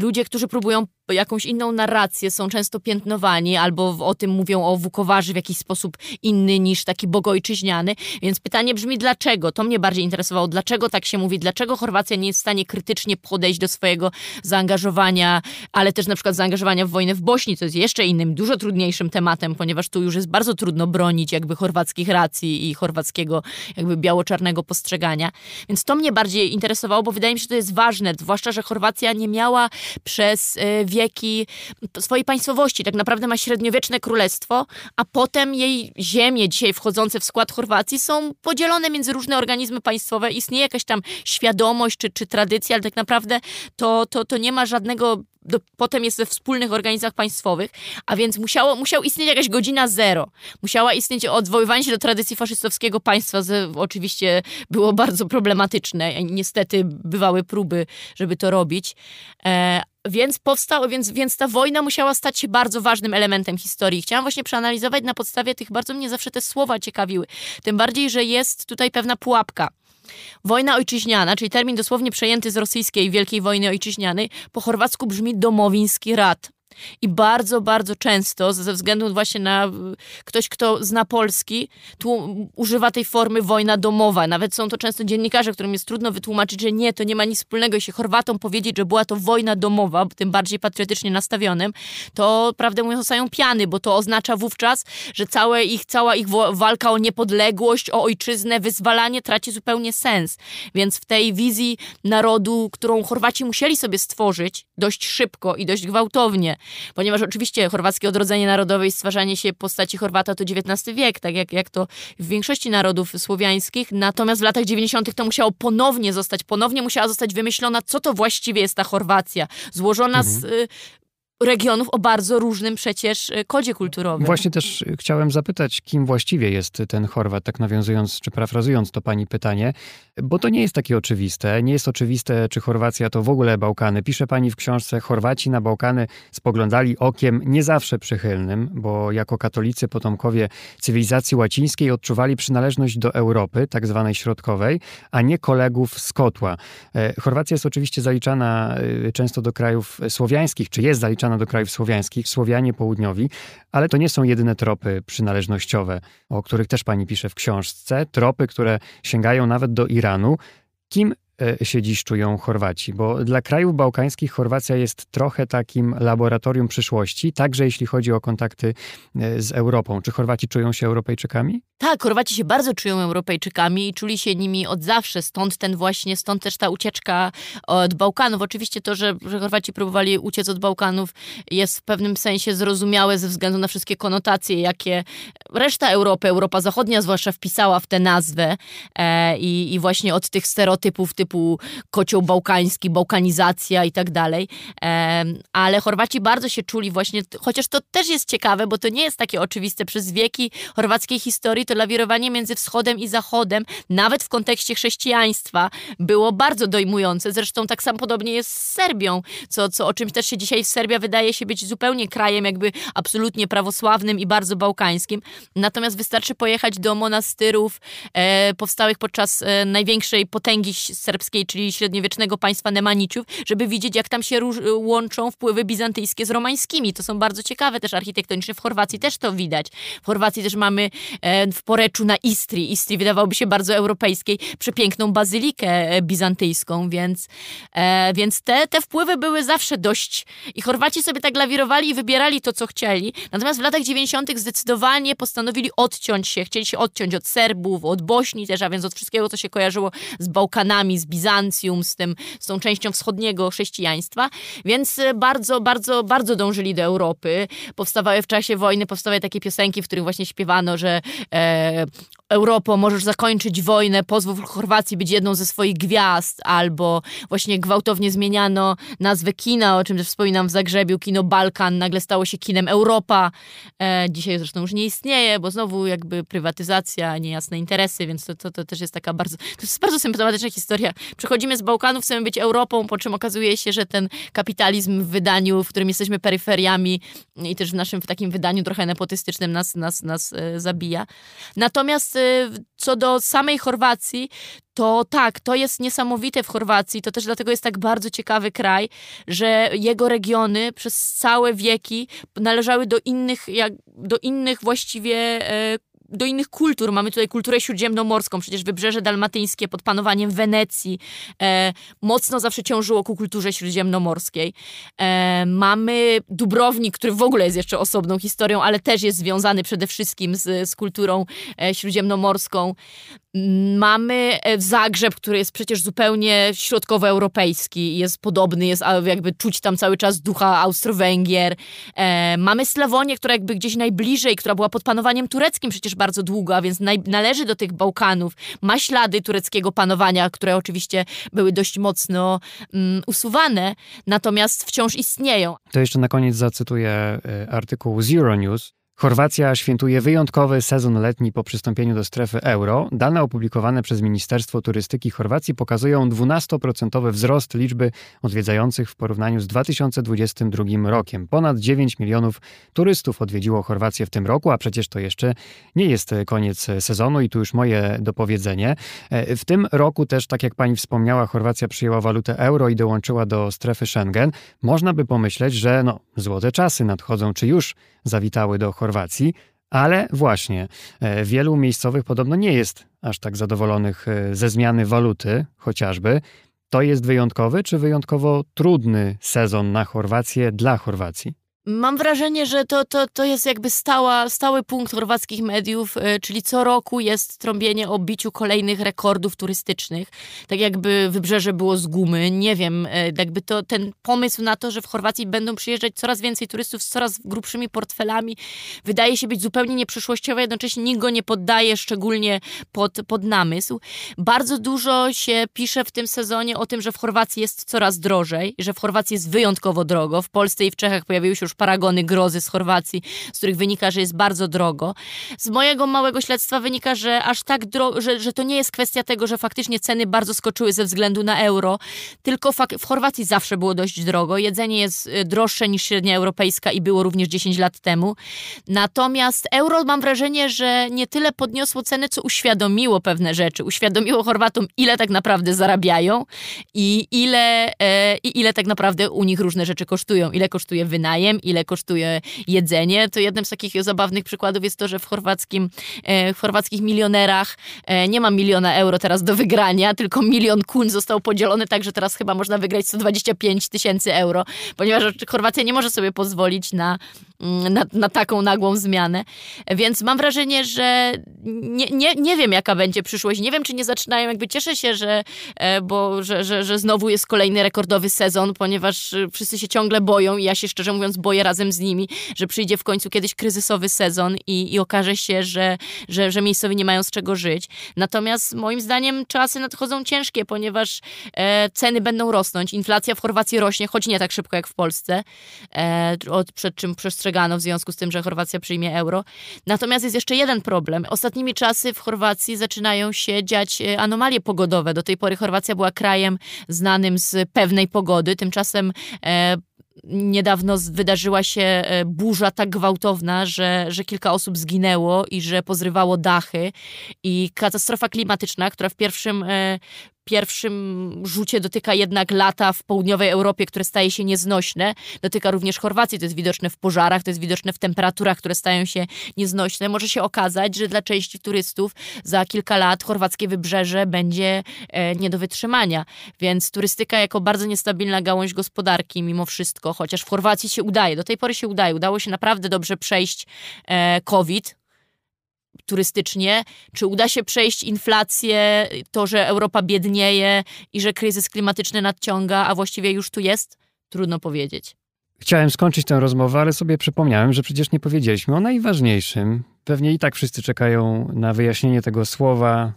Ludzie, którzy próbują jakąś inną narrację, są często piętnowani albo o tym mówią o Wukowarzy w jakiś sposób inny niż taki bogojczyźniany. Więc pytanie brzmi dlaczego? To mnie bardziej interesowało. Dlaczego tak się mówi? Dlaczego Chorwacja nie jest w stanie krytycznie podejść do swojego zaangażowania, ale też na przykład zaangażowania w wojnę w Bośni, co jest jeszcze innym, dużo trudniejszym tematem, ponieważ tu już jest bardzo trudno bronić jakby chorwackich racji i chorwackiego jakby biało-czarnego postrzegania. Więc to mnie bardziej interesowało, bo wydaje mi się, że to jest ważne, zwłaszcza, że Chorwacja nie miała przez e, wieki swojej państwowości. Tak naprawdę ma średniowieczne królestwo, a potem jej ziemie dzisiaj wchodzące w skład Chorwacji są podzielone między różne organizmy państwowe. Istnieje jakaś tam świadomość czy, czy tradycja, ale tak naprawdę to, to, to nie ma żadnego do, potem jest we wspólnych organizacjach państwowych, a więc musiało, musiał istnieć jakaś godzina zero. Musiała istnieć odwoływanie się do tradycji faszystowskiego państwa, z, oczywiście było bardzo problematyczne. Niestety bywały próby, żeby to robić. E, więc powstał, więc, więc ta wojna musiała stać się bardzo ważnym elementem historii. Chciałam właśnie przeanalizować na podstawie tych, bardzo mnie zawsze te słowa ciekawiły. Tym bardziej, że jest tutaj pewna pułapka. Wojna ojczyźniana, czyli termin dosłownie przejęty z rosyjskiej Wielkiej Wojny Ojczyźnianej, po chorwacku brzmi domowiński rad. I bardzo, bardzo często, ze względu właśnie na ktoś, kto zna polski, tu używa tej formy wojna domowa. Nawet są to często dziennikarze, którym jest trudno wytłumaczyć, że nie, to nie ma nic wspólnego. Jeśli Chorwatom powiedzieć, że była to wojna domowa, tym bardziej patriotycznie nastawionym, to prawdę mówiąc, zostają piany, bo to oznacza wówczas, że całe ich, cała ich walka o niepodległość, o ojczyznę, wyzwalanie traci zupełnie sens. Więc w tej wizji narodu, którą Chorwaci musieli sobie stworzyć dość szybko i dość gwałtownie, ponieważ oczywiście chorwackie odrodzenie narodowe i stwarzanie się postaci Chorwata to XIX wiek, tak jak, jak to w większości narodów słowiańskich, natomiast w latach 90. to musiało ponownie zostać, ponownie musiała zostać wymyślona, co to właściwie jest ta Chorwacja, złożona mhm. z y, regionów o bardzo różnym przecież e, kodzie kulturowym. Właśnie też chciałem zapytać, kim właściwie jest ten Chorwat, tak nawiązując czy parafrazując to pani pytanie, bo to nie jest takie oczywiste. Nie jest oczywiste, czy Chorwacja to w ogóle Bałkany. Pisze pani w książce, Chorwaci na Bałkany spoglądali okiem nie zawsze przychylnym, bo jako katolicy potomkowie cywilizacji łacińskiej odczuwali przynależność do Europy, tak zwanej środkowej, a nie kolegów z kotła. E, Chorwacja jest oczywiście zaliczana e, często do krajów słowiańskich, czy jest zaliczana do krajów słowiańskich, Słowianie południowi, ale to nie są jedyne tropy przynależnościowe, o których też pani pisze w książce. Tropy, które sięgają nawet do Iranu. Kim się dziś czują Chorwaci, bo dla krajów bałkańskich Chorwacja jest trochę takim laboratorium przyszłości, także jeśli chodzi o kontakty e, z Europą. Czy Chorwaci czują się Europejczykami? Tak, Chorwaci się bardzo czują Europejczykami i czuli się nimi od zawsze, stąd ten właśnie, stąd też ta ucieczka od Bałkanów. Oczywiście to, że, że Chorwaci próbowali uciec od Bałkanów jest w pewnym sensie zrozumiałe ze względu na wszystkie konotacje, jakie reszta Europy, Europa Zachodnia zwłaszcza wpisała w tę nazwę e, i, i właśnie od tych stereotypów typu kocioł bałkański, bałkanizacja i tak dalej. Ale Chorwaci bardzo się czuli właśnie, chociaż to też jest ciekawe, bo to nie jest takie oczywiste. Przez wieki chorwackiej historii to lawirowanie między wschodem i zachodem, nawet w kontekście chrześcijaństwa, było bardzo dojmujące. Zresztą tak samo podobnie jest z Serbią, co, co o czymś też się dzisiaj Serbia wydaje się być zupełnie krajem jakby absolutnie prawosławnym i bardzo bałkańskim. Natomiast wystarczy pojechać do monastyrów e, powstałych podczas e, największej potęgi serbskiej, czyli średniowiecznego państwa Nemaniciów, żeby widzieć, jak tam się łączą wpływy bizantyjskie z romańskimi. To są bardzo ciekawe też architektonicznie. W Chorwacji też to widać. W Chorwacji też mamy e, w Poreczu na Istrii. Istrii wydawałoby się bardzo europejskiej, przepiękną bazylikę e, bizantyjską, więc, e, więc te, te wpływy były zawsze dość... I Chorwaci sobie tak lawirowali i wybierali to, co chcieli. Natomiast w latach 90. zdecydowanie postanowili odciąć się. Chcieli się odciąć od Serbów, od Bośni też, a więc od wszystkiego, co się kojarzyło z Bałkanami, z Bizancjum, z, tym, z tą częścią wschodniego chrześcijaństwa, więc e, bardzo, bardzo, bardzo dążyli do Europy. Powstawały w czasie wojny, powstawały takie piosenki, w których właśnie śpiewano, że e, Europo, możesz zakończyć wojnę, pozwól Chorwacji być jedną ze swoich gwiazd, albo właśnie gwałtownie zmieniano nazwę kina, o czym też wspominam w Zagrzebiu, kino Balkan nagle stało się kinem Europa. E, dzisiaj zresztą już nie istnieje, bo znowu jakby prywatyzacja, niejasne interesy, więc to, to, to też jest taka bardzo, to jest bardzo symptomatyczna historia. Przechodzimy z Bałkanów, chcemy być Europą, po czym okazuje się, że ten kapitalizm w wydaniu, w którym jesteśmy peryferiami i też w naszym w takim wydaniu trochę nepotystycznym nas, nas, nas e, zabija. Natomiast e, co do samej Chorwacji, to tak, to jest niesamowite w Chorwacji. To też dlatego jest tak bardzo ciekawy kraj, że jego regiony przez całe wieki należały do innych, jak, do innych właściwie e, do innych kultur. Mamy tutaj kulturę śródziemnomorską, przecież wybrzeże dalmatyńskie pod panowaniem Wenecji e, mocno zawsze ciążyło ku kulturze śródziemnomorskiej. E, mamy Dubrownik, który w ogóle jest jeszcze osobną historią, ale też jest związany przede wszystkim z, z kulturą e, śródziemnomorską. Mamy e, Zagrzeb, który jest przecież zupełnie środkowoeuropejski, jest podobny, jest jakby czuć tam cały czas ducha Austro-Węgier. E, mamy Slawonię, która jakby gdzieś najbliżej, która była pod panowaniem tureckim przecież bardzo długo, a więc naj, należy do tych Bałkanów. Ma ślady tureckiego panowania, które oczywiście były dość mocno mm, usuwane, natomiast wciąż istnieją. To jeszcze na koniec zacytuję e, artykuł Zero News, Chorwacja świętuje wyjątkowy sezon letni po przystąpieniu do strefy euro. Dane opublikowane przez Ministerstwo Turystyki Chorwacji pokazują 12% wzrost liczby odwiedzających w porównaniu z 2022 rokiem. Ponad 9 milionów turystów odwiedziło Chorwację w tym roku, a przecież to jeszcze nie jest koniec sezonu i tu już moje dopowiedzenie. W tym roku też, tak jak pani wspomniała, Chorwacja przyjęła walutę euro i dołączyła do strefy Schengen. Można by pomyśleć, że no, złote czasy nadchodzą, czy już zawitały do Chorwacji, ale właśnie e, wielu miejscowych podobno nie jest aż tak zadowolonych e, ze zmiany waluty, chociażby. To jest wyjątkowy czy wyjątkowo trudny sezon na Chorwację dla Chorwacji? Mam wrażenie, że to, to, to jest jakby stała, stały punkt chorwackich mediów, e, czyli co roku jest trąbienie o biciu kolejnych rekordów turystycznych. Tak jakby wybrzeże było z gumy. Nie wiem, e, jakby to ten pomysł na to, że w Chorwacji będą przyjeżdżać coraz więcej turystów z coraz grubszymi portfelami, wydaje się być zupełnie nieprzyszłościowy, jednocześnie nikt go nie poddaje szczególnie pod, pod namysł. Bardzo dużo się pisze w tym sezonie o tym, że w Chorwacji jest coraz drożej, że w Chorwacji jest wyjątkowo drogo. W Polsce i w Czechach pojawiły się już paragony grozy z Chorwacji, z których wynika, że jest bardzo drogo. Z mojego małego śledztwa wynika, że aż tak drogo, że, że to nie jest kwestia tego, że faktycznie ceny bardzo skoczyły ze względu na euro, tylko w Chorwacji zawsze było dość drogo. Jedzenie jest y, droższe niż średnia europejska i było również 10 lat temu. Natomiast euro mam wrażenie, że nie tyle podniosło ceny, co uświadomiło pewne rzeczy. Uświadomiło Chorwatom, ile tak naprawdę zarabiają i ile, e, i ile tak naprawdę u nich różne rzeczy kosztują. Ile kosztuje wynajem, ile kosztuje jedzenie. To jednym z takich zabawnych przykładów jest to, że w chorwackim, e, w chorwackich milionerach e, nie ma miliona euro teraz do wygrania, tylko milion kun został podzielony tak, że teraz chyba można wygrać 125 tysięcy euro, ponieważ Chorwacja nie może sobie pozwolić na, na, na taką nagłą zmianę. Więc mam wrażenie, że nie, nie, nie wiem, jaka będzie przyszłość. Nie wiem, czy nie zaczynają, jakby cieszę się, że, e, bo, że, że, że znowu jest kolejny rekordowy sezon, ponieważ wszyscy się ciągle boją i ja się szczerze mówiąc boję razem z nimi, że przyjdzie w końcu kiedyś kryzysowy sezon i, i okaże się, że, że, że miejscowi nie mają z czego żyć. Natomiast moim zdaniem czasy nadchodzą ciężkie, ponieważ e, ceny będą rosnąć. Inflacja w Chorwacji rośnie, choć nie tak szybko jak w Polsce, e, od, przed czym przestrzegano w związku z tym, że Chorwacja przyjmie euro. Natomiast jest jeszcze jeden problem. Ostatnimi czasy w Chorwacji zaczynają się dziać e, anomalie pogodowe. Do tej pory Chorwacja była krajem znanym z pewnej pogody, tymczasem e, niedawno wydarzyła się e, burza tak gwałtowna, że, że kilka osób zginęło i że pozrywało dachy. I katastrofa klimatyczna, która w pierwszym e, pierwszym rzucie dotyka jednak lata w południowej Europie, które staje się nieznośne. Dotyka również Chorwacji, to jest widoczne w pożarach, to jest widoczne w temperaturach, które stają się nieznośne. Może się okazać, że dla części turystów za kilka lat chorwackie wybrzeże będzie e, nie do wytrzymania. Więc turystyka jako bardzo niestabilna gałąź gospodarki mimo wszystko, chociaż w Chorwacji się udaje, do tej pory się udaje, udało się naprawdę dobrze przejść e, COVID, turystycznie, czy uda się przejść inflację, to, że Europa biednieje i że kryzys klimatyczny nadciąga, a właściwie już tu jest? Trudno powiedzieć. Chciałem skończyć tę rozmowę, ale sobie przypomniałem, że przecież nie powiedzieliśmy o najważniejszym. Pewnie i tak wszyscy czekają na wyjaśnienie tego słowa,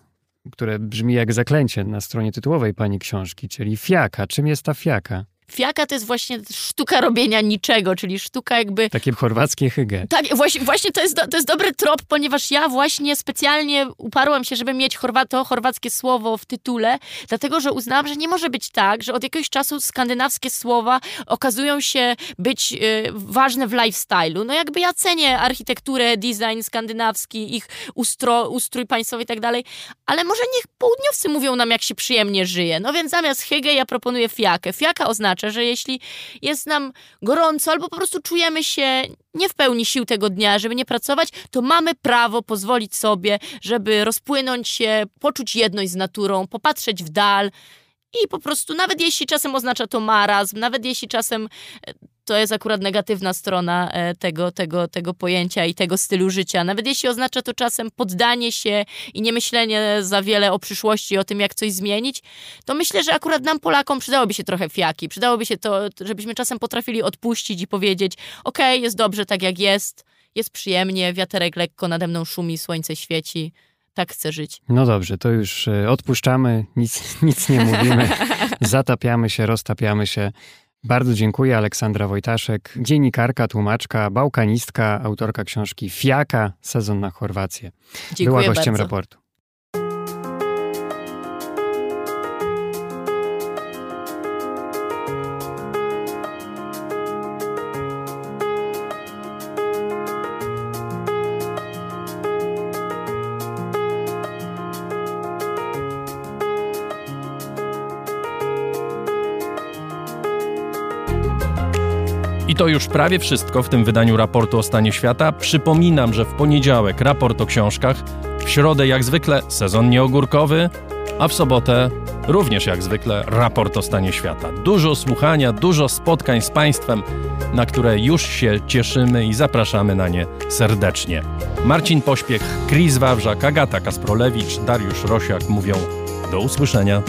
które brzmi jak zaklęcie na stronie tytułowej pani książki, czyli fiaka. Czym jest ta fiaka? Fiaka to jest właśnie sztuka robienia niczego, czyli sztuka jakby... Takie chorwackie hygge. Tak, właśnie, właśnie to, jest do, to jest dobry trop, ponieważ ja właśnie specjalnie uparłam się, żeby mieć chorwa, to chorwackie słowo w tytule, dlatego, że uznałam, że nie może być tak, że od jakiegoś czasu skandynawskie słowa okazują się być y, ważne w lifestyle'u. No jakby ja cenię architekturę, design skandynawski, ich ustro, ustrój państwowy i tak dalej, ale może niech południowcy mówią nam, jak się przyjemnie żyje. No więc zamiast hygge ja proponuję fiakę. Fiaka oznacza oznacza, że jeśli jest nam gorąco albo po prostu czujemy się nie w pełni sił tego dnia, żeby nie pracować, to mamy prawo pozwolić sobie, żeby rozpłynąć się, poczuć jedność z naturą, popatrzeć w dal i po prostu, nawet jeśli czasem oznacza to marazm, nawet jeśli czasem e, to jest akurat negatywna strona e, tego, tego, tego pojęcia i tego stylu życia. Nawet jeśli oznacza to czasem poddanie się i nie myślenie za wiele o przyszłości, o tym, jak coś zmienić, to myślę, że akurat nam, Polakom, przydałoby się trochę fiaki. Przydałoby się to, żebyśmy czasem potrafili odpuścić i powiedzieć: OK, jest dobrze tak, jak jest, jest przyjemnie, wiaterek lekko nade mną szumi, słońce świeci tak chcę żyć. No dobrze, to już e, odpuszczamy, nic, nic nie mówimy, zatapiamy się, roztapiamy się. Bardzo dziękuję. Aleksandra Wojtaszek, dziennikarka, tłumaczka, bałkanistka, autorka książki Fiaka, sezon na Chorwację. Dziękuję Była gościem bardzo. raportu. To już prawie wszystko w tym wydaniu raportu o stanie świata. Przypominam, że w poniedziałek raport o książkach, w środę jak zwykle sezon nieogórkowy, a w sobotę również jak zwykle raport o stanie świata. Dużo słuchania, dużo spotkań z Państwem, na które już się cieszymy i zapraszamy na nie serdecznie. Marcin Pośpiech, Chris Wawrzak, Agata Kasprolewicz, Dariusz Rosiak mówią do usłyszenia.